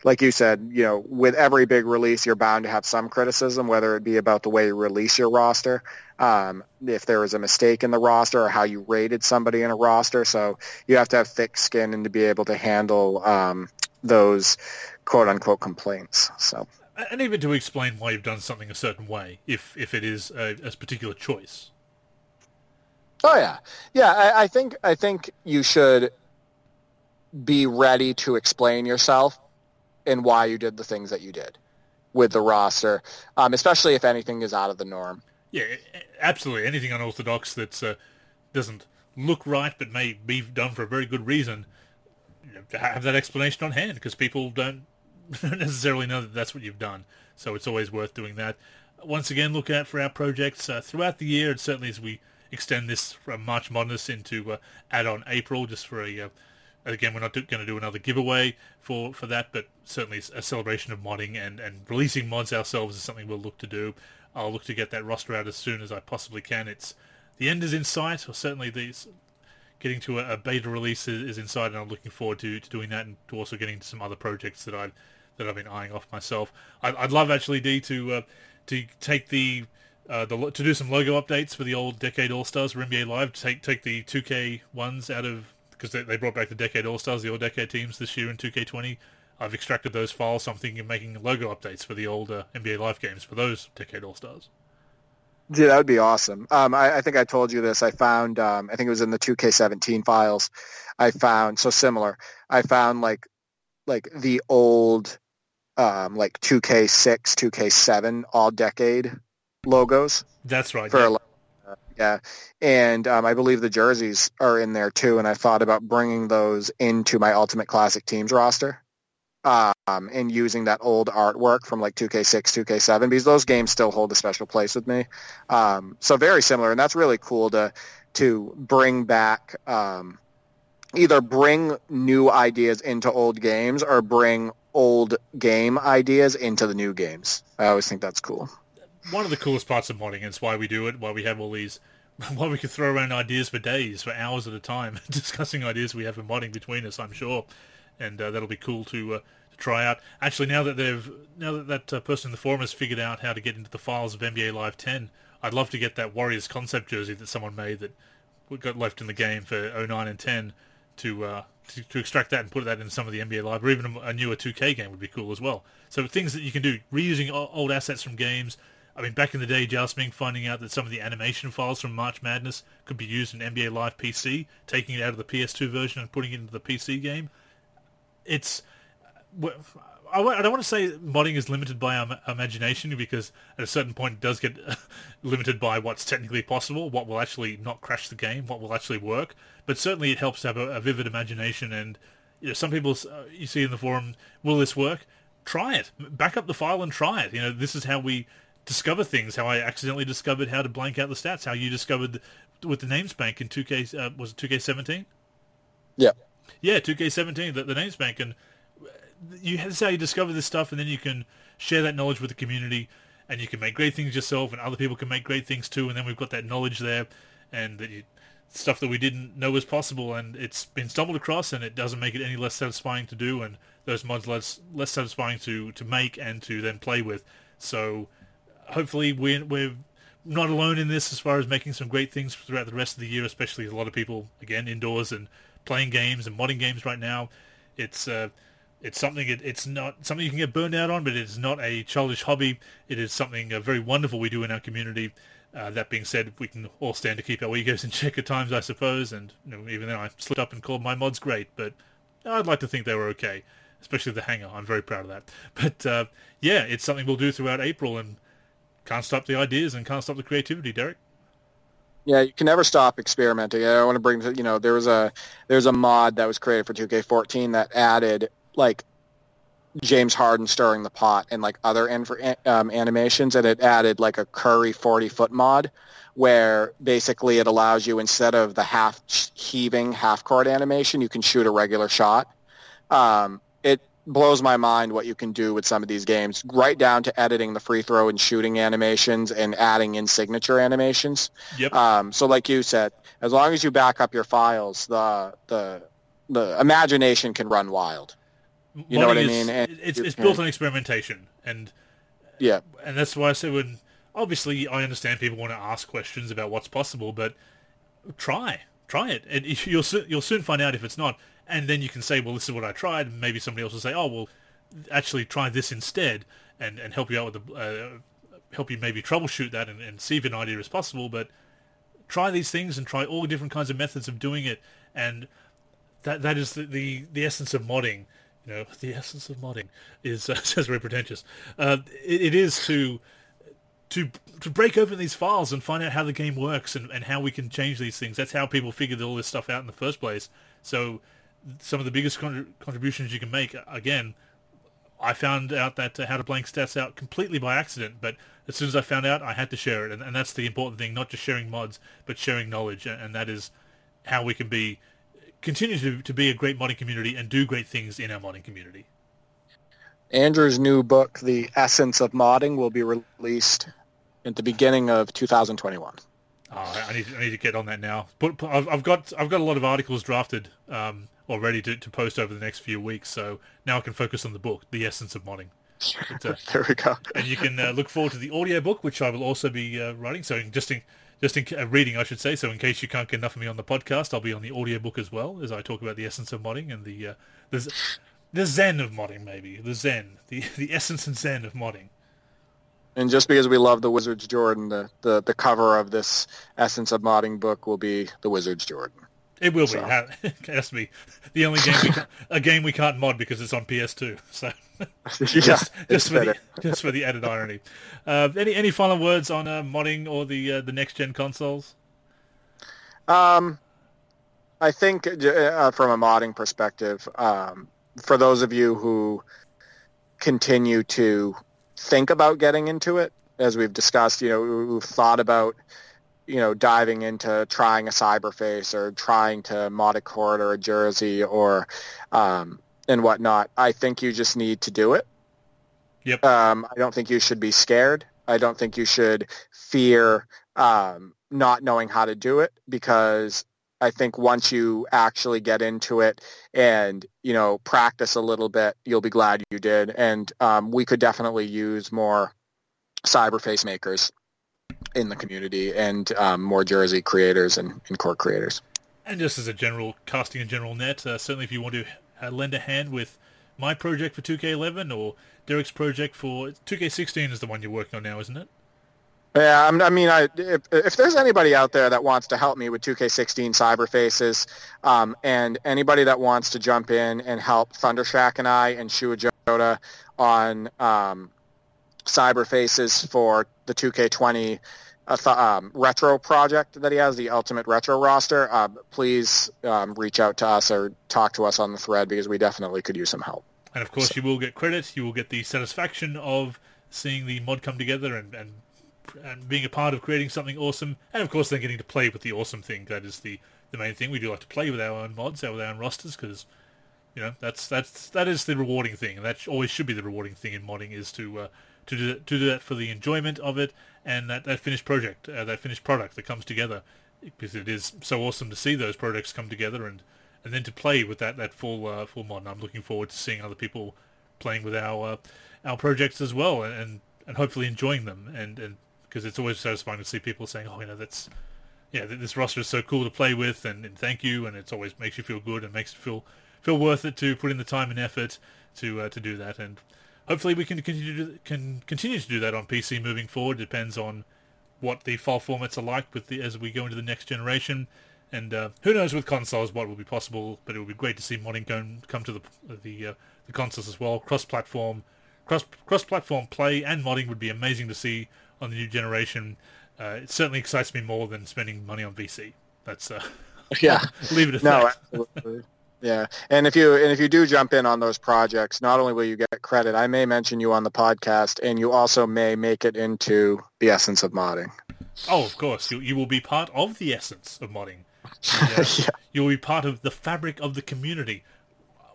like you said, you know, with every big release, you're bound to have some criticism, whether it be about the way you release your roster, um, if there was a mistake in the roster or how you rated somebody in a roster. So you have to have thick skin and to be able to handle um, those quote unquote complaints. So. And even to explain why you've done something a certain way, if if it is a, a particular choice. Oh yeah, yeah. I, I think I think you should be ready to explain yourself and why you did the things that you did with the roster, um, especially if anything is out of the norm. Yeah, absolutely. Anything unorthodox that uh, doesn't look right but may be done for a very good reason, have that explanation on hand because people *laughs* don't necessarily know that that's what you've done. So it's always worth doing that. Once again, look out for our projects uh, throughout the year, and certainly as we extend this from March Madness into uh, add-on April, just for a uh, again, we're not going to do another giveaway for, for that, but certainly a celebration of modding and, and releasing mods ourselves is something we'll look to do. I'll look to get that roster out as soon as I possibly can. It's the end is in sight, or certainly these getting to a, a beta release is, is, in sight, and I'm looking forward to, to doing that and to also getting to some other projects that I've that I've been eyeing off myself. I, would love actually D to uh, to take the uh, the to do some logo updates for the old Decade All Stars for NBA Live. Take take the 2K ones out of because they, they brought back the Decade All Stars, the All Decade teams this year in 2K20. I've extracted those files, so I'm thinking of making logo updates for the old uh, NBA Live games for those Decade All Stars. Yeah, that would be awesome. Um, I, I, think I told you this. I found, um, I think it was in the 2K17 files. I found so similar. I found like, like the old um, like 2K6, 2K7 all decade logos. That's right. For yeah. Yeah, and um, I believe the jerseys are in there too. And I thought about bringing those into my Ultimate Classic Teams roster, um, and using that old artwork from like 2K6, 2K7 because those games still hold a special place with me. Um, so very similar, and that's really cool to to bring back. Um, either bring new ideas into old games or bring old game ideas into the new games. I always think that's cool. One of the coolest parts of modding, it's why we do it, why we have all these, *laughs* why we could throw around ideas for days, for hours at a time, *laughs* discussing ideas we have for modding between us, I'm sure. And uh, that'll be cool to, uh, to try out. Actually, now that they've, now that that uh, person in the forum has figured out how to get into the files of NBA Live 10, I'd love to get that Warriors concept jersey that someone made that got left in the game for 09 and 10 to, uh, to, to extract that and put that in some of the NBA Live, or even a, newer 2K game would be cool as well. So things that you can do, reusing old assets from games. I mean, back in the day, Jousting finding out that some of the animation files from March Madness could be used in NBA Live PC, taking it out of the PS2 version and putting it into the PC game. It's I don't want to say modding is limited by our imagination because at a certain point it does get *laughs* limited by what's technically possible, what will actually not crash the game, what will actually work. But certainly it helps to have a, a vivid imagination. And you know, some people uh, you see in the forum, will this work? Try it. Back up the file and try it. You know, this is how we discover things. How I accidentally discovered how to blank out the stats. How you discovered with the names bank in 2K uh, was it 2K17? Yeah. Yeah, 2K17, the, the names bank and you this is how you discover this stuff, and then you can share that knowledge with the community, and you can make great things yourself, and other people can make great things too. And then we've got that knowledge there, and that you, stuff that we didn't know was possible, and it's been stumbled across, and it doesn't make it any less satisfying to do, and those mods less less satisfying to to make and to then play with. So hopefully we're we're not alone in this as far as making some great things throughout the rest of the year, especially a lot of people again indoors and playing games and modding games right now. It's uh, it's something. It, it's not something you can get burned out on, but it's not a childish hobby. It is something uh, very wonderful we do in our community. Uh, that being said, we can all stand to keep our egos in check at times, I suppose. And you know, even then, I slipped up and called my mods great, but I'd like to think they were okay, especially the hangar. I'm very proud of that. *laughs* But uh, yeah, it's something we'll do throughout April, and can't stop the ideas and can't stop the creativity, Derek. Yeah, you can never stop experimenting. I want to bring, you know, there was a there's a mod that was created for 2K14 that added like James Harden stirring the pot and like other um, animations, and it added like a Curry 40 foot mod where basically it allows you instead of the half heaving half court animation, you can shoot a regular shot. Um, it blows my mind what you can do with some of these games, right down to editing the free throw and shooting animations and adding in signature animations. Yep. Um, so like you said, as long as you back up your files, the the the imagination can run wild. You know what I mean? And, it's it's built on experimentation, and yeah, and that's why I say when obviously I understand people want to ask questions about what's possible, but try try it, and you'll you'll soon find out if it's not, and then you can say, well, this is what I tried, and maybe somebody else will say, oh, well, actually try this instead, and and help you out with the uh, help you maybe troubleshoot that and, and see if an idea is possible, but try these things and try all different kinds of methods of doing it, and that that is the, the, the essence of modding you know, the essence of modding is *laughs* uh, sounds very pretentious. Uh, it, it is to to to break open these files and find out how the game works and, and how we can change these things. That's how people figured all this stuff out in the first place. So some of the biggest contributions you can make, again, I found out that uh, how to blank stats out completely by accident, but as soon as I found out, I had to share it, and, and that's the important thing, not just sharing mods, but sharing knowledge, and, and that is how we can be continue to, to be a great modding community and do great things in our modding community. Andrew's new book, The Essence of Modding, will be released at the beginning of 2021. Oh, I need I need to get on that now. But I've got I've got a lot of articles drafted um, already to, to post over the next few weeks. So now I can focus on the book, The Essence of Modding. But, uh, *laughs* there we go. and you can uh, look forward to the audio book, which I will also be uh, writing. So just in, just in uh, reading, I should say. So in case you can't get enough of me on the podcast, I'll be on the audiobook as well as I talk about the essence of modding and the uh, the, the zen of modding, maybe the zen, the *laughs* the essence and zen of modding. And just because we love the Wizards Jordan, the, the, the cover of this Essence of Modding book will be the Wizards Jordan. It will so. be. *laughs* It has to be the only game we a game we can't mod because it's on PS2. So *laughs* just, yeah, just for the, *laughs* just for the added irony. Uh, any any final words on uh, modding or the uh, the next gen consoles? Um, I think uh, from a modding perspective, um, for those of you who continue to think about getting into it, as we've discussed, you know, who've thought about you know, diving into trying a cyberface or trying to mod a court or a jersey or um, and whatnot. I think you just need to do it. Yep. Um, I don't think you should be scared. I don't think you should fear um, not knowing how to do it because I think once you actually get into it and you know practice a little bit, you'll be glad you did. And um, we could definitely use more cyberface makers in the community and um, more jersey creators and, and court creators. And just as a general casting a general net, uh, certainly if you want to uh, lend a hand with my project for 2K11 or Derek's project for 2K16 is the one you're working on now, isn't it? Yeah, I mean, I, if, if there's anybody out there that wants to help me with 2K16 Cyber Faces, um, and anybody that wants to jump in and help Thundershack and I and Shua Joda on um, cyber faces for the 2K20 uh, th- um, retro project that he has, the Ultimate Retro roster, uh, please um, reach out to us or talk to us on the thread because we definitely could use some help. And of course, so. you will get credit. You will get the satisfaction of seeing the mod come together and, and and being a part of creating something awesome. And of course, then getting to play with the awesome thing. That is the, the main thing. We do like to play with our own mods, our own rosters, because you know that's that's that is the rewarding thing, and that always should be the rewarding thing in modding is to uh, to do that, to do that for the enjoyment of it and that, that finished project, uh, that finished product that comes together, because it is so awesome to see those products come together and, and then to play with that that full uh, full mod. And I'm looking forward to seeing other people playing with our uh, our projects as well and and hopefully enjoying them and and because it's always satisfying to see people saying, oh, you know, that's yeah, this roster is so cool to play with, and, and thank you, and it always makes you feel good and makes it feel feel worth it to put in the time and effort to uh, to do that. And hopefully we can continue to, can continue to do that on PC moving forward. It depends on what the file formats are like with the as we go into the next generation. And uh, who knows with consoles what will be possible, but it would be great to see modding come, come to the the, uh, the consoles as well. Cross-platform, cross cross-platform play and modding would be amazing to see on the new generation. Uh, it certainly excites me more than spending money on VC. That's uh, yeah. *laughs* leave it at no, that. Absolutely. Yeah, and if you and if you do jump in on those projects, not only will you get credit, I may mention you on the podcast, and you also may make it into the essence of modding. Oh, of course, you you will be part of the essence of modding. *laughs* Uh, yeah. You will be part of the fabric of the community.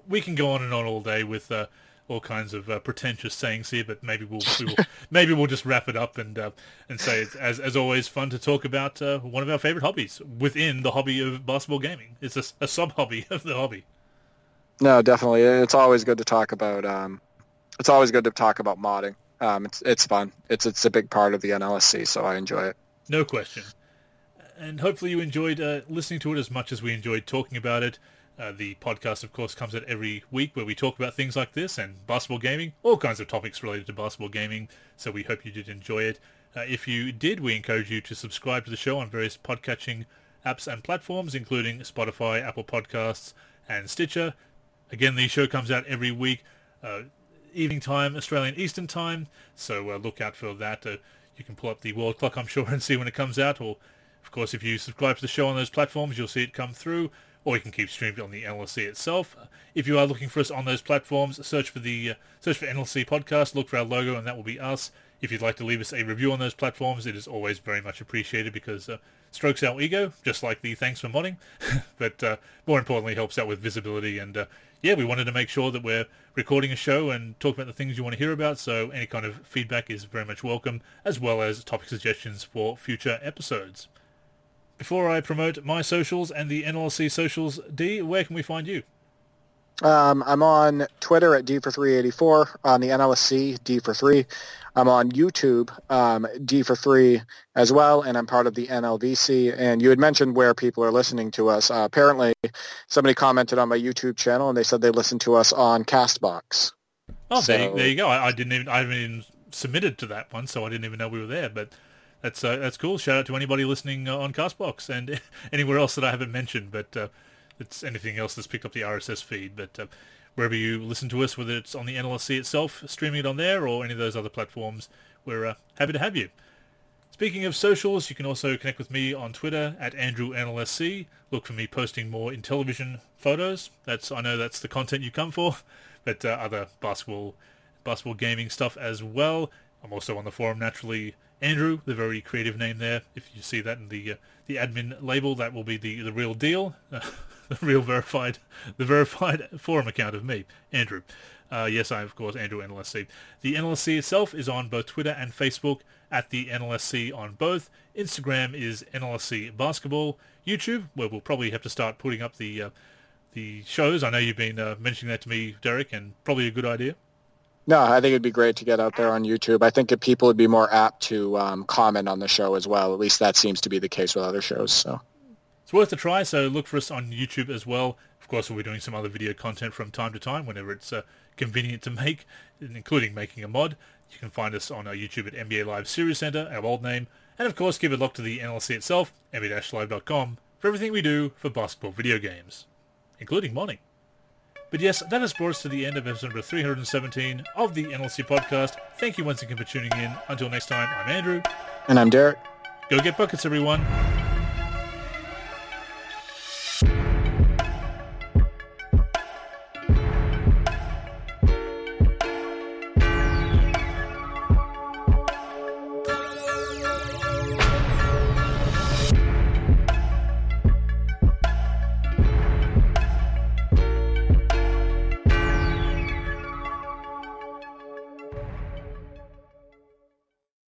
We can go on and on all day with uh, all kinds of uh, pretentious sayings here, but maybe we'll, we will *laughs* maybe we'll just wrap it up and uh, and say it's as as always fun to talk about uh, one of our favorite hobbies within the hobby of basketball gaming. It's a, a sub hobby *laughs* of the hobby. No, definitely, it's always good to talk about. Um, it's always good to talk about modding. Um, it's it's fun. It's it's a big part of the NLSC, so I enjoy it. No question. And hopefully you enjoyed uh, listening to it as much as we enjoyed talking about it. Uh, the podcast, of course, comes out every week where we talk about things like this and basketball gaming, all kinds of topics related to basketball gaming. So we hope you did enjoy it. Uh, if you did, we encourage you to subscribe to the show on various podcatching apps and platforms, including Spotify, Apple Podcasts, and Stitcher. Again, the show comes out every week, uh, evening time, Australian Eastern Time. So uh, look out for that. Uh, you can pull up the world clock, I'm sure, *laughs* and see when it comes out. Or, of course, if you subscribe to the show on those platforms, you'll see it come through or you can keep streaming on the NLSC itself. If you are looking for us on those platforms, search for the uh, search for NLSC podcast, look for our logo, and that will be us. If you'd like to leave us a review on those platforms, it is always very much appreciated because uh, strokes our ego, just like the thanks for modding, *laughs* but uh, more importantly helps out with visibility. And uh, yeah, we wanted to make sure that we're recording a show and talk about the things you want to hear about. So any kind of feedback is very much welcome, as well as topic suggestions for future episodes. Before I promote my socials and the NLSC socials, D, where can we find you? Um, I'm on Twitter at D for 384, on the NLSC, D for 3. I'm on YouTube, um, D for 3 as well, and I'm part of the NLSC. And you had mentioned where people are listening to us. Uh, apparently, somebody commented on my YouTube channel, and they said they listened to us on Castbox. Oh, so, there, you, there you go. I, I, didn't even, I haven't even submitted to that one, so I didn't even know we were there. But that's uh, that's cool. Shout out to anybody listening uh, on Castbox and *laughs* anywhere else that I haven't mentioned. But uh, it's anything else that's picked up the RSS feed. But uh, wherever you listen to us, whether it's on the NLSC itself, streaming it on there, or any of those other platforms, we're uh, happy to have you. Speaking of socials, you can also connect with me on Twitter at AndrewNLSC. Look for me posting more Intellivision photos. That's I know that's the content you come for, *laughs* but uh, other basketball, basketball gaming stuff as well. I'm also on the forum naturally. Andrew, the very creative name there. If you see that in the uh, the admin label, that will be the the real deal, uh, *laughs* the real verified, the verified forum account of me, Andrew. Uh, yes, I am, of course, Andrew NLSC. The NLSC itself is on both Twitter and Facebook at the NLSC on both. Instagram is NLSC Basketball. YouTube, where we'll probably have to start putting up the uh, the shows. I know you've been uh, mentioning that to me, Derek, and probably a good idea. No, I think it'd be great to get out there on YouTube. I think people would be more apt to um, comment on the show as well. At least that seems to be the case with other shows. So it's worth a try. So look for us on YouTube as well. Of course, we'll be doing some other video content from time to time whenever it's uh, convenient to make, including making a mod. You can find us on our YouTube at NBA Live Series Center, our old name, and of course give a look to the NLSC itself, nba-live.com, for everything we do for basketball video games, including modding. But yes, that has brought us to the end of episode number 317 of the NLSC podcast. Thank you once again for tuning in. Until next time, I'm Andrew. And I'm Derek. Go get buckets, everyone.